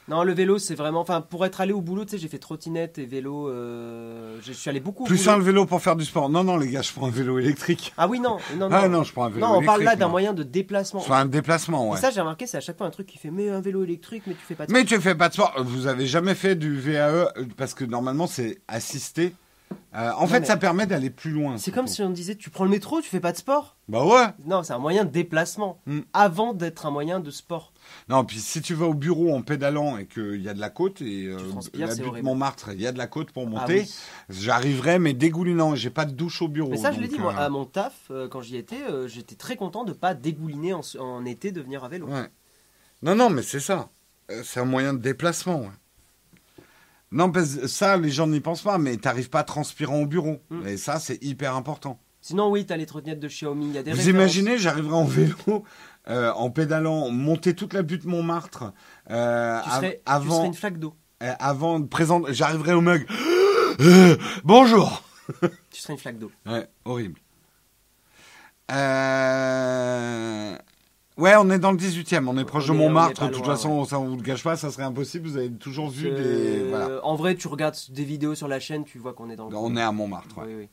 Non, le vélo, c'est vraiment. Enfin, pour être allé au boulot, tu sais, j'ai fait trottinette et vélo. euh, Je suis allé beaucoup au Plus un vélo pour faire du sport. Non, non, les gars, je prends un vélo électrique. Ah oui, non, non, non. Ah non, je prends un vélo Non, on parle là d'un moyen de déplacement. Soit un déplacement, ouais. Et ça, j'ai remarqué, c'est à chaque fois un truc qui fait mais un vélo électrique, mais tu fais pas de Mais tu fais pas de sport. Vous avez jamais fait du VAE parce que normalement c'est assisté. Euh, en fait, mais- ça permet d'aller plus loin. C'est comme si on disait tu prends le métro, tu fais pas de sport. Bah ouais. Non, c'est un moyen de déplacement Mm. avant d'être un moyen de sport. Non, puis si tu vas au bureau en pédalant et qu'il y a de la côte et euh, la butte. Montmartre, il y a de la côte pour Ah monter, oui. j'arriverai mais dégoulinant. J'ai pas de douche au bureau. Mais ça, je l'ai dit, moi, euh, à mon taf, quand j'y étais, j'étais très content de pas dégouliner en, en été de venir à vélo. Ouais. Non, non, mais c'est ça. C'est un moyen de déplacement. ouais. Non, parce que ça, les gens n'y pensent pas, mais t'arrives pas transpirant au bureau. Mm. Et ça, c'est hyper important. Sinon, oui, t'as les trottinettes de Xiaomi, y a des Vous références. imaginez, j'arriverai en vélo, euh, en pédalant, monter toute la butte Montmartre, euh, tu serais, tu avant, serais une flaque d'eau. euh, avant de présenter, j'arriverai au mug. Bonjour. Tu serais une flaque d'eau. Ouais, horrible. Euh, Ouais, on est dans le 18e, on est proche On de est- Montmartre. De toute loin, façon, ça on vous le cache pas, ça serait impossible. Vous avez toujours vu des. Euh, Voilà. En vrai, tu regardes des vidéos sur la chaîne, tu vois qu'on est dans le. On est à Montmartre. ouais. Oui, oui.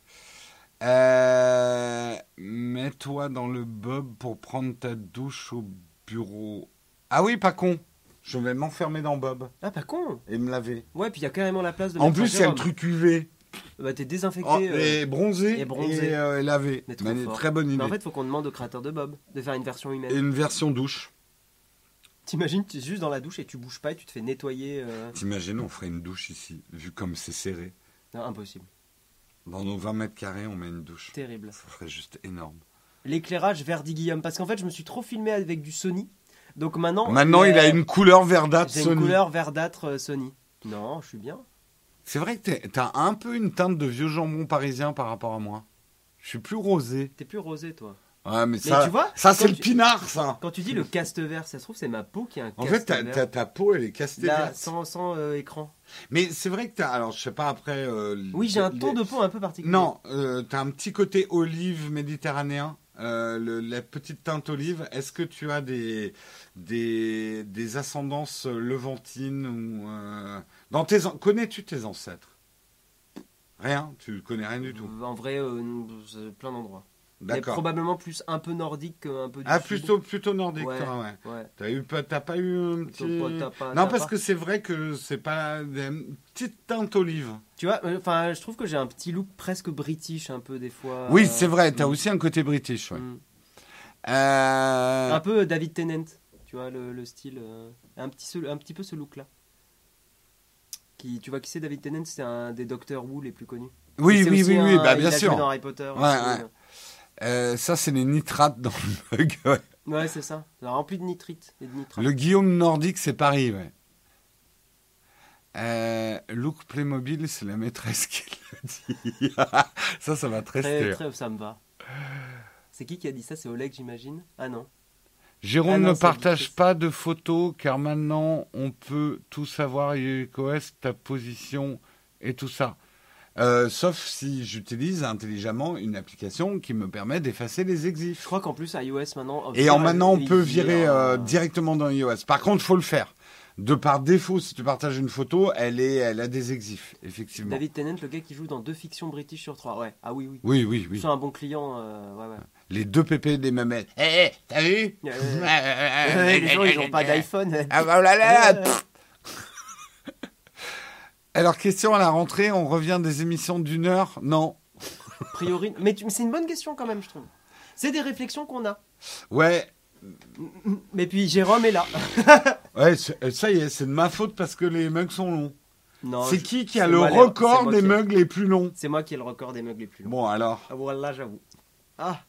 Euh, Mets-toi dans le bob pour prendre ta douche au bureau. Ah oui, pas con. Je vais m'enfermer dans Bob Ah, pas con et me laver. Ouais, puis il y a carrément la place de En plus, il y a le truc UV. Bah, t'es désinfecté. Oh, euh, et bronzé et bronzé. et, euh, lavé. mais très bonne idée. Mais en fait, faut qu'on demande au créateur de Bob de faire une version humaine. Et une version douche. T'imagines, tu es juste dans la douche et tu bouges pas et tu te fais nettoyer. euh, T'imagines, on ferait une douche ici, vu comme c'est serré. Non, impossible. Dans nos 20 mètres carrés, on met une douche. Terrible. Ça ferait juste énorme. L'éclairage Verdi Guillaume. Parce qu'en fait, je me suis trop filmé avec du Sony. Donc maintenant. Maintenant, il a une couleur verdâtre J'ai une Sony. couleur verdâtre Sony. Non, je suis bien. C'est vrai que t'as un peu une teinte de vieux jambon parisien par rapport à moi. Je suis plus rosé. T'es plus rosé, toi. Ouais, mais Mais ça, tu vois, ça c'est le pinard, ça. Quand tu dis le caste vert, ça se trouve, c'est ma peau qui a un En caste fait, ta, ta- peau, elle est castée Là, verte. sans, sans, euh, écran. Mais c'est vrai que t'as. Alors, je sais pas après. euh, Oui, j'ai un les- ton de peau un peu particulier. Non, euh, t'as un petit côté olive méditerranéen. le- la petite teinte olive. Est-ce que tu as des des, des ascendances levantines ou dans tes an- connais-tu tes ancêtres? Rien, tu connais rien du tout. En vrai, euh, plein d'endroits. Mais D'accord. probablement plus un peu nordique qu'un peu du Ah sud. plutôt plutôt nordique, Ouais. toi, ouais. Ouais. T'as eu pas- t'as pas eu un petit pas- t'as pas- Non, parce pas. que c'est vrai que c'est pas une petite teinte olive. Tu vois, euh, enfin, je trouve que j'ai un petit look presque british un peu des fois. Oui, euh, c'est vrai. T'as mm, aussi un côté british. Ouais. mm. Euh, Un peu David Tennant, tu vois, le, le style. euh, un, petit, un petit peu ce look-là. Qui, tu vois qui c'est David Tennant? C'est un des Doctor Who les plus connus. Oui, oui, oui, un- oui, bah bien sûr. dans Harry Potter. Ouais, aussi. ouais. Euh, ça, c'est les nitrates dans le mug. ouais. Ouais, c'est ça. Rempli de nitrites et de nitrates. Le Guillaume nordique, c'est Paris, ouais. Euh, Look Playmobil, c'est la maîtresse qui le dit. ça, ça va très Très, très. très, ça me va. C'est qui qui a dit ça? C'est Oleg, j'imagine Ah non. Jérôme Ah non, ne partage pas de photos car maintenant on peut tout savoir iOS, ta position et tout ça. Euh, sauf si j'utilise intelligemment une application qui me permet d'effacer les Je exifs. crois qu'en plus, iOS maintenant. Et en maintenant, on il peut vire, virer euh, euh, directement dans iOS. Par contre, faut le faire. De par défaut, si tu partages une photo, elle, est, elle a des exifs, effectivement. David Tennant, le gars qui joue dans deux fictions british sur trois. Ouais. Ah oui, oui. Oui, oui, oui. C'est un bon client. euh, ouais, ouais. Les deux pépés des mamettes. Hé, hé, t'as vu Euh, les gens, ils n'ont pas d'iPhone. Ah bah là là Euh. Alors, question à la rentrée, on revient des émissions d'une heure? Non. A priori. Mais, mais c'est une bonne question quand même, je trouve. C'est des réflexions qu'on a. Ouais, Mais puis Jérôme est là. ouais, ça y est, c'est de ma faute parce que les mugs sont longs. Non, c'est qui qui a le record des mugs les plus longs? C'est moi qui ai le record des mugs les plus longs. Bon, alors. Ah voilà, j'avoue. Ah,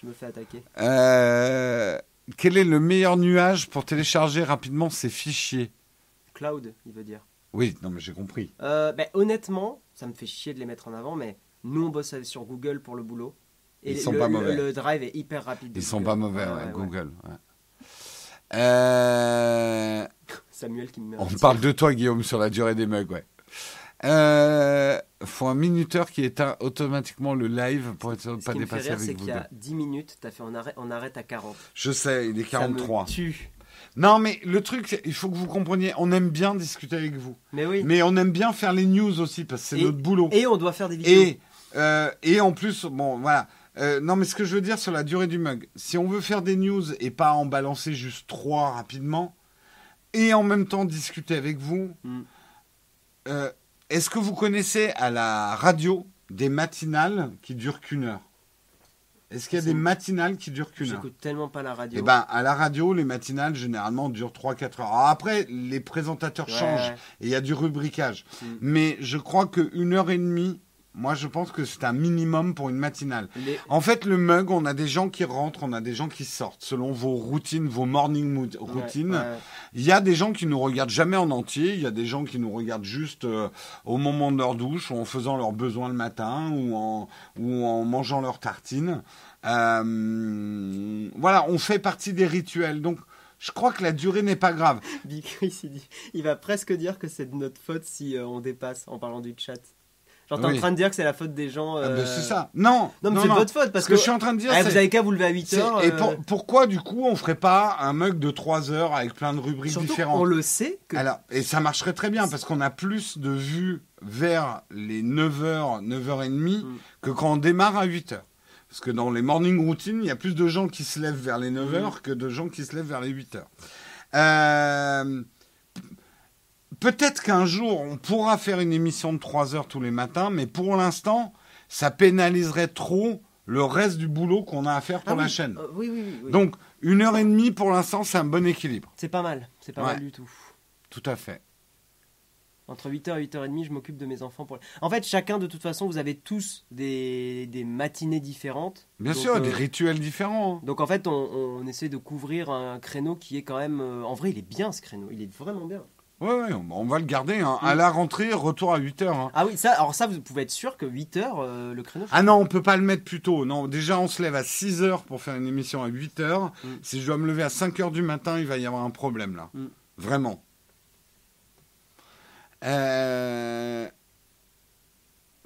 je me fais attaquer. Euh, quel est le meilleur nuage pour télécharger rapidement ces fichiers? Cloud, il veut dire. Oui, non, mais j'ai compris. Euh, ben, honnêtement, ça me fait chier de les mettre en avant, mais nous on bosse sur Google pour le boulot. Et Ils sont le, pas le- mauvais. le drive est hyper rapide. Ils sont pas mauvais, ouais, ouais. Google. ouais. Euh, Samuel qui me met On parle de toi, Guillaume, sur la durée des mugs, ouais. Euh, faut un minuteur qui éteint automatiquement le live pour être sûr de Ce pas qui me fait dépasser rire, c'est qu'il y a deux. 10 minutes, t'as fait on arrête, on arrête à 40. Je sais, il est 43. Ça me tue. Non, mais le truc, il faut que vous compreniez, on aime bien discuter avec vous. Mais oui. Mais on aime bien faire les news aussi, parce que c'est Et- notre boulot. Et on doit faire des vidéos. Et, euh, et en plus, bon, voilà. Euh, non, mais ce que je veux dire sur la durée du mug, si on veut faire des news et pas en balancer juste trois rapidement, et en même temps discuter avec vous, Mm. euh, est-ce que vous connaissez à la radio des matinales qui durent qu'une heure? Est-ce qu'il y a des matinales qui durent qu'une heure? J'écoute tellement pas la radio. Eh ben, à la radio, les matinales, généralement, durent 3-4 heures. Alors après, les présentateurs Ouais, changent ouais. et il y a du rubricage. Mm. Mais je crois qu'une heure et demie, moi, je pense que c'est un minimum pour une matinale. Les- En fait, le mug, on a des gens qui rentrent, on a des gens qui sortent, selon vos routines, vos morning routines. Ouais, ouais. Il y a des gens qui nous regardent jamais en entier, il y a des gens qui nous regardent juste euh, au moment de leur douche, ou en faisant leurs besoins le matin, ou en, ou en mangeant leurs tartines. Euh, voilà, on fait partie des rituels. Donc, je crois que la durée n'est pas grave. Big Chris, il, dit, il va presque dire que c'est de notre faute si euh, on dépasse en parlant du chat. Genre, t'es Oui. en train de dire que c'est la faute des gens. Ah ben, euh, c'est ça. Non, Non, mais c'est de votre faute parce Ce que, que. je suis en train de dire, vous avez qu'à vous lever à 8 c'est- heures. Et euh, pour- pourquoi, du coup, on ferait pas un mug de 3 heures avec plein de rubriques Surtout, différentes on le sait que. Alors, et ça marcherait très bien parce qu'on a plus de vues vers les 9h, 9h30 Mm. que quand on démarre à 8h. Parce que dans les morning routines, il y a plus de gens qui se lèvent vers les 9h Mm. que de gens qui se lèvent vers les 8h. Euh, Peut-être qu'un jour, on pourra faire une émission de 3 heures tous les matins, mais pour l'instant, ça pénaliserait trop le reste du boulot qu'on a à faire pour Ah la oui, chaîne. euh, oui, oui, oui. Donc, une heure et demie, pour l'instant, c'est un bon équilibre. c'est pas mal. C'est pas Ouais. mal du tout. Tout à fait. Entre 8h et 8h30, je m'occupe de mes enfants. Pour... En fait, chacun, de toute façon, vous avez tous des, des matinées différentes. Bien Donc, sûr, euh, des rituels différents. hein. Donc en fait, on, on essaie de couvrir un créneau qui est quand même... euh, En vrai, il est bien ce créneau. Il est vraiment bien. Ouais, ouais, on va le garder. hein. Mm. À la rentrée, retour à 8 heures. hein. Ah oui, ça, alors ça, vous pouvez être sûr que 8h, le créneau... Ah non, on peut pas le mettre plus tôt. Non, déjà, on se lève à 6 heures pour faire une émission à 8 heures. Mm. Si je dois me lever à 5 heures du matin, il va y avoir un problème là. Mm. Vraiment. Euh,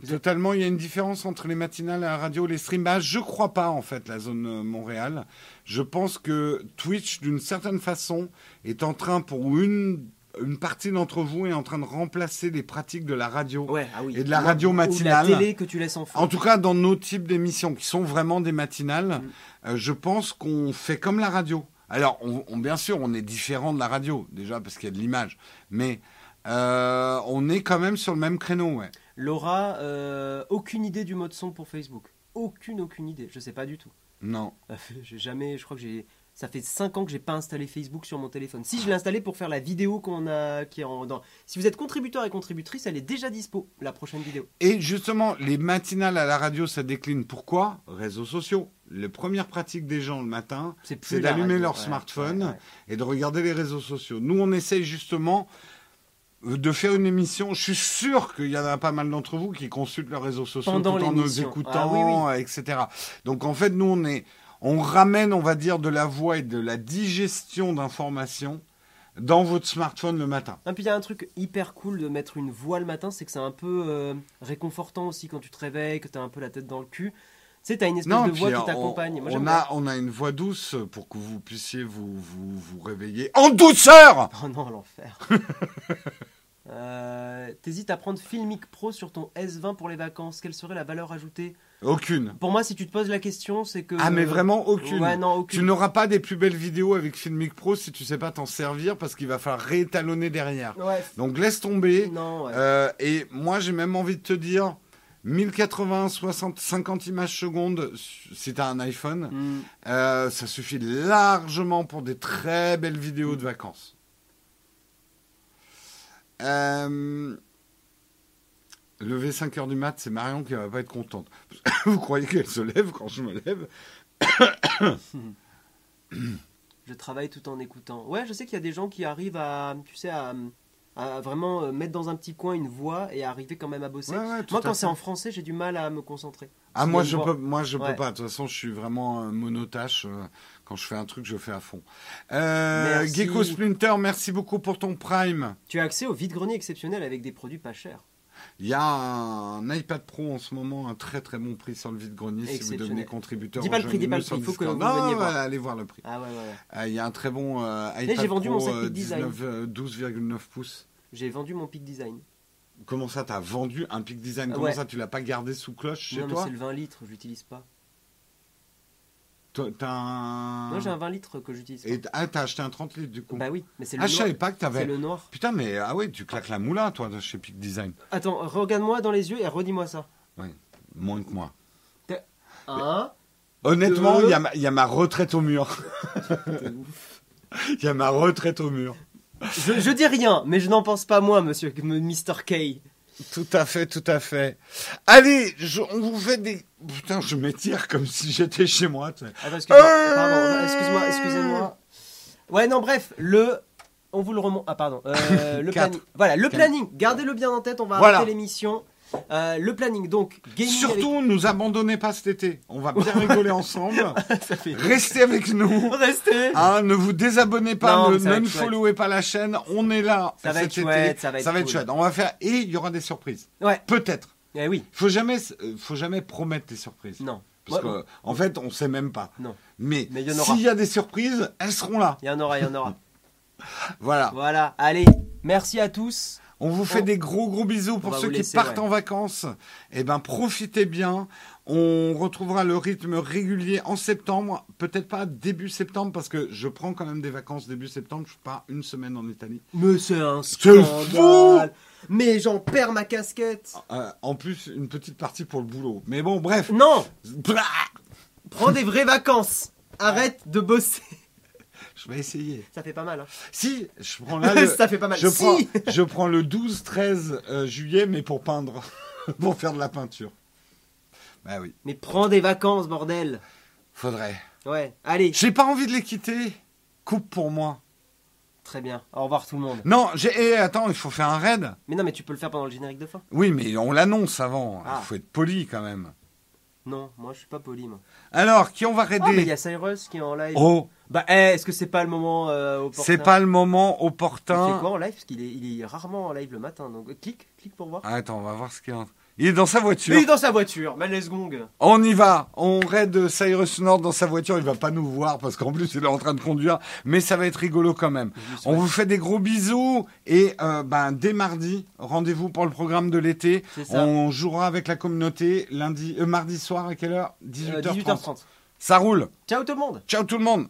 Totalement, il y a une différence entre les matinales et la radio, les streams? Bah, je crois pas en fait la zone euh, Montréal. Je pense que Twitch, d'une certaine façon, est en train pour une une partie d'entre vous est en train de remplacer les pratiques de la radio. Ouais, ah oui. Et de la Ou- radio ou matinale. la télé que tu laisses en fond. En tout cas, dans nos types d'émissions qui sont vraiment des matinales, Mm. euh, je pense qu'on fait comme la radio. Alors, on, on- bien sûr, on est différent de la radio, déjà parce qu'il y a de l'image, mais euh, on est quand même sur le même créneau, ouais. Laura, euh, aucune idée du mode son pour Facebook. Aucune, aucune idée. Je sais pas du tout. Non. J'ai jamais, je crois que j'ai Ça fait 5 ans que j'ai pas installé Facebook sur mon téléphone. Si je l'ai installé pour faire la vidéo qu'on a qui est en dans- Si vous êtes contributeur et contributrice, elle est déjà dispo la prochaine vidéo. Et justement, les matinales à la radio, ça décline. Pourquoi? Réseaux sociaux. La première pratique des gens le matin, C'est d'allumer leur ouais, smartphone ouais, ouais. et de regarder les réseaux sociaux. Nous, on essaye justement de faire une émission. Je suis sûr qu'il y en a pas mal d'entre vous qui consultent leurs réseaux sociaux Pendant tout en nous écoutant, Ah oui, oui. etc. Donc en fait, nous, on est, on ramène, on va dire, de la voix et de la digestion d'informations dans votre smartphone le matin. Et puis il y a un truc hyper cool de mettre une voix le matin, c'est que c'est un peu euh, réconfortant aussi quand tu te réveilles, que tu as un peu la tête dans le cul. Tu sais, tu as une espèce de voix qui t'accompagne. On, a, on a une voix douce pour que vous puissiez vous, vous, vous réveiller en douceur. Oh non, l'enfer. T'hésites à prendre Filmic Pro sur ton S20 pour les vacances. Quelle serait la valeur ajoutée? Aucune. Pour moi, si tu te poses la question, c'est que. Ah mais vraiment aucune. Ouais, non, Tu n'auras pas des plus belles vidéos avec Filmic Pro si tu sais pas t'en servir parce qu'il va falloir réétalonner derrière. Ouais. Donc laisse tomber. Non, ouais. Euh, et moi j'ai même envie de te dire 1080, 60, 50 images secondes si tu as un iPhone, Hmm. euh, ça suffit largement pour des très belles vidéos de vacances. Euh, lever 5 heures du mat, c'est Marion qui va pas être contente. Vous croyez qu'elle se lève quand je me lève Je travaille tout en écoutant. Ouais, je sais qu'il y a des gens qui arrivent à, tu sais, à, à vraiment euh, mettre dans un petit coin une voix et arriver quand même à bosser. Ouais, ouais, tout Moi, quand c'est en français, j'ai du mal à me concentrer. Ah moi je peux moi je Ouais. peux pas de toute façon je suis vraiment monotache euh, quand je fais un truc je fais à fond. Euh. Gecko Splinter merci beaucoup pour ton prime. Tu as accès au vide-grenier exceptionnel avec des produits pas chers. Il y a un iPad Pro en ce moment un très très bon prix sur le vide grenier si vous devenez contributeur. Dis pas le prix, dis pas le prix, il faut que vous Non, veniez voir. allez voir le prix. Ah ouais, ouais, ouais. Euh, Il y a un très bon euh, j'ai iPad vendu Pro mon sac euh, Peak Design. 19, euh, 12,9 pouces. J'ai vendu mon Peak Design. Comment ça t'as vendu un Peak Design? Ah Comment ouais. ça tu l'as pas gardé sous cloche chez non, mais toi? c'est le 20 litres, je l'utilise pas. T'as un Moi, j'ai un 20 litres que j'utilise. Et ah, t'as acheté un 30 litres du coup. Bah oui, mais c'est le ah je noir. savais pas que C'est t'avais. le noir. Putain, mais ah ouais, tu claques la moula, toi, de chez Peak Design. Attends, regarde-moi dans les yeux et redis-moi ça. Moins que moi. Un. Honnêtement, Deux. il y, a ma- il y a ma retraite au mur. Il y a ma retraite au mur. Je, je dis rien, mais je n'en pense pas moi, monsieur Mr. K. Tout à fait, tout à fait. Allez, je- on vous fait des. Putain, je m'étire comme si j'étais chez moi. Attends, excuse-moi. Pardon, excuse-moi, excusez-moi. Ouais, non, bref, le. On vous le remonte. Ah, pardon. Euh, le planning. Voilà, le planning. Gardez-le bien en tête, on va Voilà. arrêter l'émission. Euh, le planning, donc, gaming Surtout, nous abandonnez pas cet été. On va bien rigoler ensemble. avec... Ça fait... Restez avec nous. Restez Hein, ne vous désabonnez pas, Non, ne ça va être non-followez pas la chaîne. On est là. Ça va cet être été. chouette, ça va être cool. chouette. On va faire et il y aura des surprises. Ouais, Peut-être. eh oui, Faut jamais, euh, faut jamais promettre des surprises. non. Parce Ouais, que, en fait, on sait même pas. Non. Mais, Mais s'il y a des surprises, elles seront là. Il y en aura, il y en aura. Voilà. voilà, allez, merci à tous. On vous fait des gros gros bisous pour ceux qui partent ouais. en vacances. Eh ben, profitez bien. On retrouvera le rythme régulier en septembre. Peut-être pas début septembre parce que je prends quand même des vacances début septembre. Je pars une semaine en Italie. Mais c'est un scandale. Mais j'en perds ma casquette. Euh, en plus, une petite partie pour le boulot. Mais bon, bref. Non, Blah prends des vraies vacances. Arrête de bosser. Je vais essayer. Ça fait pas mal. Hein. Si, je prends là. le- Ça fait pas mal. Je Si. prends, je prends le 12-13 euh, juillet, mais pour peindre, pour faire de la peinture. Bah oui, Mais prends des vacances, bordel. faudrait. Ouais, allez. J'ai pas envie de les quitter. Coupe pour moi. Très bien. Au revoir tout le monde. Non, j'ai. eh, attends, il faut faire un raid. Mais non, mais tu peux le faire pendant le générique de fin. Oui, mais on l'annonce avant. Il Ah. faut être poli quand même. Non, moi je suis pas poli, moi. Alors, qui on va Oh, mais il raider y a Cyrus qui est en live. Oh, Bah, eh, est-ce que c'est pas le moment euh, opportun? C'est pas le moment Il fait opportun. quoi en live? Parce qu'il est, il est rarement en live le matin. Donc euh, clique, clique pour voir. Ah, Attends, on va voir ce qu'il y a. Il est dans sa voiture. Il est dans sa voiture. Let's gong. On y va. On raid Cyrus Nord dans sa voiture. Il va pas nous voir parce qu'en plus il est en train de conduire. Mais ça va être rigolo quand même. On vous fait des gros bisous et euh, ben dès mardi, rendez-vous pour le programme de l'été. On jouera avec la communauté lundi, euh, mardi soir à quelle heure? Euh, 18h30. 18h30. Ça roule. Ciao tout le monde Ciao tout le monde.